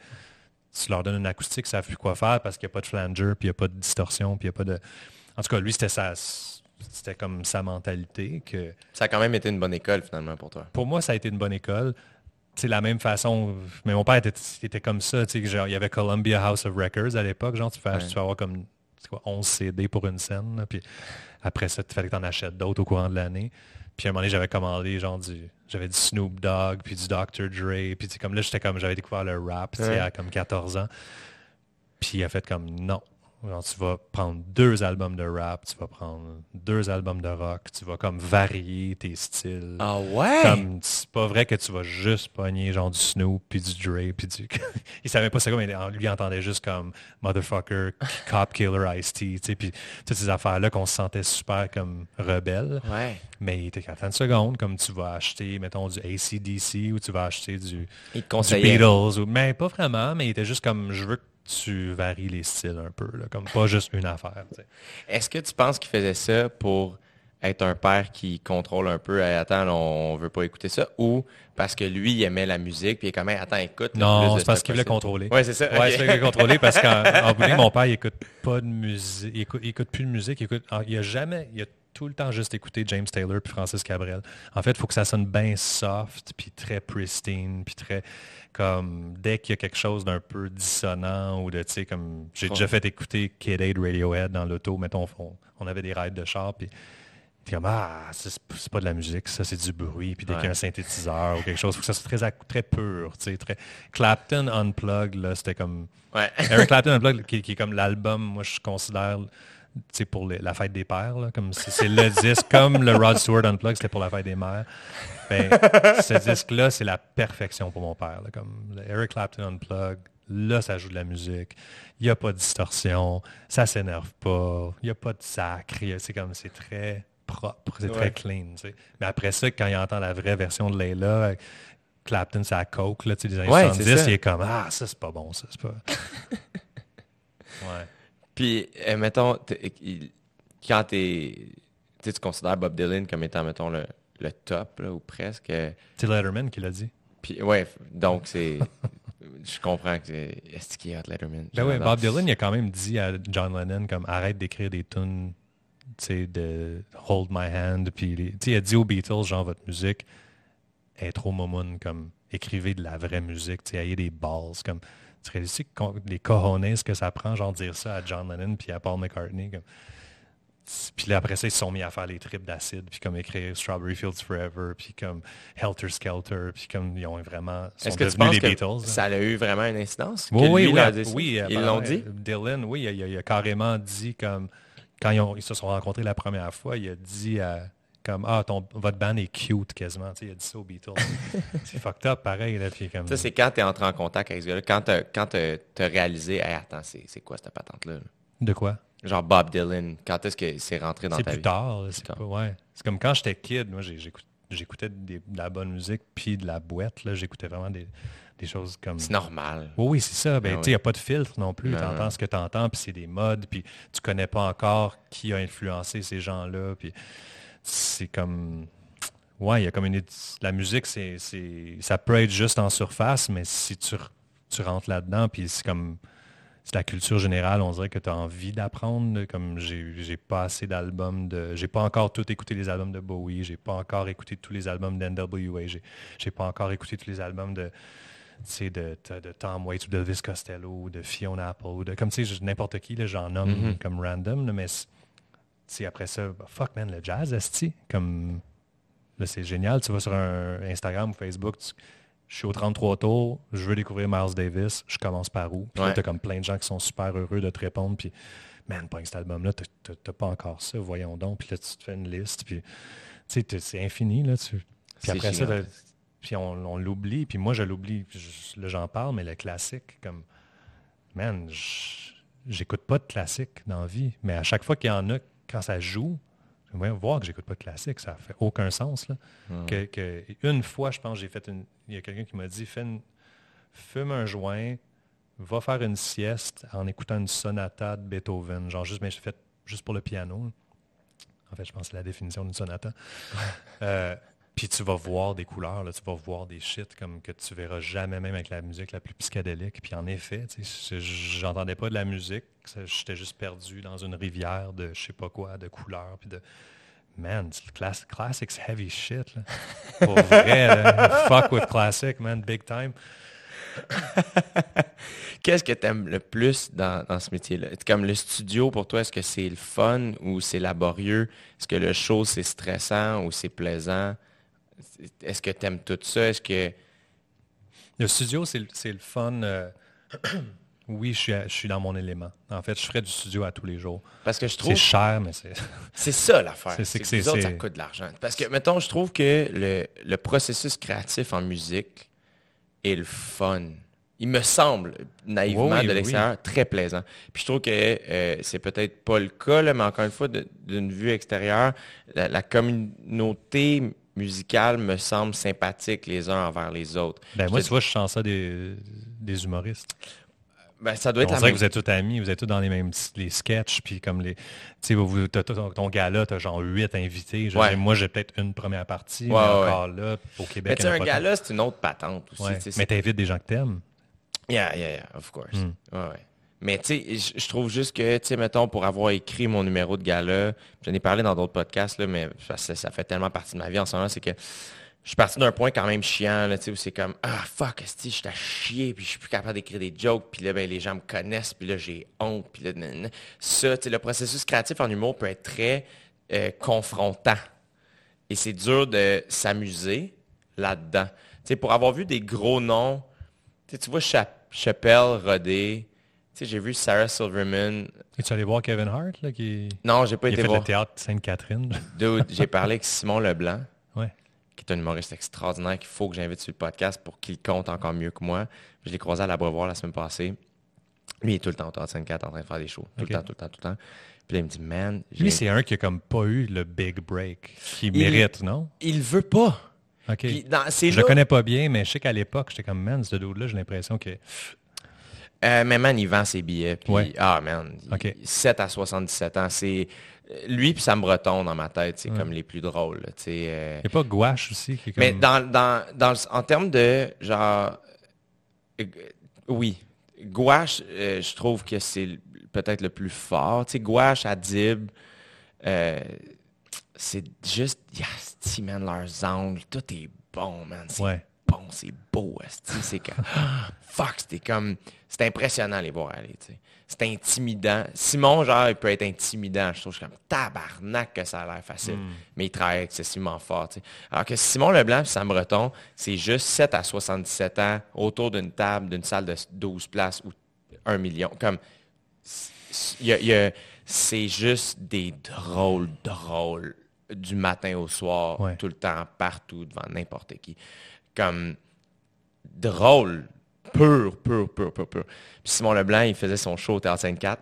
tu leur donnes une acoustique, ils ne savent plus quoi faire parce qu'il n'y a pas de flanger, puis il n'y a pas de distorsion, puis il n'y a pas de... En tout cas, lui, c'était ça c'était comme sa mentalité que... Ça a quand même été une bonne école finalement pour toi. Pour moi, ça a été une bonne école. C'est la même façon, mais mon père était, comme ça, genre, il y avait Columbia House of Records à l'époque, genre tu, fais, tu vas avoir comme quoi, 11 CD pour une scène, puis après ça, il fallait que tu en achètes d'autres au courant de l'année. Puis à un moment donné, j'avais commandé genre du. J'avais du Snoop Dogg, puis du Dr. Dre. Puis comme là, j'étais comme j'avais découvert le rap à comme 14 ans. Puis il a fait comme non tu vas prendre deux albums de rap, tu vas prendre deux albums de rock, tu vas comme varier tes styles. Ah ouais? Comme, c'est pas vrai que tu vas juste pogner genre du Snoop, puis du Dre, puis du... il savait pas c'est quoi, mais lui entendait juste comme Motherfucker, Cop Killer, Ice-T, tu sais, puis toutes ces affaires-là qu'on se sentait super comme rebelles. Ouais. Mais il était qu'à fin de seconde, comme tu vas acheter, mettons, du ACDC, ou tu vas acheter du, du Beatles, ou, mais pas vraiment, mais il était juste comme, je veux que tu varies les styles un peu, comme pas juste une affaire. Est-ce que tu penses qu'il faisait ça pour être un père qui contrôle un peu, attends, on veut pas écouter ça, ou parce que lui, il aimait la musique, puis il est comme, attends, écoute. Non, c'est parce qu'il voulait contrôler. Oui, c'est ça. Ouais, c'est voulait contrôler parce qu'en bout mon père, il écoute pas de musique, il écoute, plus de musique, il écoute, il a jamais, il a tout le temps juste écouté James Taylor puis Francis Cabrel. En fait, il faut que ça sonne bien soft, puis très pristine, puis très comme dès qu'il y a quelque chose d'un peu dissonant ou de, tu sais, comme j'ai déjà fait écouter Kid Aid Radiohead dans l'auto, mettons, on, avait des rides de char, puis comme, ah, c'est pas de la musique, ça c'est du bruit, puis dès qu'il y a un synthétiseur ou quelque chose, faut que ça soit très, très pur, tu sais, très... Clapton Unplugged, là, c'était comme... Eric Clapton Unplugged, qui, qui est comme l'album, moi je considère pour la fête des pères, comme c'est le disque, comme le Rod Stewart Unplugged, c'était pour la fête des mères. Ben, ce disque-là, c'est la perfection pour mon père. comme le Eric Clapton Unplugged, là, ça joue de la musique. Il n'y a pas de distorsion, ça s'énerve pas, il n'y a pas de sacre. C'est comme, c'est très propre, c'est très clean. Mais après ça, quand il entend la vraie version de Layla, Clapton, ça coke, là, des années 70, il est comme, ah, ça, c'est pas bon, ça, c'est pas... ouais. Puis, euh, mettons, quand tu considères Bob Dylan comme étant, mettons, le, top, ou presque. Euh, c'est Letterman qui l'a dit. Puis, ouais, donc c'est. je comprends que c'est. Est-ce qu'il y a Letterman? Ben oui, Bob Dylan, il a quand même dit à John Lennon, comme, arrête d'écrire des tunes, tu sais, de Hold My Hand. Puis, il a dit aux Beatles, genre, votre musique est trop momoun, comme, écrivez de la vraie musique, tu sais, ayez des balls, comme tu réalises les cojones que ça prend, genre dire ça à John Lennon puis à Paul McCartney. Puis là, après ça, ils se sont mis à faire les trips d'acide, puis comme écrire Strawberry Fields Forever, puis comme Helter Skelter, puis comme ils ont vraiment Est-ce que tu penses que ça a eu vraiment une incidence? Oui, oui, oui, oui, Ils l'ont dit? Dylan, oui, il a, carrément dit comme quand ils, se sont rencontrés la première fois, il a dit à, comme Ah, ton, votre band est cute quasiment. Tu sais, il a dit ça aux Beatles. c'est fucked up, pareil. Là, puis comme... Ça, c'est quand tu es entré en contact avec ce gars-là, quand tu as, réalisé attends, c'est quoi cette patente-là? De quoi? Genre Bob Dylan, quand est-ce que c'est rentré dans ta vie? Tard, c'est plus tard. Ouais. C'est comme quand j'étais kid, moi j'écoutais de la bonne musique puis de la boîte. J'écoutais vraiment des, des choses comme... C'est normal. Oui, oui, c'est ça. Ben, ah il n'y a pas de filtre non plus. Tu entends ce que tu entends, puis c'est des modes, puis tu connais pas encore qui a influencé ces gens-là. Puis c'est comme. Ouais, il y a comme une. La musique, c'est, ça peut être juste en surface, mais si tu, tu rentres là-dedans, puis c'est comme. C'est la culture générale, on dirait que tu as envie d'apprendre. Comme j'ai, pas assez d'albums de. J'ai pas encore tout écouté les albums de Bowie, j'ai pas encore écouté tous les albums d'NWA, j'ai, j'ai pas encore écouté tous les albums de de, de Tom Waits ou de Elvis Costello ou de Fiona Apple, ou de, comme tu sais, n'importe qui, j'en nomme mm-hmm. comme random, mais après ça, bah, fuck man, le jazz, esti, comme là c'est génial, tu vas sur un Instagram ou Facebook, je suis au 33 tours, je veux découvrir Miles Davis, je commence par où? Puis là, tu as comme plein de gens qui sont super heureux de te répondre, puis man, pas cet album-là, t'as pas encore ça, voyons donc, puis là, tu te fais une liste, puis tu sais, c'est infini, là, tu... Puis après ça, puis on, l'oublie, puis moi, je l'oublie, là, j'en parle, mais le classique, comme, man, j'écoute pas de classique dans la vie, mais à chaque fois qu'il y en a, quand ça joue, vais voir que j'écoute pas de classique, ça fait aucun sens. Là. Que, une fois, je pense, j'ai fait une. Il y a quelqu'un qui m'a dit fume un joint, va faire une sieste en écoutant une sonata de Beethoven. Genre juste, mais je fais juste pour le piano. En fait, je pense que c'est la définition d'une sonata. Euh, puis tu vas voir des couleurs, là, tu vas voir des shit comme que tu verras jamais même avec la musique la plus psychédélique. Puis en effet, j'entendais pas de la musique, j'étais juste perdu dans une rivière de je sais pas quoi, de couleurs, puis de man, class classics heavy shit. Là. Pour vrai, fuck with classic, man, big time. Qu'est-ce que tu aimes le plus dans, dans ce métier-là? Comme le studio, pour toi, est-ce que c'est le fun ou c'est laborieux? Est-ce que le show, c'est stressant ou c'est plaisant? Est-ce que tu aimes tout ça? Est-ce que. Le studio, c'est le fun. Euh, oui, je suis, dans mon élément. En fait, je ferais du studio à tous les jours. Parce que je trouve. C'est cher, mais c'est. C'est ça l'affaire. C'est que, ça coûte de l'argent. Parce que, mettons, je trouve que le, processus créatif en musique est le fun. Il me semble, naïvement, de l'extérieur, très plaisant. Puis je trouve que euh, c'est peut-être pas le cas, mais encore une fois, d'une vue extérieure, la communauté musical me semble sympathique les uns envers les autres. Ben moi, tu vois, je chante ça des, des humoristes. Ben, ça doit être On dirait que vous êtes tous amis, vous êtes tous dans les mêmes les sketchs, puis comme les. Tu sais, ton, ton gars-là, t'as genre huit invités. Moi, j'ai peut-être une première partie, mais encore là, au Québec. Mais un gars-là, c'est une autre patente aussi. Mais t'invites des gens que t'aimes. Yeah, yeah, yeah, of course. Hmm. Ouais, ouais. Mais tu sais, je trouve juste que, tu sais, mettons, pour avoir écrit mon numéro de gala, j'en ai parlé dans d'autres podcasts, là, mais ça, fait tellement partie de ma vie en ce moment, c'est que je suis parti d'un point quand même chiant, là, où c'est comme Ah fuck, je suis à chier, puis je suis plus capable d'écrire des jokes, puis là, ben, les gens me connaissent, puis là, j'ai honte, puis là, ça, le processus créatif en humour peut être très euh, confrontant. Et c'est dur de s'amuser là-dedans. Tu sais, pour avoir vu des gros noms, tu vois Chappelle, Rodé, sais, j'ai vu Sarah Silverman. Es-tu allé voir Kevin Hart? Là, qui... Non, j'ai pas il été a fait voir. le théâtre Sainte-Catherine. j'ai parlé avec Simon Leblanc, ouais. qui est un humoriste extraordinaire qu'il faut que j'invite sur le podcast pour qu'il compte encore mieux que moi. Je l'ai croisé à la voir la semaine passée. Lui, il est tout le temps au théâtre Sainte-Catherine en train de faire des shows. Tout le temps, tout le temps, tout le temps. Puis là, il me dit, man... Lui, c'est un qui a comme pas eu le big break, qui mérite, non? Il veut pas. OK. je le connais pas bien, mais je sais qu'à l'époque, j'étais comme, man, ce dude-là, j'ai l'impression que euh, mais man, il vend ses billets. Ah, man. 7 à 77 ans. C'est lui puis Sam Breton dans ma tête, c'est comme les plus drôles. Euh. Il n'y a pas Gouache aussi qui est comme... Mais dans, dans, en termes de genre. Euh, oui. Gouache, je trouve que c'est peut-être le plus fort. Tu sais, Gouache, Adib, c'est juste. Yes, man, leurs angles, tout est bon, man. C'est bon, c'est beau, c'est que fuck, c'était comme c'est impressionnant les voir aller, C'est intimidant. Simon, genre, il peut être intimidant. Je trouve je suis comme tabarnak que ça a l'air facile. Hmm. Mais il travaille excessivement fort, Alors que Simon Leblanc et Sam Breton, c'est juste 7 à 77 ans autour d'une table, d'une salle de 12 places ou 1 million. Comme, c'est juste des drôles, drôles du matin au soir, tout le temps, partout, devant n'importe qui comme drôle, pur, pur, pur, pur, pur. Puis Simon Leblanc, il faisait son show au Théâtre Sainte-Cat.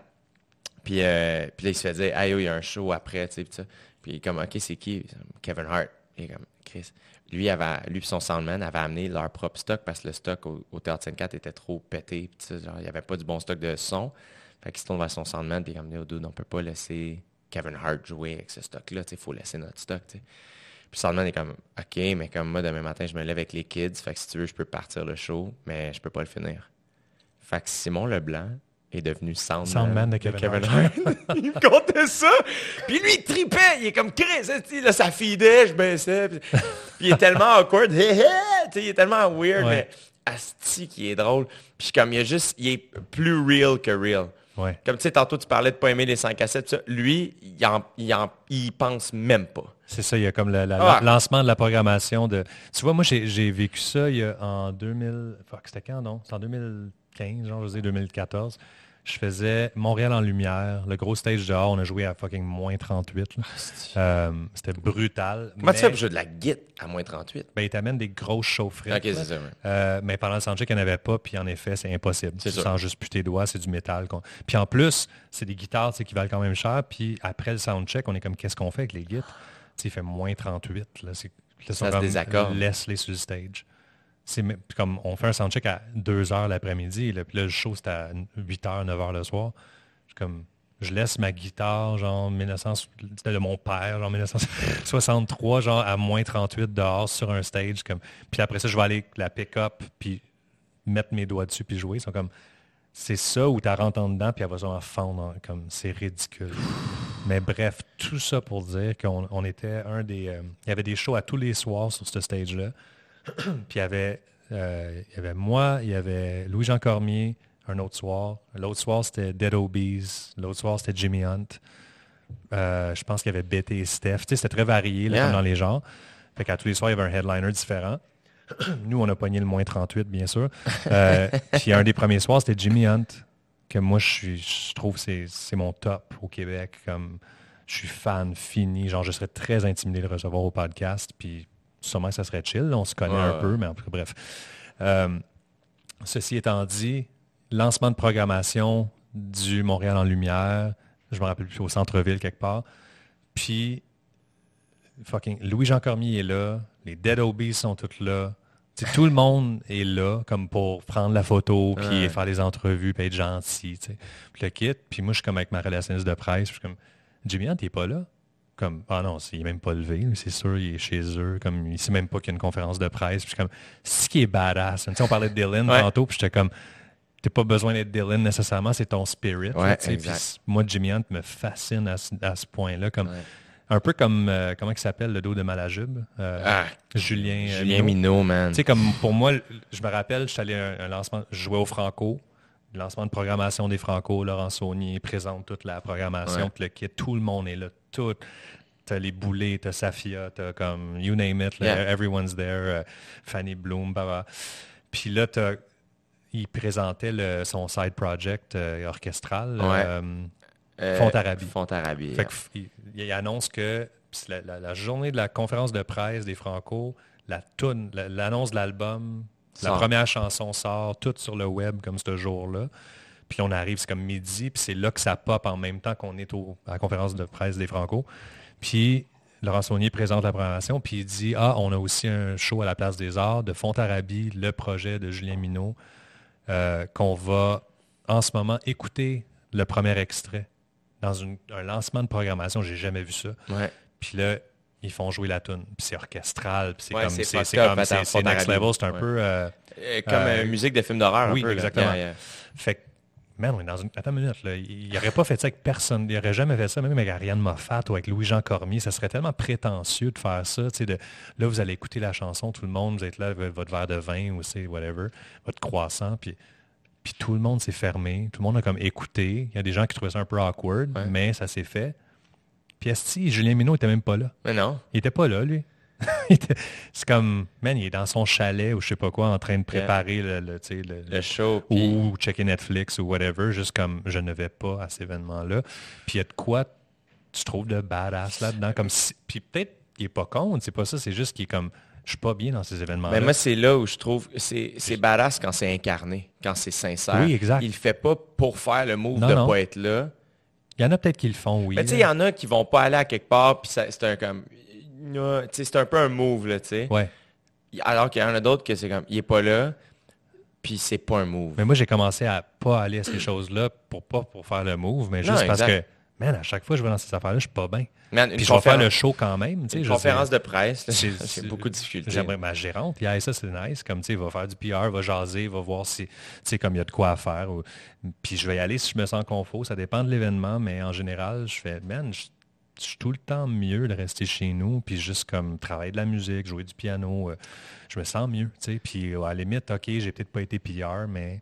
Puis, euh, puis là, il se faisait, ah il y a un show après, tu sais, puis Puis comme, OK, c'est qui? Kevin Hart. Et comme, Chris. Lui, avait, lui et son soundman avaient amené leur propre stock parce que le stock au, Théâtre Sainte-Cat était trop pété. Genre, il n'y avait pas du bon stock de son. Fait qu'il se tourne vers son soundman, puis il a dit, oh, dude, on peut pas laisser Kevin Hart jouer avec ce stock-là, il faut laisser notre stock. Puis Salman est comme, OK, mais comme moi, demain matin, je me lève avec les kids. Fait que si tu veux, je peux partir le show, mais je peux pas le finir. Fait que Simon Leblanc est devenu Soundman, Soundman de Kevin, Hart. il me contait ça. Puis lui, il tripait. Il est comme Chris. Là, ça fidait, je baissais. Puis, puis il est tellement awkward. Hé, hé, il est tellement weird. Mais asti qui est drôle. Puis comme il est juste, il est plus real que real. Ouais. Comme tu sais, tantôt tu parlais de pas aimer les 5 cassettes, ça. lui, il, en, il, en, il pense même pas. C'est ça, il y a comme le ah. lancement de la programmation de. Tu vois, moi j'ai vécu ça il y a en 2000. Fuck, c'était quand non? C'est en 2015, genre je sais, 2014 je faisais Montréal en lumière, le gros stage dehors, on a joué à fucking moins 38. Euh, c'était brutal. Comment tu fais pour jouer de la guitare à moins 38? Ben, ils t'amènent des grosses chaufferettes. Ok, c'est ça. Euh, mais pendant le soundcheck, il n'y en avait pas, puis en effet, c'est impossible. Tu sens juste plus tes doigts, c'est du métal. Puis en plus, c'est des guitares qui valent quand même cher, puis après le soundcheck, on est comme, qu'est-ce qu'on fait avec les guitares? il fait moins 38. Là, c'est, ça se Laisse-les sur le stage c'est comme on fait un soundcheck à 2 heures l'après-midi, puis le show c'est à 8 h, 9 h le soir. Je, comme, je laisse ma guitare, genre 1900, c'était de mon père, genre 1963, genre à moins 38 dehors sur un stage. Comme, puis après ça, je vais aller la pick-up, puis mettre mes doigts dessus, puis jouer. Sont comme, c'est ça où tu rentres en dedans, puis elle va se fondre. Comme, c'est ridicule. Mais bref, tout ça pour dire qu'on était un des... Euh, il y avait des shows à tous les soirs sur ce stage-là. puis il y avait, euh, il y avait moi, il y avait Louis-Jean Cormier, un autre soir. L'autre soir, c'était Dead Obies. L'autre soir, c'était Jimmy Hunt. Euh, je pense qu'il y avait BT et Steph. Tu sais, c'était très varié là, dans les genres. Fait qu'à tous les soirs, il y avait un headliner différent. Nous, on a pogné le moins 38, bien sûr. Euh, puis un des premiers soirs, c'était Jimmy Hunt, que moi, je, suis, je trouve que c'est mon top au Québec. Comme, je suis fan fini. Genre, je serais très intimidé de recevoir au podcast. Puis sûrement que ça serait chill. on se connaît un peu, mais en tout cas, bref. Euh, ceci étant dit, lancement de programmation du Montréal en lumière, je me rappelle plus, au centre-ville quelque part. Puis, fucking, Louis-Jean Cormier est là, les Dead Obies sont tous là. tout le monde est là comme pour prendre la photo, puis faire des entrevues, puis être gentil. Puis le kit, puis moi, je suis comme avec ma relationniste de presse, je suis comme, Jimmy t'es pas là? Comme ah non, il n'est même pas levé, c'est sûr, il est chez eux, comme il sait même pas qu'il y a une conférence de presse. Puis comme ce qui est badass. on parlait de Dylan tantôt, puis j'étais comme t'as pas besoin d'être Dylan nécessairement, c'est ton spirit. moi, Jimmy Hunt me fascine à, ce point-là. Comme, Un peu comme, euh, comment il s'appelle, le dos de Malajube? Euh, ah, Julien, euh, Julien Minot, man. Tu sais, comme pour moi, je me rappelle, je suis allé à un, lancement, je jouais au Franco, lancement de programmation des Franco, Laurent Saunier présente toute la programmation, le kit, tout le monde est là, tout. T'as les boulets, t'as Safia, t'as comme, you name it, everyone's there, uh, Fanny Bloom, bah, Puis là, il présentait son side project euh, orchestral, euh, euh, Fontarabie. Fontarabie. il, annonce que la, journée de la conférence de presse des Franco, la l'annonce de l'album, la première chanson sort, tout sur le web comme ce jour-là. Puis on arrive, c'est comme midi, puis c'est là que ça pop en même temps qu'on est à la conférence de presse des Franco. Puis Laurent Saunier présente la programmation, puis il dit Ah, on a aussi un show à la Place des Arts de Fontarabie, le projet de Julien Minot, euh, qu'on va en ce moment écouter le premier extrait dans un lancement de programmation. J'ai jamais vu ça. Puis là, ils font jouer la tune. Puis c'est orchestral. Puis c'est comme c'est comme next level. C'est un peu euh, euh, comme musique de film d'horreur. Oui, un peu, exactement. Fait man, on est dans une. Attends une minute, il n'aurait pas fait ça avec personne. Il n'aurait jamais fait ça, même avec Ariane Moffat ou avec Louis-Jean Cormier. Ça serait tellement prétentieux de faire ça. De, là, vous allez écouter la chanson, tout le monde, vous êtes là avec votre verre de vin ou c'est whatever, votre croissant, puis, puis tout le monde s'est fermé. Tout le monde a comme écouté. Il y a des gens qui trouvaient ça un peu awkward, mais ça s'est fait. Puis Esti, Julien Minot n'était même pas là? Mais non. Il n'était pas là, lui. c'est comme, man, il est dans son chalet ou je sais pas quoi, en train de préparer le, le, show. Ou checker Netflix ou whatever, juste comme je ne vais pas à cet événement-là. Puis il y a de quoi tu trouves de badass là-dedans. Comme puis peut-être il est pas con, c'est pas ça, c'est juste qu'il est comme je suis pas bien dans ces événements-là. Mais moi, c'est là où je trouve c'est, c'est badass quand c'est incarné, quand c'est sincère. Oui, exact. Il le fait pas pour faire le move de ne pas être là. Il y en a peut-être qui le font, oui. Mais tu sais, il y en a qui vont pas aller à quelque part, puis c'est un comme c'est un peu un move, là, tu sais. Ouais. Alors qu'il y en a d'autres que c'est comme, il est pas là, puis c'est pas un move. Mais moi, j'ai commencé à pas aller à ces choses-là pour pas pour faire le move, mais juste parce que man, à chaque fois que je vais dans ces affaires-là, je suis pas bien. Puis je vais faire le show quand même. Une conférence de presse, j'ai beaucoup de difficultés. J'aimerais ma gérante, puis ça c'est nice, comme tu sais, va faire du PR, va jaser, va voir si, tu sais, comme il y a de quoi à faire. Puis je vais y aller si je me sens confort, ça dépend de l'événement, mais en général, je fais, man, je, suis tout le temps mieux de rester chez nous, puis juste comme travailler de la musique, jouer du piano, euh, je me sens mieux, tu sais. Puis à la limite, ok, j'ai peut-être pas été PR, mais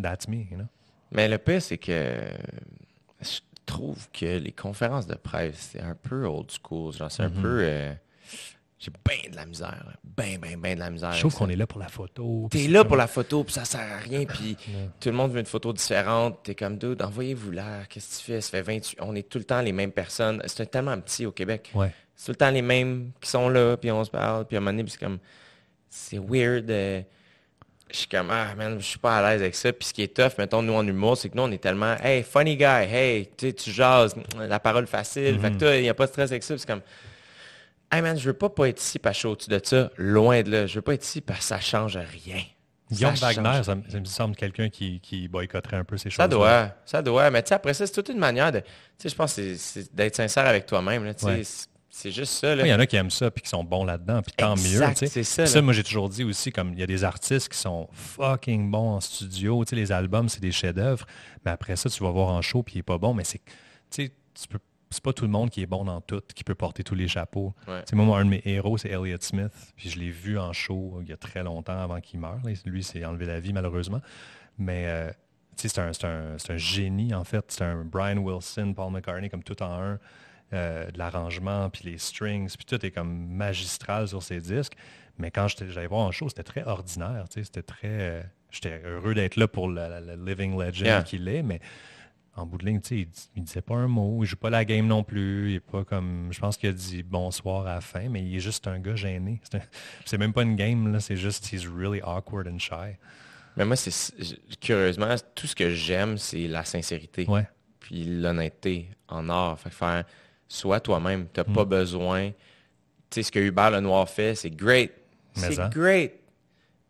that's me, you know? Mais le pire, c'est que trouve que les conférences de presse, c'est un peu old school. Genre, c'est un mhm. peu. Euh, j'ai bien de la misère. Bien, bien, bien de la misère. Je trouve qu'on est là pour la photo. T'es là pour la photo, puis ça sert à rien. Puis tout le monde veut une photo différente. T'es comme, dude, envoyez-vous là. Qu'est-ce que tu fais? Ça fait 28... On est tout le temps les mêmes personnes. C'est tellement petit au Québec. Ouais. C'est tout le temps les mêmes qui sont là, puis on se parle. Puis à un moment donné, c'est comme... C'est weird. Euh, je suis comme, ah, man, je suis pas à l'aise avec ça. Puis ce qui est tough, mettons, nous en humour, c'est que nous, on est tellement, hey, funny guy, hey, tu jases, la parole facile. Fait que toi, il n'y a pas de stress avec ça. C'est comme, hey, man, je veux pas, pas être ici parce que je suis au-dessus de ça, loin de là. Je veux pas être ici parce que ça change rien. Guillaume Wagner, ça, me semble quelqu'un qui, qui, boycotterait un peu ces choses. Ça doit, ça doit. Mais tu sais, après ça, c'est toute une manière de. Je pense que c'est d'être sincère avec toi-même. C'est juste ça. Il y en a qui aiment ça puis qui sont bons là-dedans, puis tant mieux. C'est ça. ça moi, j'ai toujours dit aussi, comme il y a des artistes qui sont fucking bons en studio. les albums, c'est des chefs-d'œuvre. Mais après ça, tu vas voir en show puis il n'est pas bon. Mais c'est tu peux c'est pas tout le monde qui est bon dans tout, qui peut porter tous les chapeaux. Moi, un de mes héros, c'est Elliott Smith. Puis je l'ai vu en show il y a très longtemps avant qu'il meure. Lui, s'est enlevé la vie, malheureusement. Mais euh, c'est un, un, un, génie, en fait. C'est un Brian Wilson, Paul McCartney, comme tout en un. Euh, de l'arrangement, puis les strings, puis tout est comme magistral sur ces disques. Mais quand j'allais voir en show, c'était très ordinaire, c'était très... Euh, j'étais heureux d'être là pour le, living legend qu'il est, mais en bout de ligne, il, il disait pas un mot, il joue pas la game non plus, il est pas comme... Je pense qu'il a dit bonsoir à la fin, mais il est juste un gars gêné. C'est même pas une game, là, c'est juste, he's really awkward and shy. Mais moi, c'est curieusement, tout ce que j'aime, c'est la sincérité. Ouais. Puis l'honnêteté en art. Fait faire sois toi-même. Tu n'as pas mm. besoin. Tu sais, ce que Hubert Lenoir fait, c'est great. C'est great.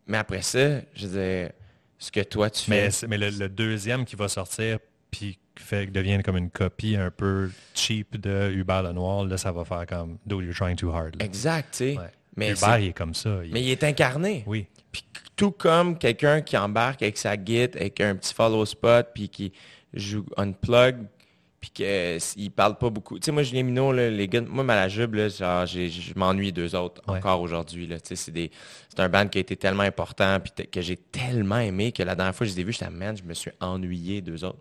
Mais après ça, je veux ce que toi tu mais, fais. Mais le, deuxième qui va sortir, puis fait devienne comme une copie un peu cheap de Hubert Lenoir, là, ça va faire comme Dude, you're trying too hard. Exact, tu sais. Mais Hubert, il est comme ça. Mais il est incarné. Oui. Puis tout comme quelqu'un qui embarque avec sa guide, avec un petit follow spot, puis qui joue unplug, puis qu'ils parlent pas beaucoup. Tu sais, moi, Julien Minot, les gars, moi, là, genre, je m'ennuie deux autres encore aujourd'hui. Tu sais, c'est un band qui a été tellement important, puis que j'ai tellement aimé que la dernière fois que je les ai vus, je me suis ennuyé d'eux autres.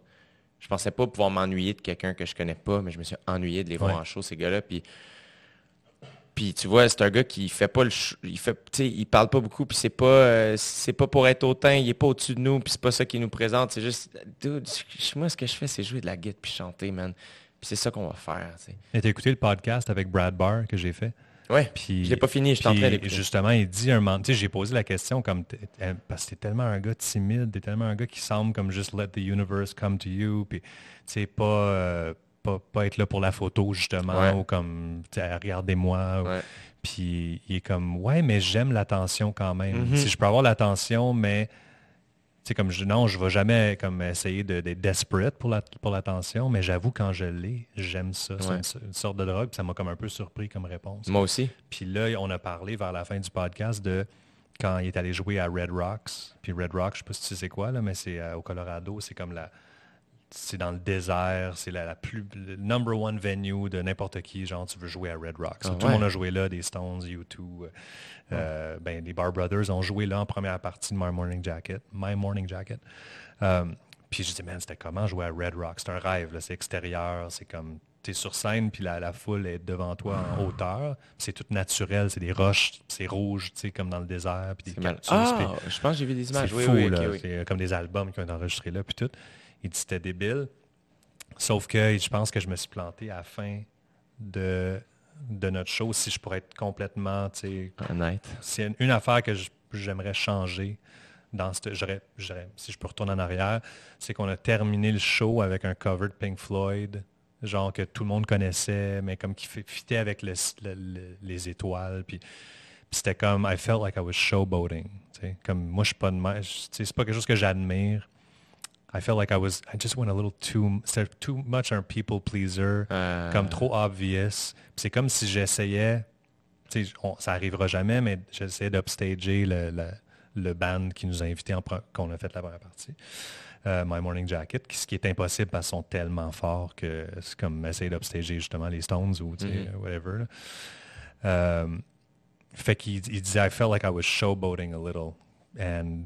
Je pensais pas pouvoir m'ennuyer de quelqu'un que je connais pas, mais je me suis ennuyé de les voir en show, ces gars-là. Puis puis tu vois, c'est un gars qui fait pas le il fait il parle pas beaucoup puis c'est pas euh, c'est pas pour être hautain, il est pas au-dessus de nous puis c'est pas ça qui nous présente, c'est juste dude, moi ce que je fais c'est jouer de la guitare puis chanter man. Puis c'est ça qu'on va faire, tu Et t'as écouté le podcast avec Brad Barr que j'ai fait? Puis je l'ai pas fini, je suis en train. Justement, il dit un moment, tu sais, j'ai posé la question comme parce que t'es tellement un gars timide, t'es tellement un gars qui semble comme juste let the universe come to you puis tu sais pas euh, pas, être là pour la photo, justement, ou comme, regardez-moi. Puis il est comme, ouais, mais j'aime l'attention quand même. Mm-hmm. Si je peux avoir l'attention, mais c'est comme je non, je vais jamais comme essayer d'être desperate pour la pour l'attention, mais j'avoue quand je l'ai, j'aime ça. C'est une, sorte de drogue, ça m'a comme un peu surpris comme réponse. Moi aussi. Puis là, on a parlé vers la fin du podcast de quand il est allé jouer à Red Rocks. Puis Red Rocks, je sais pas si tu sais quoi là, mais c'est euh, au Colorado, c'est comme la c'est dans le désert, c'est la, plus le number one venue de n'importe qui, genre tu veux jouer à Red Rocks. Ah tout le monde a joué là, des Stones, U2, euh, euh, ben, les Bar Brothers ont joué là en première partie de My Morning Jacket. My Morning Jacket. Euh, puis je dis, man, c'était comment jouer à Red Rocks? C'est un rêve, c'est extérieur, c'est comme, tu es sur scène, puis la, foule est devant toi en hauteur. C'est tout naturel, c'est des roches, c'est rouge, tu sais, comme dans le désert, puis des cactus. Ah, je pense que j'ai vu des images. C'est fou, là. C'est comme des albums qui ont été enregistrés là, puis tout. Il dit c'était débile. Sauf que je pense que je me suis planté à la fin de, de notre show si je pourrais être complètement honnête. C'est une, affaire que j'aimerais changer dans si je peux retourner en arrière, c'est qu'on a terminé le show avec un cover de Pink Floyd, genre que tout le monde connaissait, mais comme qui fitait avec les étoiles. Puis, c'était comme I felt like I was showboating. Comme moi je suis pas de c'est pas quelque chose que j'admire I felt like I was, I just went a little too, too much un people pleaser, Euh. comme trop obvious. C'est comme si j'essayais, tu sais, on- ça arrivera jamais, mais j'essayais d'upstager le, le, le band qui nous a invités, qu'on a fait la première partie, euh, My Morning Jacket, qui- ce qui est impossible parce qu'ils sont tellement forts que c'est comme essayer d'upstager justement les Stones ou tu sais, whatever. là. Euh, fait qu'il il disait, I felt like I was showboating a little. And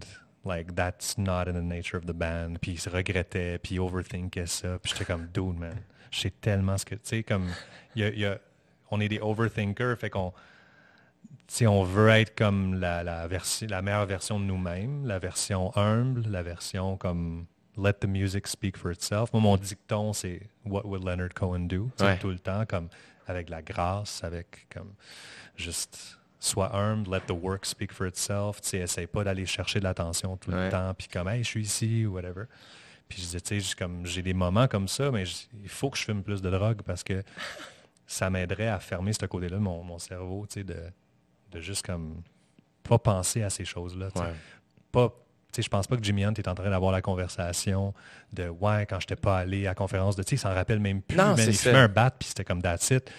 like, that's not in the nature of the band. Puis il se regrettait, puis il overthinkait ça. Puis j'étais comme, dude, man, je sais tellement ce que... Tu sais, comme, y a- il y a- on est des overthinkers, fait qu'on... tu sais, on veut être comme la, la, versi- la meilleure version de nous-mêmes, la version humble, la version comme let the music speak for itself. Moi, mon dicton, c'est what would Leonard Cohen do? Ouais. Tout le temps, comme avec la grâce, avec comme juste sois humble, let the work speak for itself. Tu sais, essaye pas d'aller chercher de l'attention tout Ouais. le temps, puis comme hey, je suis ici ou whatever. Puis je disais, tu sais, j'ai comme j'ai des moments comme ça, mais je- il faut que je fume plus de drogue parce que ça m'aiderait à fermer ce côté-là de mon, mon cerveau, tu sais, de, de juste comme pas penser à ces choses-là. tu sais. Ouais. Pas, tu sais, je pense pas que Jimmy Hunt est en train d'avoir la conversation de ouais, quand j'étais pas allé à la conférence de, tu sais, il s'en rappelle même plus. Non, mais il ça. fumait un bat, puis c'était comme that's it.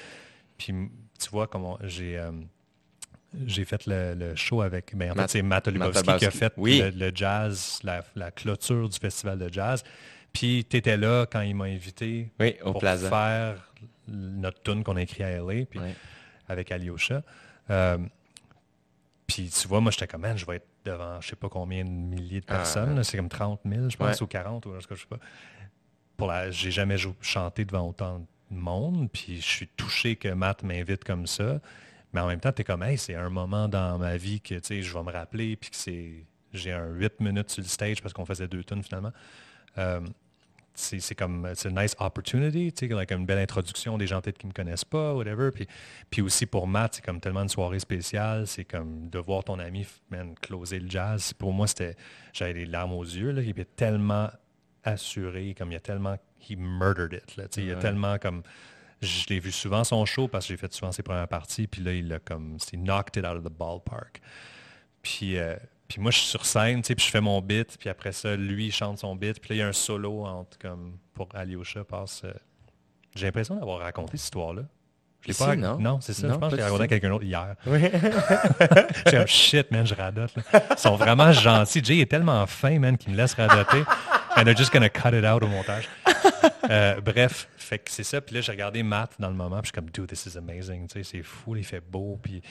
Puis tu vois comment j'ai euh, j'ai fait le, le show avec, ben, en Matt- fait, c'est Matt Olubowski Matt qui a fait Oui. le, le jazz, la, la clôture du festival de jazz. Puis tu étais là quand il m'a invité Oui, au pour Plaza. faire notre tune qu'on a écrit à LA, puis avec Alyosha. Euh, puis tu vois, moi, j'étais comme, man, je vais être devant je sais pas combien de milliers de Ah, personnes. C'est comme 30 000, je pense, Ouais. ou 40, ou en tout cas, je sais pas. Pour la, j'ai jamais chanté devant autant de monde, puis je suis touché que Matt m'invite comme ça. Mais en même temps, tu es comme, hey, c'est un moment dans ma vie que, tu sais, je vais me rappeler, puis que c'est, j'ai un 8 minutes sur le stage parce qu'on faisait deux tunes finalement. Euh, c'est c'est comme c'est une nice opportunity, tu sais, like une belle introduction des gens peut-être qui ne me connaissent pas, whatever. Puis, puis aussi pour Matt, c'est comme tellement une soirée spéciale, c'est comme de voir ton ami man, closer le jazz. Pour moi, c'était j'avais des larmes aux yeux. Là, il était tellement assuré, comme il a tellement he murdered it. Là, tu sais, Il a tellement comme je l'ai vu souvent son show parce que j'ai fait souvent ses premières parties, puis là, il a comme c'est knocked it out of the ballpark. Puis, euh, puis moi, je suis sur scène, tu sais, puis je fais mon beat, puis après ça, lui, il chante son beat, puis là, il y a un solo entre, comme, pour Alyosha passe. euh, J'ai l'impression d'avoir raconté cette histoire-là. Je pas non? Non, c'est ça. Non, je pense que j'ai raconté à quelqu'un d'autre hier. Oui. J'ai un shit, man, je radote. là. Ils sont vraiment gentils. Jay est tellement fin, man, qu'il me laisse radoter. And they're just gonna cut it out au montage. Euh, bref, c'est ça. Puis là, j'ai regardé Matt dans le moment, puis je suis comme, dude, this is amazing. Tu sais, c'est fou, il fait beau, puis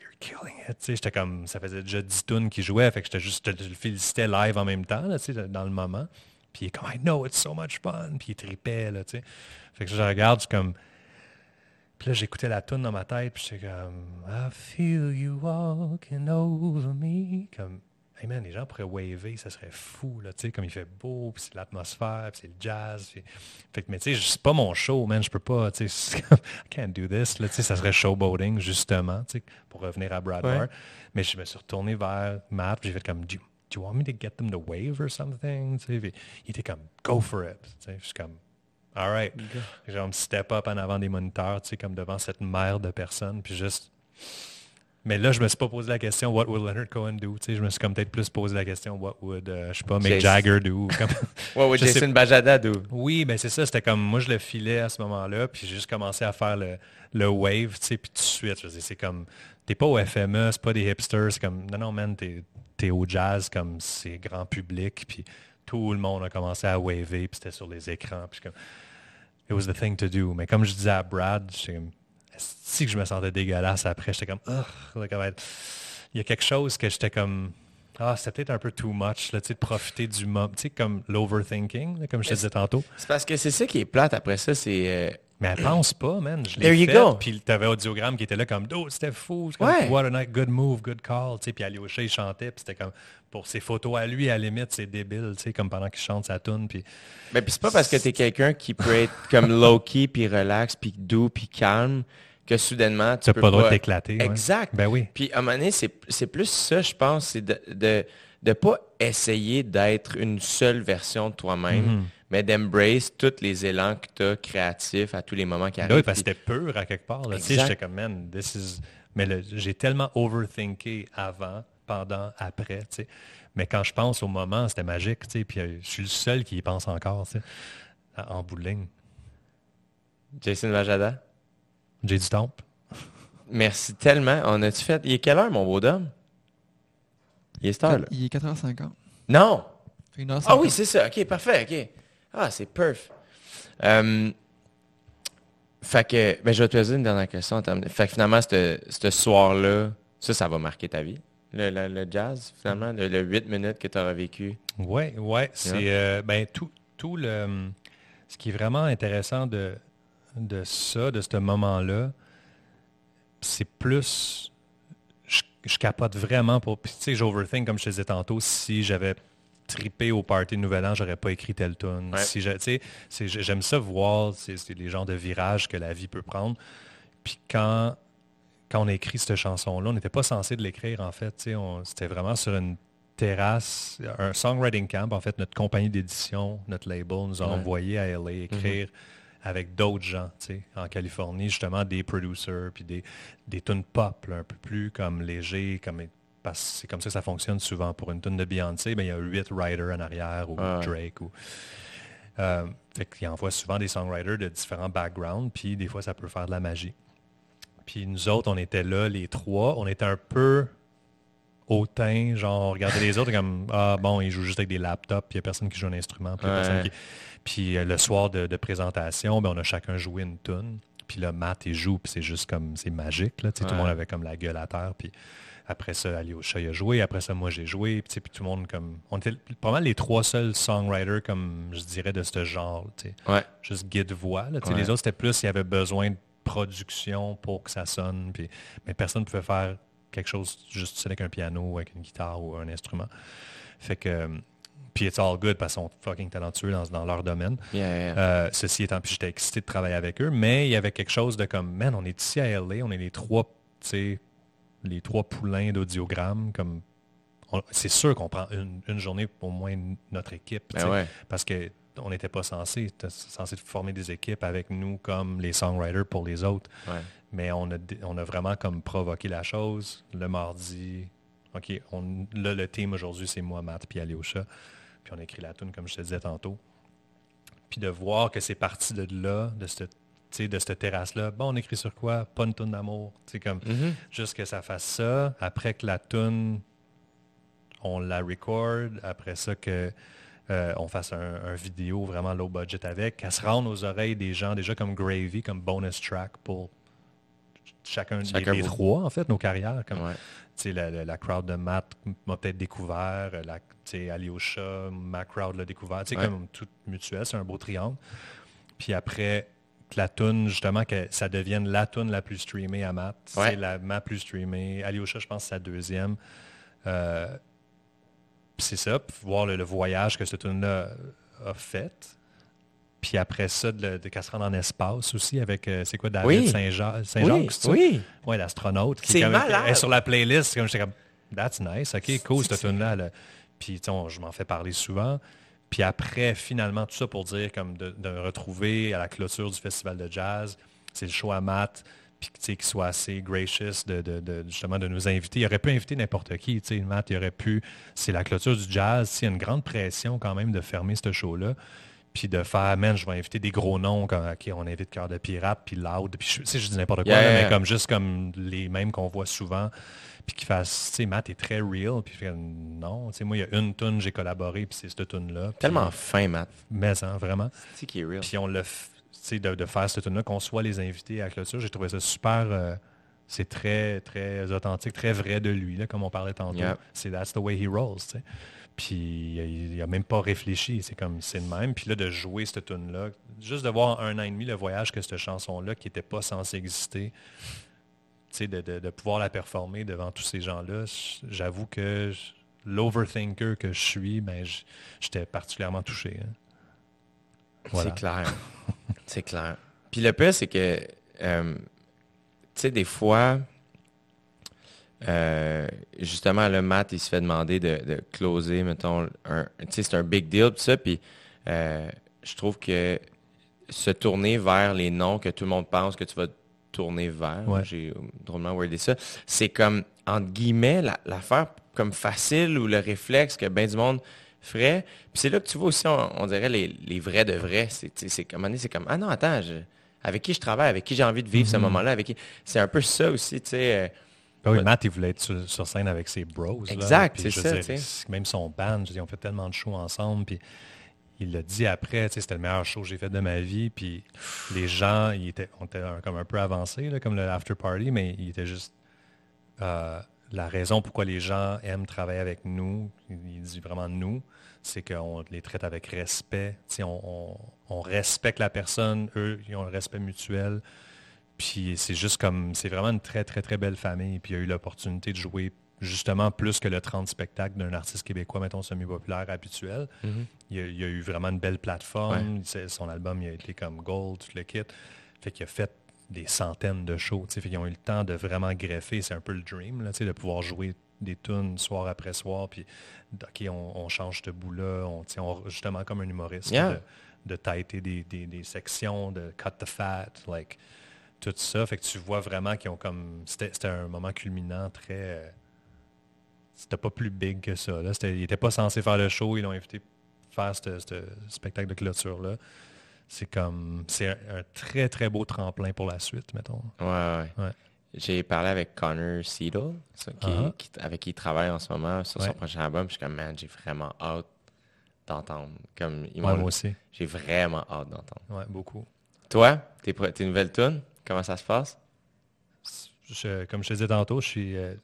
you're killing it. Tu sais, j'étais comme, ça faisait déjà 10 tunes qu'il jouait, fait que j'étais juste, je le félicitais live en même temps, tu sais, dans le moment. Puis il est comme, I know, it's so much fun. Puis il tripait, là, tu sais. Fait que je regarde, je suis comme, puis là, j'écoutais la tune dans ma tête, puis j'étais comme I feel you walking over me. Comme, hey man, les gens pourraient waver, ça serait fou, là, tu sais, comme il fait beau, puis c'est l'atmosphère, puis c'est le jazz. puis- Fait que, mais tu sais, c'est pas mon show, man, je peux pas, tu sais, I can't do this, là, tu sais, ça serait showboating, justement, tu sais, pour revenir à Brad Ouais. Mais je me suis retourné vers Matt, j'ai fait comme, do, you want me to get them to wave or something? Tu sais, puis il était comme, go for it. Tu sais, je suis comme, all right. Genre, me step up en avant des moniteurs, tu sais, comme devant cette mer de personnes, puis juste... Mais là, je me suis pas posé la question, what would Leonard Cohen do? Je me suis comme peut-être plus posé la question, what would, euh, je sais pas, Mick Jagger do? Comme- Je sais- Jason Bajada, d'où? oui, ben c'est ça, c'était comme, moi je le filais à ce moment-là, puis j'ai juste commencé à faire le, le wave, puis tout de suite, c'est comme, t'es pas au FME, c'est pas des hipsters, c'est comme, non, non, man, t'es es au jazz, comme c'est grand public, puis tout le monde a commencé à waver, puis c'était sur les écrans, puis comme, it was the thing to do. Mais comme je disais à Brad, si que je me sentais dégueulasse après, j'étais comme, il y a quelque chose que j'étais comme, ah, c'était peut-être un peu too much, là, de profiter du moment, tu sais, comme l'overthinking, comme je te disais tantôt. C'est parce que c'est ça qui est plate après ça, c'est... euh, Mais elle pense pas, man. Je There l'ai you fait, go. puis t'avais Audiogramme qui était là comme, oh, c'était fou. Comme, Ouais. What a night, good move, good call. Tu sais, puis Alyosha, il chantait, puis c'était comme, pour ses photos à lui, à la limite, c'est débile, tu sais, comme pendant qu'il chante sa tune, puis Ben, puis c'est pas parce que t'es quelqu'un qui peut être comme low-key, puis relax, puis doux, puis calme, que soudainement, tu peux pas le droit d'éclater. ouais. Exact. Ben oui. Puis à un moment donné, c'est plus ça, je pense, c'est de de de pas essayer d'être une seule version de toi-même, Mhm. mais d'embrace tous les élans que tu as créatifs à tous les moments qui Ben arrivent. oui, parce que c'était pur à quelque part. J'étais comme, man, this is... Mais j'ai tellement overthinké avant, pendant, après. Mais quand je pense au moment, c'était magique. Puis euh, je suis le seul qui y pense encore en bout de ligne. Jason Vajada? J'ai du temps. Merci tellement. On a-tu fait. Il est quelle heure, mon beau dame? Il est là. Il est 4h50. Non! Ah oui, c'est ça. OK, parfait. OK. Ah, c'est perf. Euh, fait que, ben, je vais te poser une dernière question. Fait que finalement, ce soir-là, ça, ça va marquer ta vie. Le, jazz, finalement, le, 8 minutes que tu auras vécu. Oui, oui. C'est euh, ben, tout, tout le. Ce qui est vraiment intéressant de, de ça, de ce moment-là, c'est plus. Je, capote vraiment pour. Puis, tu sais, j'overthink, comme je te disais tantôt, si j'avais tripé au party de Nouvel An, j'aurais pas écrit tel tune. Si j'aime ça voir les genres de virages que la vie peut prendre. Puis quand, quand on a écrit cette chanson-là, on n'était pas censé de l'écrire en fait. C'était vraiment sur une terrasse, un songwriting camp. En fait, notre compagnie d'édition, notre label, nous a envoyé à LA écrire mm-hmm. Avec d'autres gens, en Californie, justement des producers, puis des, des tunes pop, un peu plus comme léger, comme parce que c'est comme ça que ça fonctionne souvent. Pour une tune de Beyoncé, ben, il y a huit writers en arrière ou Drake. Ou, euh, fait qu'il envoie souvent des songwriters de différents backgrounds, puis des fois ça peut faire de la magie. Puis nous autres, on était là, les trois, on était un peu hautain, genre on regardait les autres comme Ah bon, ils jouent juste avec des laptops, puis il n'y a personne qui joue un instrument. Puis, euh, le soir de, présentation, ben, on a chacun joué une tune. Puis là, Matt, il joue, puis c'est juste comme, c'est magique. Là, Tout le monde avait comme la gueule à terre. Puis après ça, Alyosha a joué. Après ça, moi, j'ai joué. Puis, tout le monde, comme... On était pas mal les trois seuls songwriters, comme je dirais, de ce genre. Ouais. Juste guide-voix. Les autres, c'était plus, il y avait besoin de production pour que ça sonne. Puis... Mais personne ne pouvait faire quelque chose juste avec un piano, avec une guitare ou un instrument. Fait que... Puis it's all good parce qu'ils sont fucking talentueux dans, leur domaine. Euh, ceci étant, puis j'étais excité de travailler avec eux, mais il y avait quelque chose de comme, man, on est ici à LA, on est les trois, tu sais, les trois poulains d'audiogramme, comme c'est sûr qu'on prend une, journée pour moins notre équipe. Ben parce qu'on n'était pas censé, censé former des équipes avec nous comme les songwriters pour les autres. Mais on a, on a vraiment comme provoqué la chose le mardi. OK, on, le team aujourd'hui, c'est moi, Matt, puis Alyosha. Puis on a écrit la tune comme je te disais tantôt. Puis de voir que c'est parti de là, de cette de cette terrasse-là. Bon, on écrit sur quoi? Pas une toune d'amour. comme mm-hmm. juste que ça fasse ça. Après que la toune, on la record. Après ça que euh, on fasse un, vidéo vraiment low budget avec, qu'elle se rende aux oreilles des gens déjà comme Gravy, comme bonus track pour chacun, des trois, en fait, nos carrières. Comme, la, crowd de Matt m'a peut-être découvert, la, Alyosha, ma crowd l'a découvert. Comme tout mutuel, c'est un beau triangle. Puis après, la tune justement, que ça devienne la tune la plus streamée à Matt. C'est la ma plus streamée. Alyosha, je pense, c'est sa deuxième. Euh, c'est ça, voir le, voyage que cette tune-là a fait. Puis après ça, de, de qu'elle se rende en espace aussi avec, euh, c'est quoi, David Saint-Jacques, Saint oui, oui. Oui, l'astronaute. C'est malade. Est sur la playlist. Comme, j'étais comme, that's nice, OK, cool, cette tune-là. Puis, je m'en fais parler souvent. Puis après, finalement, tout ça pour dire comme de, retrouver à la clôture du festival de jazz, c'est le choix à Matt, puis qu'il soit assez gracious de, justement de nous inviter. Il aurait pu inviter n'importe qui, Matt, il aurait pu, c'est la clôture du jazz, il y a une grande pression quand même de fermer ce show-là, puis de faire, man, je vais inviter des gros noms, comme, OK, on invite Cœur de Pirate, puis Loud, puis je, je dis n'importe quoi, mais comme juste comme les mêmes qu'on voit souvent puis qu'il fasse, tu sais, Matt est très real, puis non, tu sais, moi, il y a une tune, j'ai collaboré, puis c'est cette tune-là. Tellement fin, Matt. Mais, hein, vraiment. C'est qui est real. Puis on tu sais, de, faire cette tune-là, qu'on soit les invités à la clôture, j'ai trouvé ça super, euh, c'est très, très authentique, très vrai de lui, là, comme on parlait tantôt. C'est that's the way he rolls, tu sais. Puis il n'a même pas réfléchi, c'est comme c'est le même. Puis là, de jouer cette tune-là, juste de voir un an et demi le voyage que cette chanson-là, qui n'était pas censée exister, de, pouvoir la performer devant tous ces gens-là, j'avoue que l'overthinker que je suis, ben, j'étais particulièrement touché. Hein. C'est clair. c'est clair. Puis le pire, c'est que, euh, tu sais, des fois, euh, justement, le Matt, il se fait demander de, closer, mettons, tu sais, c'est un big deal, tout ça, puis euh, je trouve que se tourner vers les noms que tout le monde pense que tu vas tourner vers. J'ai drôlement wordé ça. C'est comme, entre guillemets, l'affaire comme facile ou le réflexe que bien du monde ferait. Puis c'est là que tu vois aussi, on, dirait, les, vrais de vrais. C'est comme, c'est comme, ah non, attends, avec qui je travaille, avec qui j'ai envie de vivre ce mm-hmm. moment-là, avec qui... C'est un peu ça aussi, tu sais. Euh, ben oui, Matt, il voulait être sur, scène avec ses bros. Exact, c'est ça. même son band, ils ont fait tellement de shows ensemble. Puis il l'a dit après, c'était le meilleur show que j'ai fait de ma vie. Puis les gens, ils étaient, comme un peu avancés, comme le after party, mais il était juste euh, la raison pourquoi les gens aiment travailler avec nous. Il dit vraiment nous, c'est qu'on les traite avec respect. On, on, respecte la personne, eux, ils ont le respect mutuel. Puis c'est juste comme, c'est vraiment une très, très, très belle famille. Puis il a eu l'opportunité de jouer justement plus que le 30 spectacles d'un artiste québécois, mettons, semi-populaire habituel. Mm-hmm. il, a, a, eu vraiment une belle plateforme. Son album il a été comme gold, tout le kit. Fait qu'il a fait des centaines de shows. Fait ils ont eu le temps de vraiment greffer. C'est un peu le dream, là, de pouvoir jouer des tunes soir après soir. Puis, OK, on, change ce bout-là. On, justement, comme un humoriste, de, de des, des, sections, de cut the fat, like, tout ça. Fait que tu vois vraiment qu'ils ont comme... C'était un moment culminant très... C'était pas plus big que ça. Là. Ils n'étaient pas censés faire le show, ils l'ont invité faire ce spectacle de clôture-là. C'est comme c'est un, très très beau tremplin pour la suite, mettons. Ouais, ouais. J'ai parlé avec Connor Seedle, uh-huh. avec qui il travaille en ce moment sur son prochain album. Je suis comme, man, j'ai vraiment hâte d'entendre. Comme, moi aussi. J'ai vraiment hâte d'entendre. Ouais, beaucoup. Toi, tes, tes nouvelles tunes, comment ça se passe? comme je te disais tantôt, je suis, euh,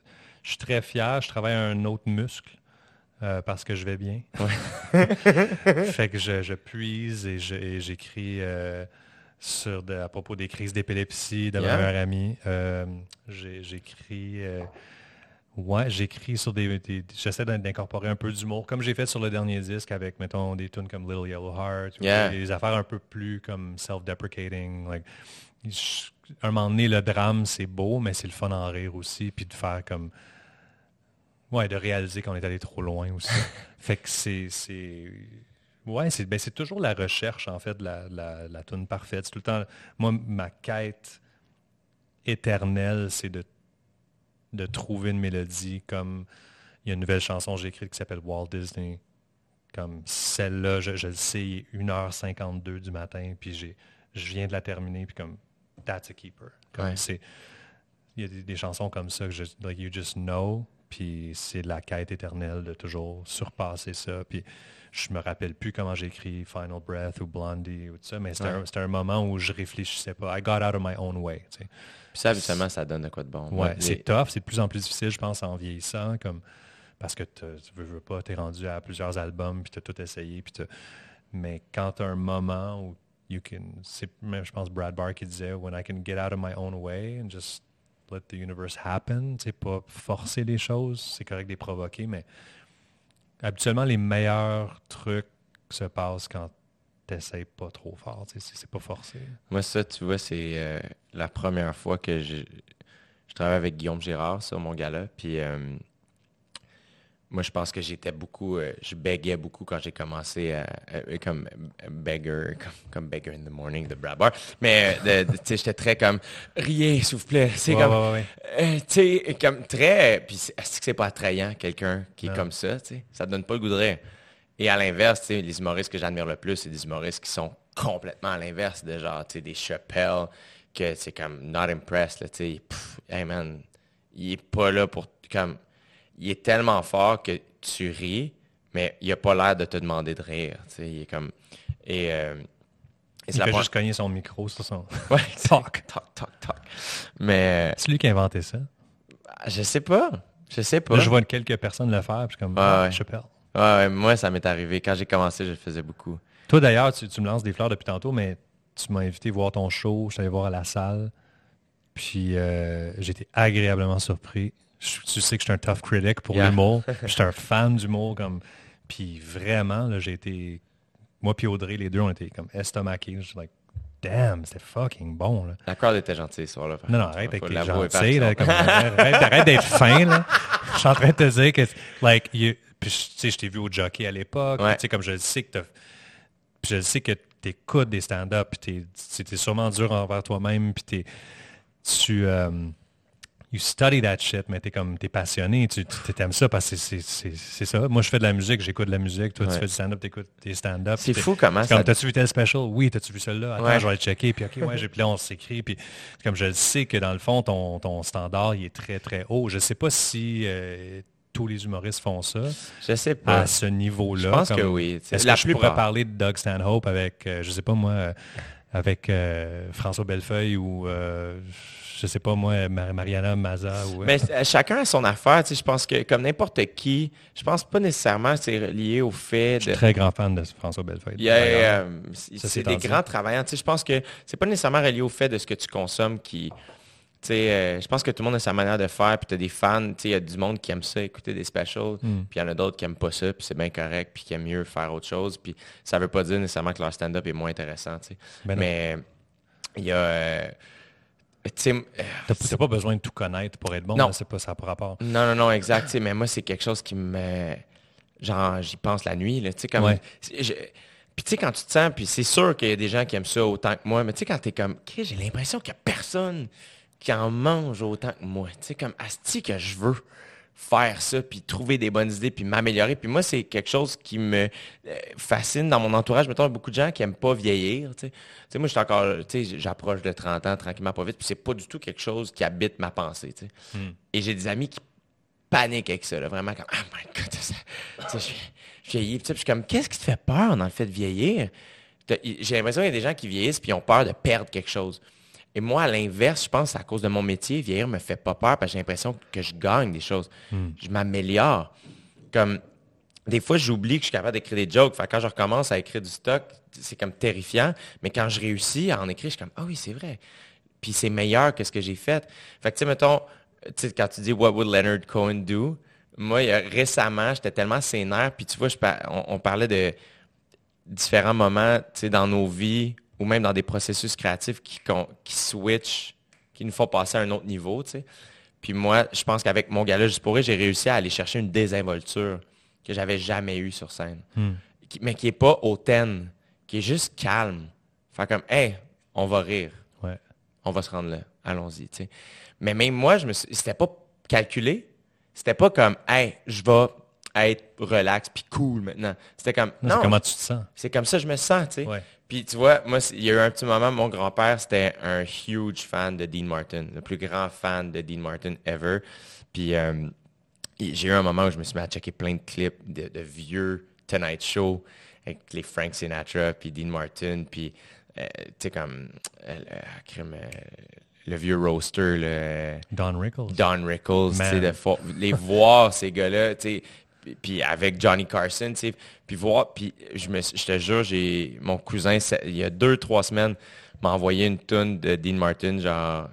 je suis très fier. Je travaille un autre muscle euh, parce que je vais bien. fait que je, puise et j'écris euh, sur à propos des crises d'épilepsie de ma meilleure amie. Euh, j'écris. ouais, j'écris sur des. J'essaie d'incorporer un peu d'humour, comme j'ai fait sur le dernier disque avec, mettons, des tunes comme Little Yellow Heart, des, affaires un peu plus comme self-deprecating. Like, un moment donné, le drame, c'est beau, mais c'est le fun en rire aussi, puis de faire comme Ouais, de réaliser qu'on est allé trop loin aussi. fait que c'est. Ouais, c'est ben, toujours la recherche, en fait, de la, la, la tune parfaite. C'est tout le temps. Moi, ma quête éternelle, c'est de, de trouver une mélodie comme. Il y a une nouvelle chanson que j'ai écrite qui s'appelle Walt Disney. Comme celle-là, je, le sais, il est 1h52 du matin, puis je viens de la terminer, puis comme That's a Keeper. c'est. Il y a des, chansons comme ça que je, like You Just Know, puis c'est la quête éternelle de toujours surpasser ça. Puis je me rappelle plus comment j'ai écrit Final Breath ou Blondie ou tout ça, mais c'était un, moment où je réfléchissais pas. I got out of my own way. Puis ça, habituellement, ça donne de quoi de bon. Ouais, c'est tough, c'est de plus en plus difficile, je pense, en vieillissant, comme parce que tu veux, veux pas, tu es rendu à plusieurs albums, puis tu as tout essayé. Puis mais quand tu as un moment où you can, je pense Brad Barr qui disait, when I can get out of my own way and just let the universe happen. C'est pas forcer les choses, c'est correct de les provoquer, mais habituellement, les meilleurs trucs se passent quand tu n'essayes pas trop fort. C'est pas forcé. Moi, ça, tu vois, c'est euh, la première fois que je, je travaille avec Guillaume Girard sur mon gala. Puis euh, moi, je pense que j'étais beaucoup, euh, je bégayais beaucoup quand j'ai commencé à, comme beggar, comme, beggar in the morning de Brad Bar. Mais j'étais très comme, riez, s'il vous plaît. C'est comme, euh, tu sais, comme très, puis est-ce que c'est pas attrayant, quelqu'un qui est comme ça, tu sais? Ça te donne pas le goût de rire. Et à l'inverse, les humoristes que j'admire le plus, c'est des humoristes qui sont complètement à l'inverse de genre, tu sais, des Chappelle, que c'est comme not impressed, tu sais. Hey man, il est pas là pour, comme, il est tellement fort que tu ris, mais il n'a pas l'air de te demander de rire. Il est comme. Et, euh, il fait juste cogner son micro sur son ouais, talk. Talk, talk, talk. Mais. Euh, c'est lui qui a inventé ça. Je sais pas. Je sais pas. je vois quelques personnes le faire, puis comme ah, je perds. Ouais, moi, ça m'est arrivé. Quand j'ai commencé, je le faisais beaucoup. Toi, d'ailleurs, tu, me lances des fleurs depuis tantôt, mais tu m'as invité voir ton show, je suis allé voir à la salle. Puis euh, été agréablement surpris tu sais que je suis un tough critic pour l'humour. Je suis un fan d'humour. Comme... Puis vraiment, j'ai été... Moi puis Audrey, les deux, on était comme estomaqués. Je suis like, damn, c'était fucking bon. Là. La corde était gentille ce soir-là. Non, non, arrête d'être gentil. arrête, d'être fin. Là. Je suis en train de te dire que, like, you... puis, tu sais, je t'ai vu au jockey à l'époque. Tu sais, comme je sais que Puis je sais que tu écoutes des stand-up, puis tu es sûrement dur envers toi-même, puis tu tu you study that shit, mais t'es comme, t'es passionné, tu t'aimes ça parce que c'est ça. Moi, je fais de la musique, j'écoute de la musique. Toi, tu fais du stand-up, t'écoutes tes stand-up. C'est fou comment ça... Comme, t'as-tu vu tel special? Oui, t'as-tu vu celui-là? Attends, je vais le checker. Puis, OK, ouais, j'ai puis là, on s'écrit. Puis, comme je le sais que dans le fond, ton, ton standard, il est très, très haut. Je sais pas si... Euh, tous les humoristes font ça. Je sais pas. À ce niveau-là. Je pense que oui. Est-ce que je pourrais parler de Doug Stanhope avec, euh, je sais pas moi, euh, avec François Bellefeuille ou je sais pas moi, Mariana Maza. Ou, euh, Mais euh, chacun a son affaire. Je pense que comme n'importe qui, je pense pas nécessairement que c'est lié au fait de... Je suis très grand fan de François Bellefeuille. Euh, c'est des grands travailleurs. Je pense que c'est pas nécessairement relié au fait de ce que tu consommes qui... je pense que tout le monde a sa manière de faire, puis tu as des fans, il y a du monde qui aime ça, écouter des specials, hmm. puis il y en a d'autres qui n'aiment pas ça, puis c'est bien correct, puis qui aiment mieux faire autre chose, puis ça veut pas dire nécessairement que leur stand-up est moins intéressant, ben Mais il y a... Tu n'as pas besoin de tout connaître pour être bon, non. c'est pas ça par rapport. Non, non, non, exact. mais moi, c'est quelque chose qui me. Genre, j'y pense la nuit. Là, comme... Puis tu sais, quand tu te sens, puis c'est sûr qu'il y a des gens qui aiment ça autant que moi, mais tu sais, quand tu es comme, j'ai l'impression qu'il n'y a personne qui en mange autant que moi. Tu sais, comme, asti que je veux faire ça, puis trouver des bonnes idées, puis m'améliorer. Puis moi, c'est quelque chose qui me euh, fascine dans mon entourage. Mettons, beaucoup de gens qui n'aiment pas vieillir. Tu sais. moi, je encore, tu sais, j'approche de 30 ans tranquillement, pas vite, puis c'est pas du tout quelque chose qui habite ma pensée. Tu sais. Hmm. Et j'ai des amis qui paniquent avec ça, là, vraiment comme, oh my god, ça, je vieillis. Puis je suis comme, qu'est-ce qui te fait peur dans le fait de vieillir? J'ai l'impression qu'il y a des gens qui vieillissent puis ont peur de perdre quelque chose. Et moi, à l'inverse, je pense à cause de mon métier, vieillir me fait pas peur parce que j'ai l'impression que je gagne des choses. Hmm. Je m'améliore. Comme des fois, j'oublie que je suis capable d'écrire des jokes. quand je recommence à écrire du stock, c'est comme terrifiant. Mais quand je réussis à en écrire, je suis comme Ah oui, c'est vrai. Puis c'est meilleur que ce que j'ai fait. Fait que tu sais, mettons, quand tu dis What would Leonard Cohen do? Moi, récemment, j'étais tellement sénère, puis tu vois, on, on, parlait de différents moments dans nos vies ou même dans des processus créatifs qui, qui switchent, qui nous font passer à un autre niveau, tu sais. Puis moi, je pense qu'avec mon gala Juste pour j'ai réussi à aller chercher une désinvolture que j'avais jamais eue sur scène. Hmm. mais qui n'est pas hautaine, qui est juste calme. Faire comme, hey, on va rire. Ouais. On va se rendre là. Allons-y, tu sais. Mais même moi, je me c'était pas calculé. C'était pas comme, hey, je vais être relax puis cool maintenant. C'était comme, non. comment tu te sens? C'est comme ça je me sens, tu sais. Puis tu vois, moi, il y a eu un petit moment, mon grand-père, c'était un huge fan de Dean Martin, le plus grand fan de Dean Martin ever. Puis euh, j'ai eu un moment où je me suis mis à checker plein de clips de, vieux Tonight Show avec les Frank Sinatra, puis Dean Martin, puis euh, tu sais comme euh, le vieux roaster, le Don Rickles. Don Rickles, les voir ces gars-là, tu sais puis avec Johnny Carson, tu sais, puis voir, puis je, me, je te jure, j'ai mon cousin, il y a deux, trois semaines, m'a envoyé une tune de Dean Martin, genre,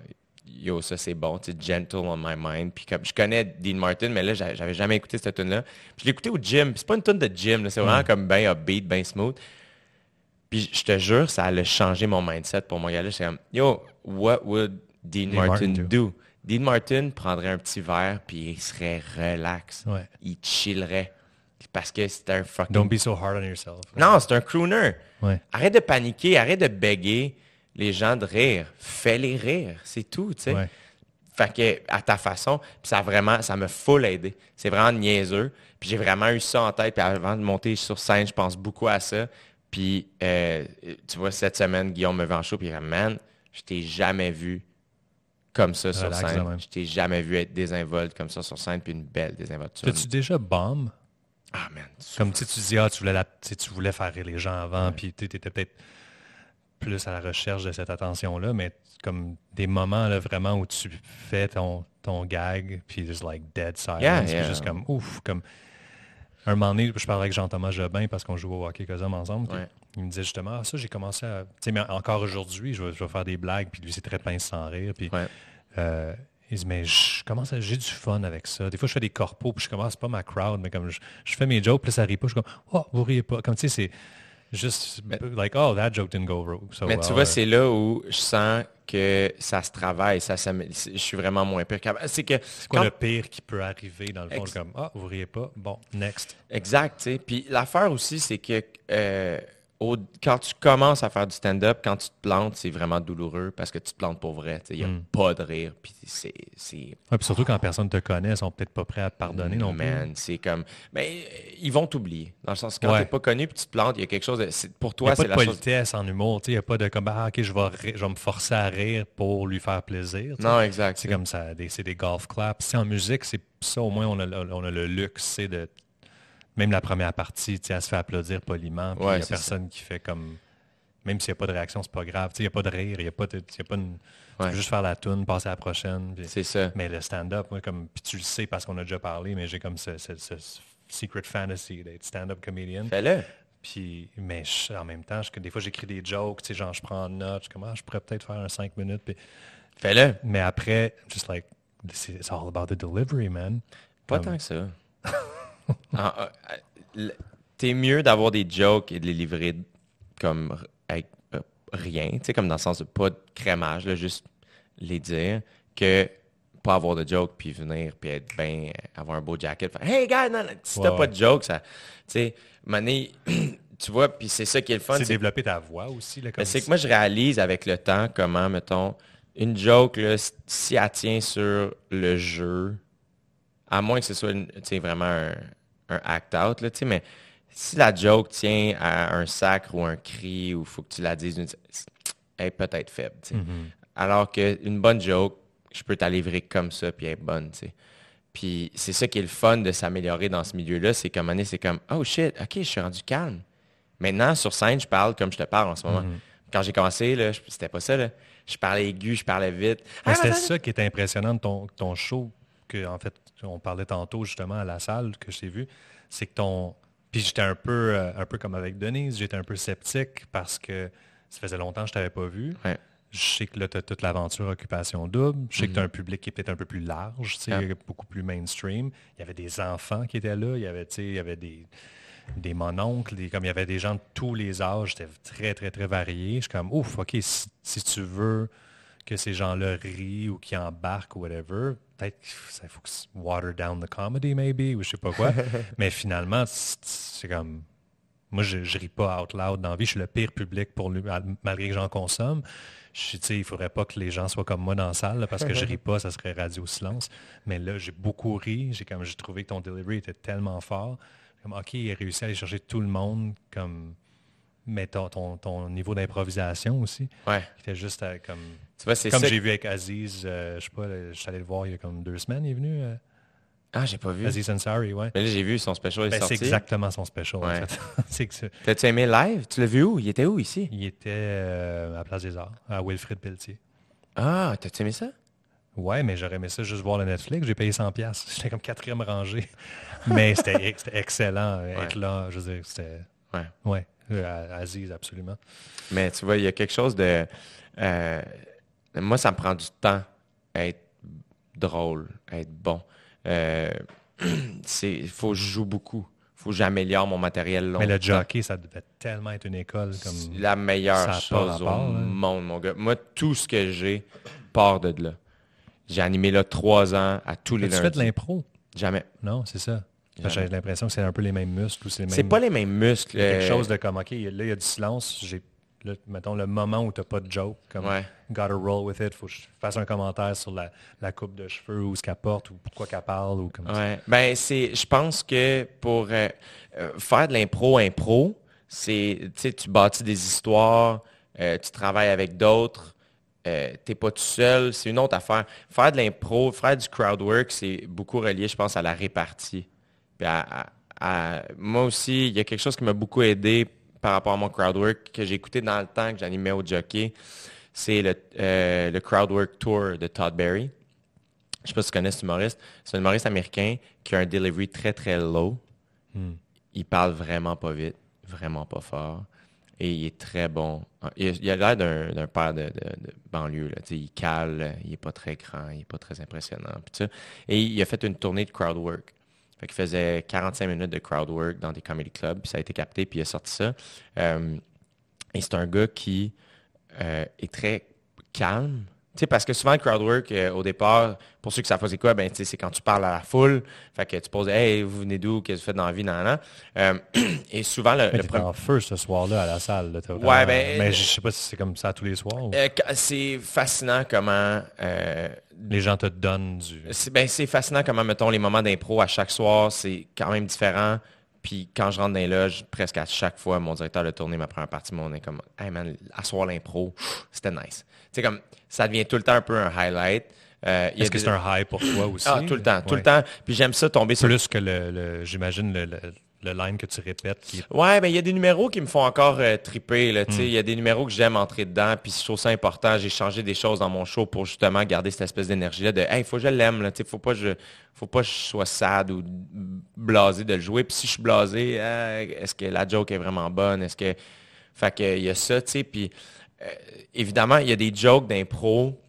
yo, ça c'est bon, tu sais, Gentle on My Mind, puis comme, je connais Dean Martin, mais là, j'avais jamais écouté cette tune-là, puis je l'ai écouté au gym, puis c'est pas une tune de gym, c'est vraiment mm. comme ben upbeat, ben smooth, puis je te jure, ça allait changer mon mindset pour mon gars-là, c'est comme, yo, what would Dean, Martin, do? Dean Martin prendrait un petit verre puis il serait relax. Il chillerait. Parce que c'est un fucking... Don't be so hard on yourself. Non, c'est un crooner. Arrête de paniquer, arrête de béguer les gens de rire. Fais-les rire, c'est tout, tu sais. Fait que, à ta façon, puis ça vraiment, ça me full aidé. C'est vraiment niaiseux. Puis j'ai vraiment eu ça en tête. Puis avant de monter sur scène, je pense beaucoup à ça. Puis, euh, tu vois, cette semaine, Guillaume me vend chaud, puis il dit, man, je t'ai jamais vu comme ça sur scène. Je t'ai jamais vu être désinvolte comme ça sur scène, puis une belle désinvolture. As-tu déjà bomb? Ah, man. Comme tu dis, ah, tu voulais, tu voulais faire rire les gens avant, puis tu étais peut-être plus à la recherche de cette attention-là, mais comme des moments là, vraiment où tu fais ton, ton gag, puis there's like dead silence, puis juste comme ouf, comme un moment donné, je parlais avec Jean-Thomas Jobin parce qu'on joue au hockey Cosum ensemble. Il me disait justement, ah, ça, j'ai commencé à. Tu sais, mais encore aujourd'hui, je, vais, faire des blagues, puis lui, c'est très pince sans rire. Puis, euh, il dit, mais je commence à, j'ai du fun avec ça. Des fois, je fais des corpos, puis je commence pas ma crowd, mais comme je, fais mes jokes, puis ça rit pas, je suis comme, oh, vous riez pas. Comme tu sais, c'est juste, like, oh, that joke didn't go so Mais tu vois, c'est là où je sens que ça se travaille, ça, je suis vraiment moins pire. C'est que c'est quoi le pire qui peut arriver dans le fond, comme ah vous riez pas, bon next. Exact, tu sais. Puis l'affaire aussi, c'est que euh, quand tu commences à faire du stand-up, quand tu te plantes, c'est vraiment douloureux parce que tu te plantes pour vrai. Il n'y a mm. pas de rire. Puis c'est, surtout quand personne te connaît, ils sont peut-être pas prêts à te pardonner non man, C'est comme. Mais ils vont t'oublier. Dans le sens que quand tu n'es pas connu puis tu te plantes, il y a quelque chose de. Pour toi, c'est la chose. Il n'y a pas de politesse en humour. Il n'y a pas de comme ah, ok, je vais, je vais me forcer à rire pour lui faire plaisir. Non, exact. C'est comme ça. C'est des golf claps. Si en musique, c'est ça, au moins, on a, on a le luxe, c'est de même la première partie, elle se fait applaudir poliment. il n'y a personne qui fait comme. Même s'il n'y a pas de réaction, c'est pas grave. Il n'y a pas de rire, il n'y a pas de. Y a pas une... Tu peux juste faire la tune, passer à la prochaine. C'est ça. Mais le stand-up, comme. Puis tu le sais parce qu'on a déjà parlé, mais j'ai comme ce, secret fantasy d'être stand-up comedian. Fais-le. Puis, mais en même temps, des fois, j'écris des jokes, tu sais, genre, je prends une note, je, comme, ah, je pourrais peut-être faire un 5 minutes. Puis... Fais-le. Mais après, just like, it's all about the delivery, man. Pas tant que ça. Ah, ah, t'es mieux d'avoir des jokes et de les livrer comme avec euh, rien, tu sais, comme dans le sens de pas de crémage, juste les dire, que pas avoir de jokes puis venir puis être bien, avoir un beau jacket. hey, gars, si t'as pas de jokes, ça, tu sais, tu vois, puis c'est ça qui est le fun. C'est développer ta voix aussi. c'est que moi, je réalise avec le temps comment, mettons, une joke, si elle tient sur le jeu, à moins que ce soit vraiment un, un act-out, mais si la joke tient à un sacre ou un cri, ou faut que tu la dises, elle est peut-être faible. Mm-hmm. Alors qu'une bonne joke, je peux t'en livrer comme ça, puis elle est bonne. Puis c'est ça qui est le fun de s'améliorer dans ce milieu-là, c'est comme c'est comme Oh shit, ok, je suis rendu calme. Maintenant, sur scène, je parle comme je te parle en ce moment. Mm-hmm. Quand j'ai commencé, là, c'était pas ça. Je parlais aigu, je parlais vite. Ah, c'était ça qui était impressionnant de ton, ton show en fait, on parlait tantôt justement à la salle que j'ai vu, c'est que ton. Puis j'étais un peu, euh, un peu comme avec Denise, j'étais un peu sceptique parce que ça faisait longtemps que je t'avais pas vu. Je sais que là, tu as toute l'aventure Occupation Double. Je sais que tu as un mm-hmm. public qui est peut-être un peu plus large, beaucoup plus mainstream. Il y avait des enfants qui étaient là. Il y avait, il y avait des, des mononcles, comme il y avait des gens de tous les âges. C'était très, très, très varié. Je suis comme, ouf, OK, si tu veux que ces gens-là rient ou qui embarquent ou whatever, peut-être qu'il faut que water down the comedy, maybe, ou je sais pas quoi. Mais finalement, c'est comme. Moi, je, ris pas out loud dans la vie. Je suis le pire public pour lui, malgré que j'en consomme. Je, il ne faudrait pas que les gens soient comme moi dans la salle, parce que je ris pas, ça serait radio silence. Mais là, j'ai beaucoup ri. J'ai comme j'ai trouvé que ton delivery était tellement fort. Comme, OK, il a réussi à aller chercher tout le monde comme mais ton, ton, niveau d'improvisation aussi. Ouais. Était juste euh, comme. comme j'ai vu avec Aziz, euh, je sais pas, je suis allé le voir il y a comme deux semaines, il est venu. Euh. ah, j'ai pas vu. Aziz Ansari, ouais. Mais là, j'ai vu son special ben, C'est exactement son special, ouais. en fait. T'as-tu aimé live? Tu l'as vu où? Il était où ici? Il était à la Place des Arts, à Wilfrid Pelletier. Ah, t'as-tu aimé ça? Ouais, mais j'aurais aimé ça juste voir le Netflix. J'ai payé 100$. J'étais comme quatrième rangée. mais c'était excellent être là. Je veux dire, c'était. Ouais. Ouais. Euh, Aziz, absolument. Mais tu vois, il y a quelque chose de... Euh, moi, ça me prend du temps à être drôle, à être bon. Euh, il faut que je joue beaucoup. Il faut que j'améliore mon matériel longtemps. Mais le jockey, ça devait tellement être une école comme... La meilleure chose au monde, mon gars. Moi, tout ce que j'ai part de là. J'ai animé là trois ans à tous les lundis. Tu fais de l'impro? Jamais. Non, c'est ça. J'ai l'impression que c'est un peu les mêmes muscles. C'est pas les mêmes muscles. quelque chose de comme, OK, là, il y a du silence. J'ai, mettons, le moment où tu n'as pas de joke, comme, gotta roll with it. Faut que je fasse un commentaire sur la, coupe de cheveux ou ce qu'elle porte ou pourquoi qu'elle parle ou comme ouais. Ben, c'est, je pense que pour euh, euh, faire de l'impro, impro, c'est, tu bâtis des histoires, euh, tu travailles avec d'autres. tu n'es pas tout seul, c'est une autre affaire. Faire de l'impro, faire du crowd work, c'est beaucoup relié, je pense, à la répartie moi aussi, il y a quelque chose qui m'a beaucoup aidé par rapport à mon crowdwork que j'ai écouté dans le temps que j'animais au jockey. C'est le, euh, le crowdwork tour de Todd Berry. Je ne sais pas si tu connais cet humoriste. C'est un humoriste américain qui a un delivery très, très low. Hmm. Il parle vraiment pas vite, vraiment pas fort. Et il est très bon. Il, a l'air d'un père de, banlieue. Il cale, il n'est pas très grand, il n'est pas très impressionnant. Et il a fait une tournée de crowdwork. Fait qu'il faisait 45 minutes de crowd work dans des comedy clubs, puis ça a été capté, puis il a sorti ça. Euh, et c'est un gars qui euh, est très calme, parce que souvent, le crowdwork, euh, au départ, pour ceux qui savent pas c'est quoi, ben, c'est quand tu parles à la foule. Fait que tu poses, hey, vous venez d'où, qu'est-ce que vous faites dans la vie, nan, euh, et souvent, le, le premier... en feu ce soir-là à la salle. Là, ouais, ben, mais je sais pas si c'est comme ça tous les soirs. C'est fascinant comment... les gens te donnent du... Ben, c'est fascinant comment, mettons, les moments d'impro à chaque soir, c'est quand même différent. Puis quand je rentre dans les loges, presque à chaque fois, mon directeur de tournée, ma première partie, on est comme, hey man, asseoir l'impro, c'était nice. C'est comme, ça devient tout le temps un peu un highlight. Euh, Est-ce que c'est un high pour toi aussi? Ah, tout le temps, tout le temps. Puis j'aime ça tomber sur... Plus que le, j'imagine, le, le line que tu répètes. Qui... Ouais, ben il y a des numéros qui me font encore euh, triper. Hmm. Il y a des numéros que j'aime entrer dedans, puis je trouve ça important. J'ai changé des choses dans mon show pour justement garder cette espèce d'énergie-là de Hey, il faut que je l'aime. Il faut pas je faut pas que je sois sad ou blasé de le jouer. Puis si je suis blasé, euh, est-ce que la joke est vraiment bonne? Est-ce que. Fait que il y a ça, tu sais. Puis euh, évidemment, il y a des jokes d'impro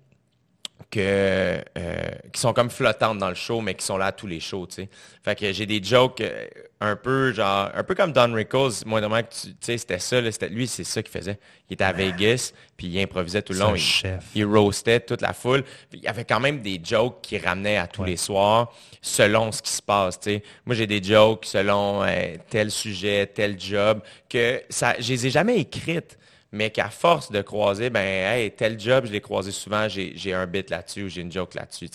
que, euh, qui sont comme flottantes dans le show, mais qui sont là à tous les shows, tu sais. Fait que j'ai des jokes euh, un peu genre, un peu comme Don Rickles, moi, que tu sais, c'était ça, là, c'était, lui, c'est ça qu'il faisait. Il était à Vegas, puis il improvisait tout le long. Il, il, roastait toute la foule. Puis, il y avait quand même des jokes qui ramenaient à tous les soirs, selon ce qui se passe, tu sais. Moi, j'ai des jokes selon euh, tel sujet, tel job, que ça, je les ai jamais écrites mais qu'à force de croiser, ben, hey, tel job, je l'ai croisé souvent, j'ai un bit là-dessus ou j'ai une joke là-dessus.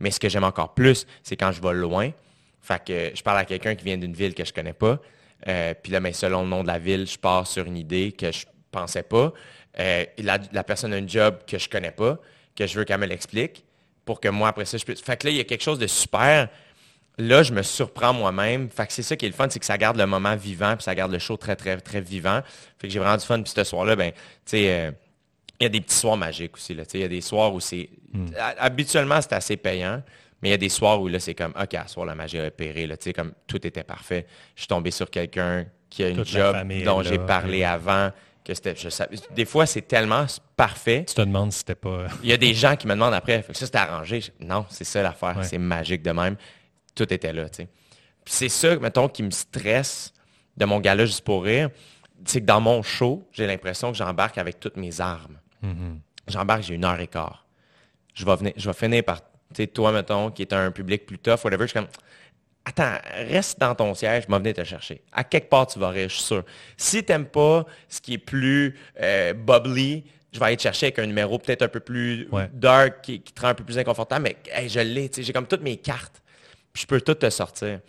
Mais ce que j'aime encore plus, c'est quand je vais loin. Je parle à quelqu'un qui vient d'une ville que je connais pas. Euh, puis là, ben, selon le nom de la ville, je pars sur une idée que je pensais pas. Euh, la, la, personne a un job que je connais pas, que je veux qu'elle me l'explique, pour que moi, après ça, je puisse. Fait que là, il y a quelque chose de super là, je me surprends moi-même. Fait que c'est ça qui est le fun, c'est que ça garde le moment vivant, puis ça garde le show très, très, très vivant. Fait que j'ai vraiment du fun. Puis ce soir-là, ben, tu sais, euh, il y a des petits soirs magiques aussi. Là. Il y a des soirs où c'est. Hmm. Habituellement, c'est assez payant. Mais il y a des soirs où là, c'est comme, OK, à ce soir, la magie a opéré. Là, comme tout était parfait. Je suis tombé sur quelqu'un qui a une job dont j'ai parlé avant. Que c'était, des fois, c'est tellement parfait. Tu te demandes si c'était pas. il y a des gens qui me demandent après, ça, c'était arrangé. Non, c'est ça l'affaire. C'est magique de même tout était là, tu sais. c'est ça, mettons, qui me stresse de mon gala juste pour rire, c'est que dans mon show, j'ai l'impression que j'embarque avec toutes mes armes. Mm-hmm. J'embarque, j'ai une heure et quart. Je vais, venir, je vais finir par, tu sais, toi, mettons, qui est un public plus tough, whatever, je suis comme, attends, reste dans ton siège, je vais venir te chercher. À quelque part, tu vas rire, je suis sûr. Si tu n'aimes pas ce qui est plus euh, bubbly, je vais aller te chercher avec un numéro peut-être un peu plus dark, qui, te rend un peu plus inconfortable, mais je l'ai, j'ai comme toutes mes cartes je peux tout te sortir.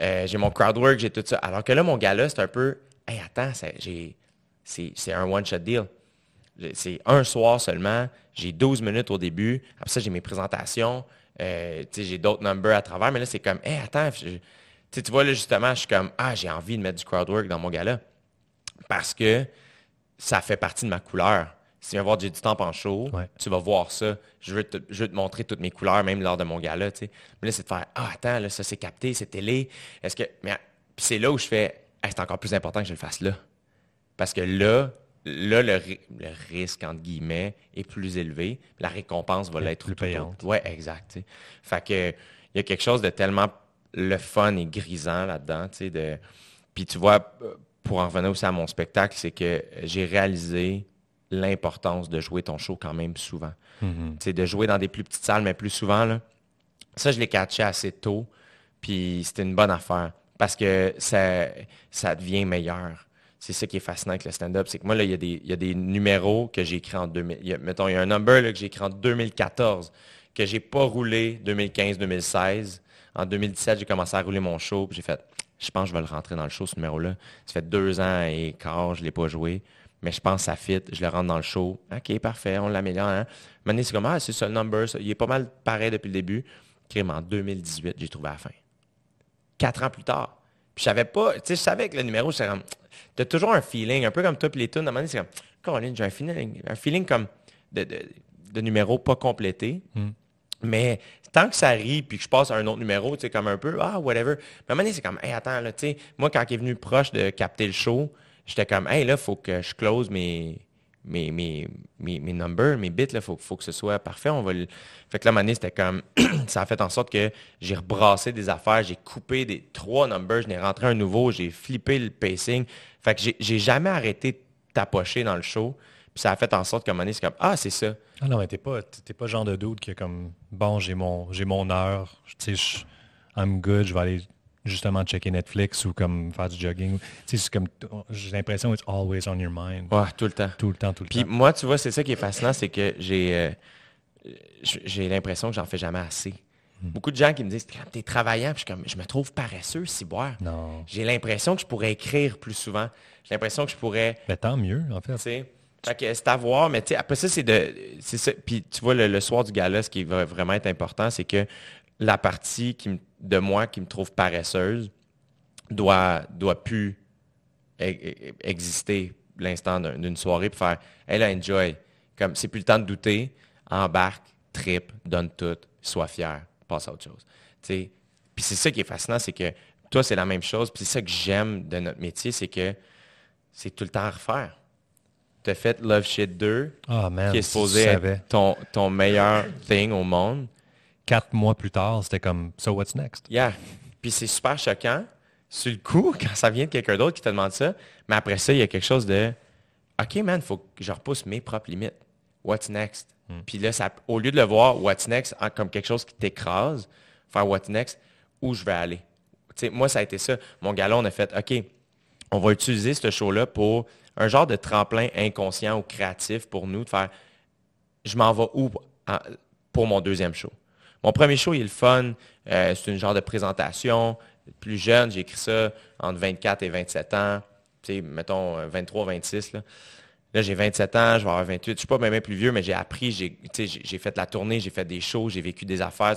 Euh, j'ai mon crowdwork, j'ai tout ça. Alors que là, mon gars-là, c'est un peu, hey, attends, c'est un one-shot deal. C'est un soir seulement, j'ai 12 minutes au début, après ça, j'ai mes présentations, euh, j'ai d'autres numbers à travers, mais là, c'est comme, hey, attends, tu vois, là, justement, je suis comme, ah, j'ai envie de mettre du crowdwork dans mon gars-là. Parce que ça fait partie de ma couleur si tu viens voir du temps en show, tu vas voir ça. Je veux, te, te, montrer toutes mes couleurs, même lors de mon gala. Mais là, c'est de faire Ah, attends, là, ça c'est capté, c'est télé. Est-ce que. Mais c'est là où je fais c'est encore plus important que je le fasse là. Parce que là, là, le, risque, entre guillemets, est plus élevé. La récompense va l'être plus payante. Oui, exact. Fait que il y a quelque chose de tellement le fun et grisant là-dedans. De... Puis tu vois, pour en revenir aussi à mon spectacle, c'est que j'ai réalisé l'importance de jouer ton show quand même souvent. C'est mm-hmm. De jouer dans des plus petites salles, mais plus souvent. Là. Ça, je l'ai catché assez tôt, puis c'était une bonne affaire parce que ça, ça devient meilleur. C'est ça qui est fascinant avec le stand-up. C'est que moi, là, il y, a des, y a des numéros que j'ai écrits en 2000. mettons, il y a un number là, que j'ai écrit en 2014, que j'ai pas roulé 2015-2016. En 2017, j'ai commencé à rouler mon show, puis j'ai fait, je pense que je vais le rentrer dans le show, ce numéro-là. Ça fait deux ans et quart, je ne l'ai pas joué mais je pense que ça fit, je le rentre dans le show. OK, parfait, on l'améliore. Hein? Maintenant, c'est comme, ah, c'est ça le number, il est pas mal pareil depuis le début. Crime, en 2018, j'ai trouvé à la fin. Quatre ans plus tard. Puis je savais pas, tu sais, je savais que le numéro, c'est comme, as toujours un feeling, un peu comme toi puis les tunes. À un moment donné, c'est comme, Caroline, j'ai un feeling, un feeling comme de, de, numéro pas complété. Hmm. Mais tant que ça rit puis que je passe à un autre numéro, tu sais, comme un peu, ah, whatever. Mais à un moment donné, c'est comme, hey, attends, là, tu sais, moi, quand il est venu proche de capter le show, j'étais comme, hey, là, il faut que je close mes, mes, mes, mes, numbers, mes bits, il faut, faut que ce soit parfait. On va Fait que là, à c'était comme, ça a fait en sorte que j'ai rebrassé des affaires, j'ai coupé des trois numbers, je n'ai rentré un nouveau, j'ai flippé le pacing. Fait que j'ai jamais arrêté de tapocher dans le show. Puis ça a fait en sorte qu'à un c'est comme, ah, c'est ça. Ah non, mais t'es pas, t'es pas genre de doute qui est comme, bon, j'ai mon, j'ai mon heure, tu sais, I'm good, je vais aller justement checker Netflix ou comme faire du jogging. Tu sais, c'est comme, j'ai l'impression it's always on your mind. Ouais, tout le temps. Tout le temps, tout le Puis temps. moi, tu vois, c'est ça qui est fascinant, c'est que j'ai, euh, j'ai l'impression que j'en fais jamais assez. Beaucoup de gens qui me disent, t'es travaillant, puis je, comme, je me trouve paresseux, si boire. Non. J'ai l'impression que je pourrais écrire plus souvent. J'ai l'impression que je pourrais, Mais tant mieux, en fait. tu sais, fait que c'est à voir, mais après ça, c'est de, ça. Puis tu vois, le, le soir du gala, ce qui va vraiment être important, c'est que la partie qui de moi qui me trouve paresseuse doit, doit plus e- e- exister l'instant d'un- d'une soirée pour faire elle a enjoy. Comme c'est plus le temps de douter, embarque, trip, donne tout, sois fier, passe à autre chose. Puis c'est ça qui est fascinant, c'est que toi, c'est la même chose. Puis c'est ça que j'aime de notre métier, c'est que c'est tout le temps à refaire. Tu as fait Love Shit 2, Ah, man, qui est supposé savais. être ton, ton meilleur thing au monde. Quatre mois plus tard, c'était comme, so what's next? Yeah. Puis c'est super choquant. Sur le coup, quand ça vient de quelqu'un d'autre qui te demande ça, mais après ça, il y a quelque chose de OK, man, il faut que je repousse mes propres limites. What's next? Puis là, ça, au lieu de le voir What's next comme quelque chose qui t'écrase, faire What's next, où je vais aller? Moi, ça a été ça. Mon gala, on a fait OK, on va utiliser ce show-là pour un genre de tremplin inconscient ou créatif pour nous, de faire je m'en vais où pour mon deuxième show? Mon premier show, il est le fun. Euh, c'est une genre de présentation. Plus jeune, j'ai écrit ça entre 24 et 27 ans. Tu sais, mettons euh, 23, 26. Là, j'ai 27 ans, je vais avoir 28. Je suis pas même plus vieux, mais j'ai appris, j'ai fait la tournée, j'ai fait des shows, j'ai vécu des affaires.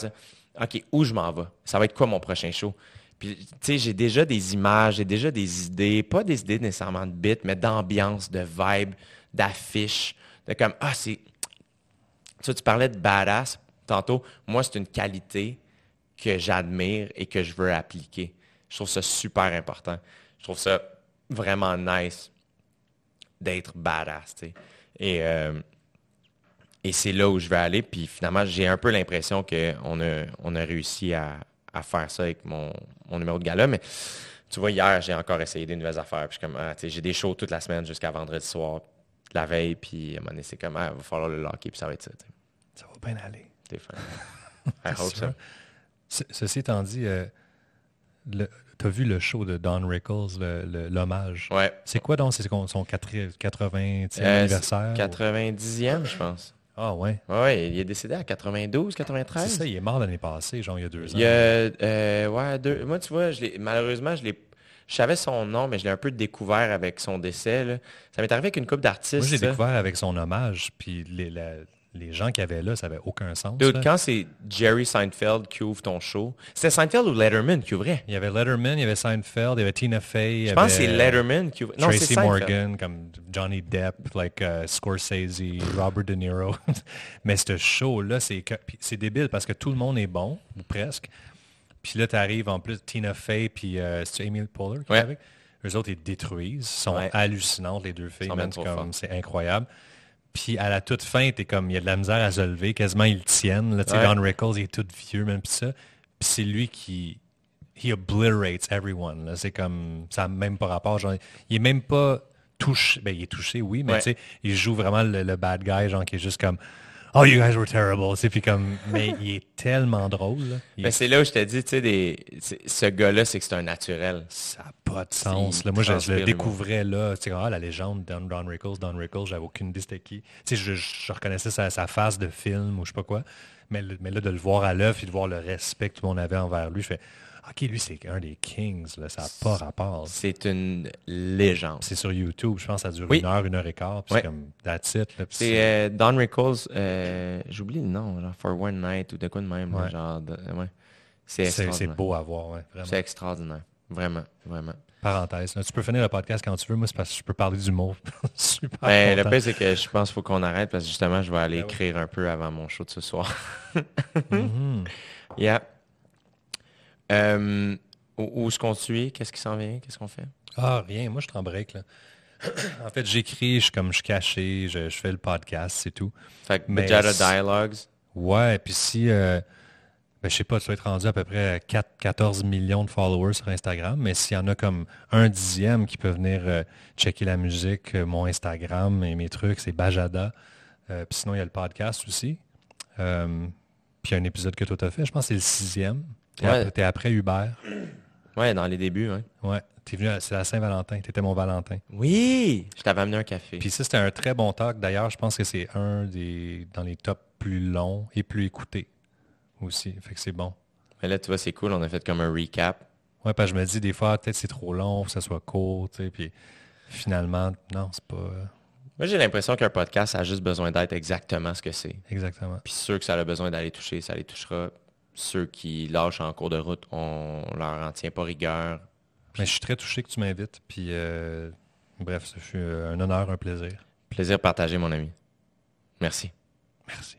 OK, où je m'en vais? Ça va être quoi mon prochain show? Puis, tu sais, j'ai déjà des images, j'ai déjà des idées, pas des idées nécessairement de bits, mais d'ambiance, de vibe, d'affiches, de comme, ah, c'est, tu, tu parlais de badass tantôt. Moi, c'est une qualité que j'admire et que je veux appliquer. Je trouve ça super important. Je trouve ça vraiment nice d'être badass. euh, et c'est là où je vais aller. Puis finalement, j'ai un peu l'impression qu'on a, on a réussi à, faire ça avec mon, numéro de gala. Mais tu vois, hier, j'ai encore essayé des nouvelles affaires. Puis comme, ah, j'ai des shows toute la semaine jusqu'à vendredi soir, la veille. Puis à un moment donné, c'est comme, ah, il va falloir le locker. Puis ça va être ça. Ça va bien aller. T'es fin. I hope so. Ce- Ceci étant dit, euh, le- t'as vu le show de Don Rickles, le- le- l'hommage? Ouais. C'est quoi donc? C'est son son 80e Euh, anniversaire? ou- 90e, je pense. Ah ouais. Ouais, il est décédé à 92, C'est 93. ça, il est mort l'année passée, genre il y a deux ans. Il y a, euh, ouais, deux. Moi, tu vois, je malheureusement, je l'ai. Je savais son nom, mais je l'ai un peu découvert avec son décès. là. Ça m'est arrivé avec une couple d'artistes. Moi, j'ai découvert avec son hommage, puis les, la- les gens qui avaient là, ça avait aucun sens. Dude, quand c'est Jerry Seinfeld qui ouvre ton show, c'était Seinfeld ou Letterman qui ouvrait? Il y avait Letterman, il y avait Seinfeld, il y avait Tina Fey, Je pense que c'est Letterman qui ouvre. Non, c'est Tracy. Morgan, comme Johnny Depp, like uh, Scorsese, Robert De Niro. Mais ce show-là, c'est débile parce que tout le monde est bon, ou presque. Puis là, tu arrives en plus Tina Fey, puis euh, c'est Amy Poehler qui est Ouais. avec? Eux autres, ils détruisent. Ils sont Ouais. hallucinantes, les deux filles. C'est incroyable. Puis à la toute fin, t'es comme, il y a de la misère à se lever. Quasiment, ils le tiennent. Là, Ouais. Don Rickles, il est tout vieux, même pis ça. Puis c'est lui qui... He obliterates everyone. là. C'est comme... Ça n'a même pas rapport. Genre, il est même pas touché. Ben, il est touché, oui, mais Ouais. tu sais, il joue vraiment le, le bad guy, genre, qui est juste comme... Oh, you guys were terrible. Sais, puis comme... Mais il est tellement drôle. Mais est- c'est là où je te dis, tu sais, des... c'est- ce gars-là, c'est que c'est un naturel. ça n'a pas de sens. Là. Moi, je, le découvrais là. Tu sais, ah, la légende Don, Don Rickles, Don Rickles, j'avais aucune idée c'était qui. Tu sais, je, je reconnaissais sa, sa face de film ou je sais pas quoi. Mais, mais là, de le voir à l'œuvre et de voir le respect que tout le monde avait envers lui, je fais OK, lui, c'est un des Kings. Là. Ça n'a pas rapport. C'est une légende. C'est sur YouTube. Je pense que ça dure Oui. une heure, une heure et quart. Puis c'est comme That's it. C'est euh, Don Rickles, euh, j'oublie le nom, genre For One Night ou de quoi de même. là, Ouais. genre de- ouais. C'est c'est- beau à voir. Ouais, vraiment. C'est extraordinaire. Vraiment, vraiment. Parenthèse. là. Tu peux finir le podcast quand tu veux. Moi, c'est parce que je peux parler d'humour. Super. Ben, le pire, c'est que je pense qu'il faut qu'on arrête parce que justement, je vais aller Ben écrire un peu avant mon show de ce soir. Mhm. yeah. Euh, où où est-ce qu'on suit? Qu'est-ce qui s'en vient? Qu'est-ce qu'on fait? Ah, rien. Moi, je suis en break, là. en fait, j'écris, je suis comme, je suis caché, je, je fais le podcast, c'est tout. Fait que Mais Bejada c'est- Dialogues? Ouais, puis si... euh, ben, je sais pas, tu dois être rendu à peu près 4, 14 millions de followers sur Instagram, mais s'il y en a comme un dixième qui peut venir euh, checker la musique, euh, mon Instagram et mes trucs, c'est Bajada. puis sinon, il y a le podcast aussi. puis il y a un épisode que toi as fait, je pense que c'est le sixième. Tu es, après Hubert. Ouais, dans les débuts, ouais. Ouais. T'es venu, c'est la Saint-Valentin. Tu étais mon Valentin. Oui, je t'avais amené un café. Puis ça, c'était un très bon talk. D'ailleurs, je pense que c'est un des dans les tops plus longs et plus écoutés aussi. Fait que c'est bon. Mais là, tu vois, c'est cool. On a fait comme un recap. Ouais, parce que je me dis des fois, peut-être c'est trop long, que ça soit court, tu sais. Puis finalement, non, c'est pas... Euh, Moi, j'ai l'impression qu'un podcast a juste besoin d'être exactement ce que c'est. Exactement. Puis ceux que ça a besoin d'aller toucher, ça les touchera. Ceux qui lâchent en cours de route, on leur en tient pas rigueur. Mais je suis très touché que tu m'invites. Puis, euh, bref, ce fut un honneur, un plaisir. Plaisir partagé, mon ami. Merci. Merci.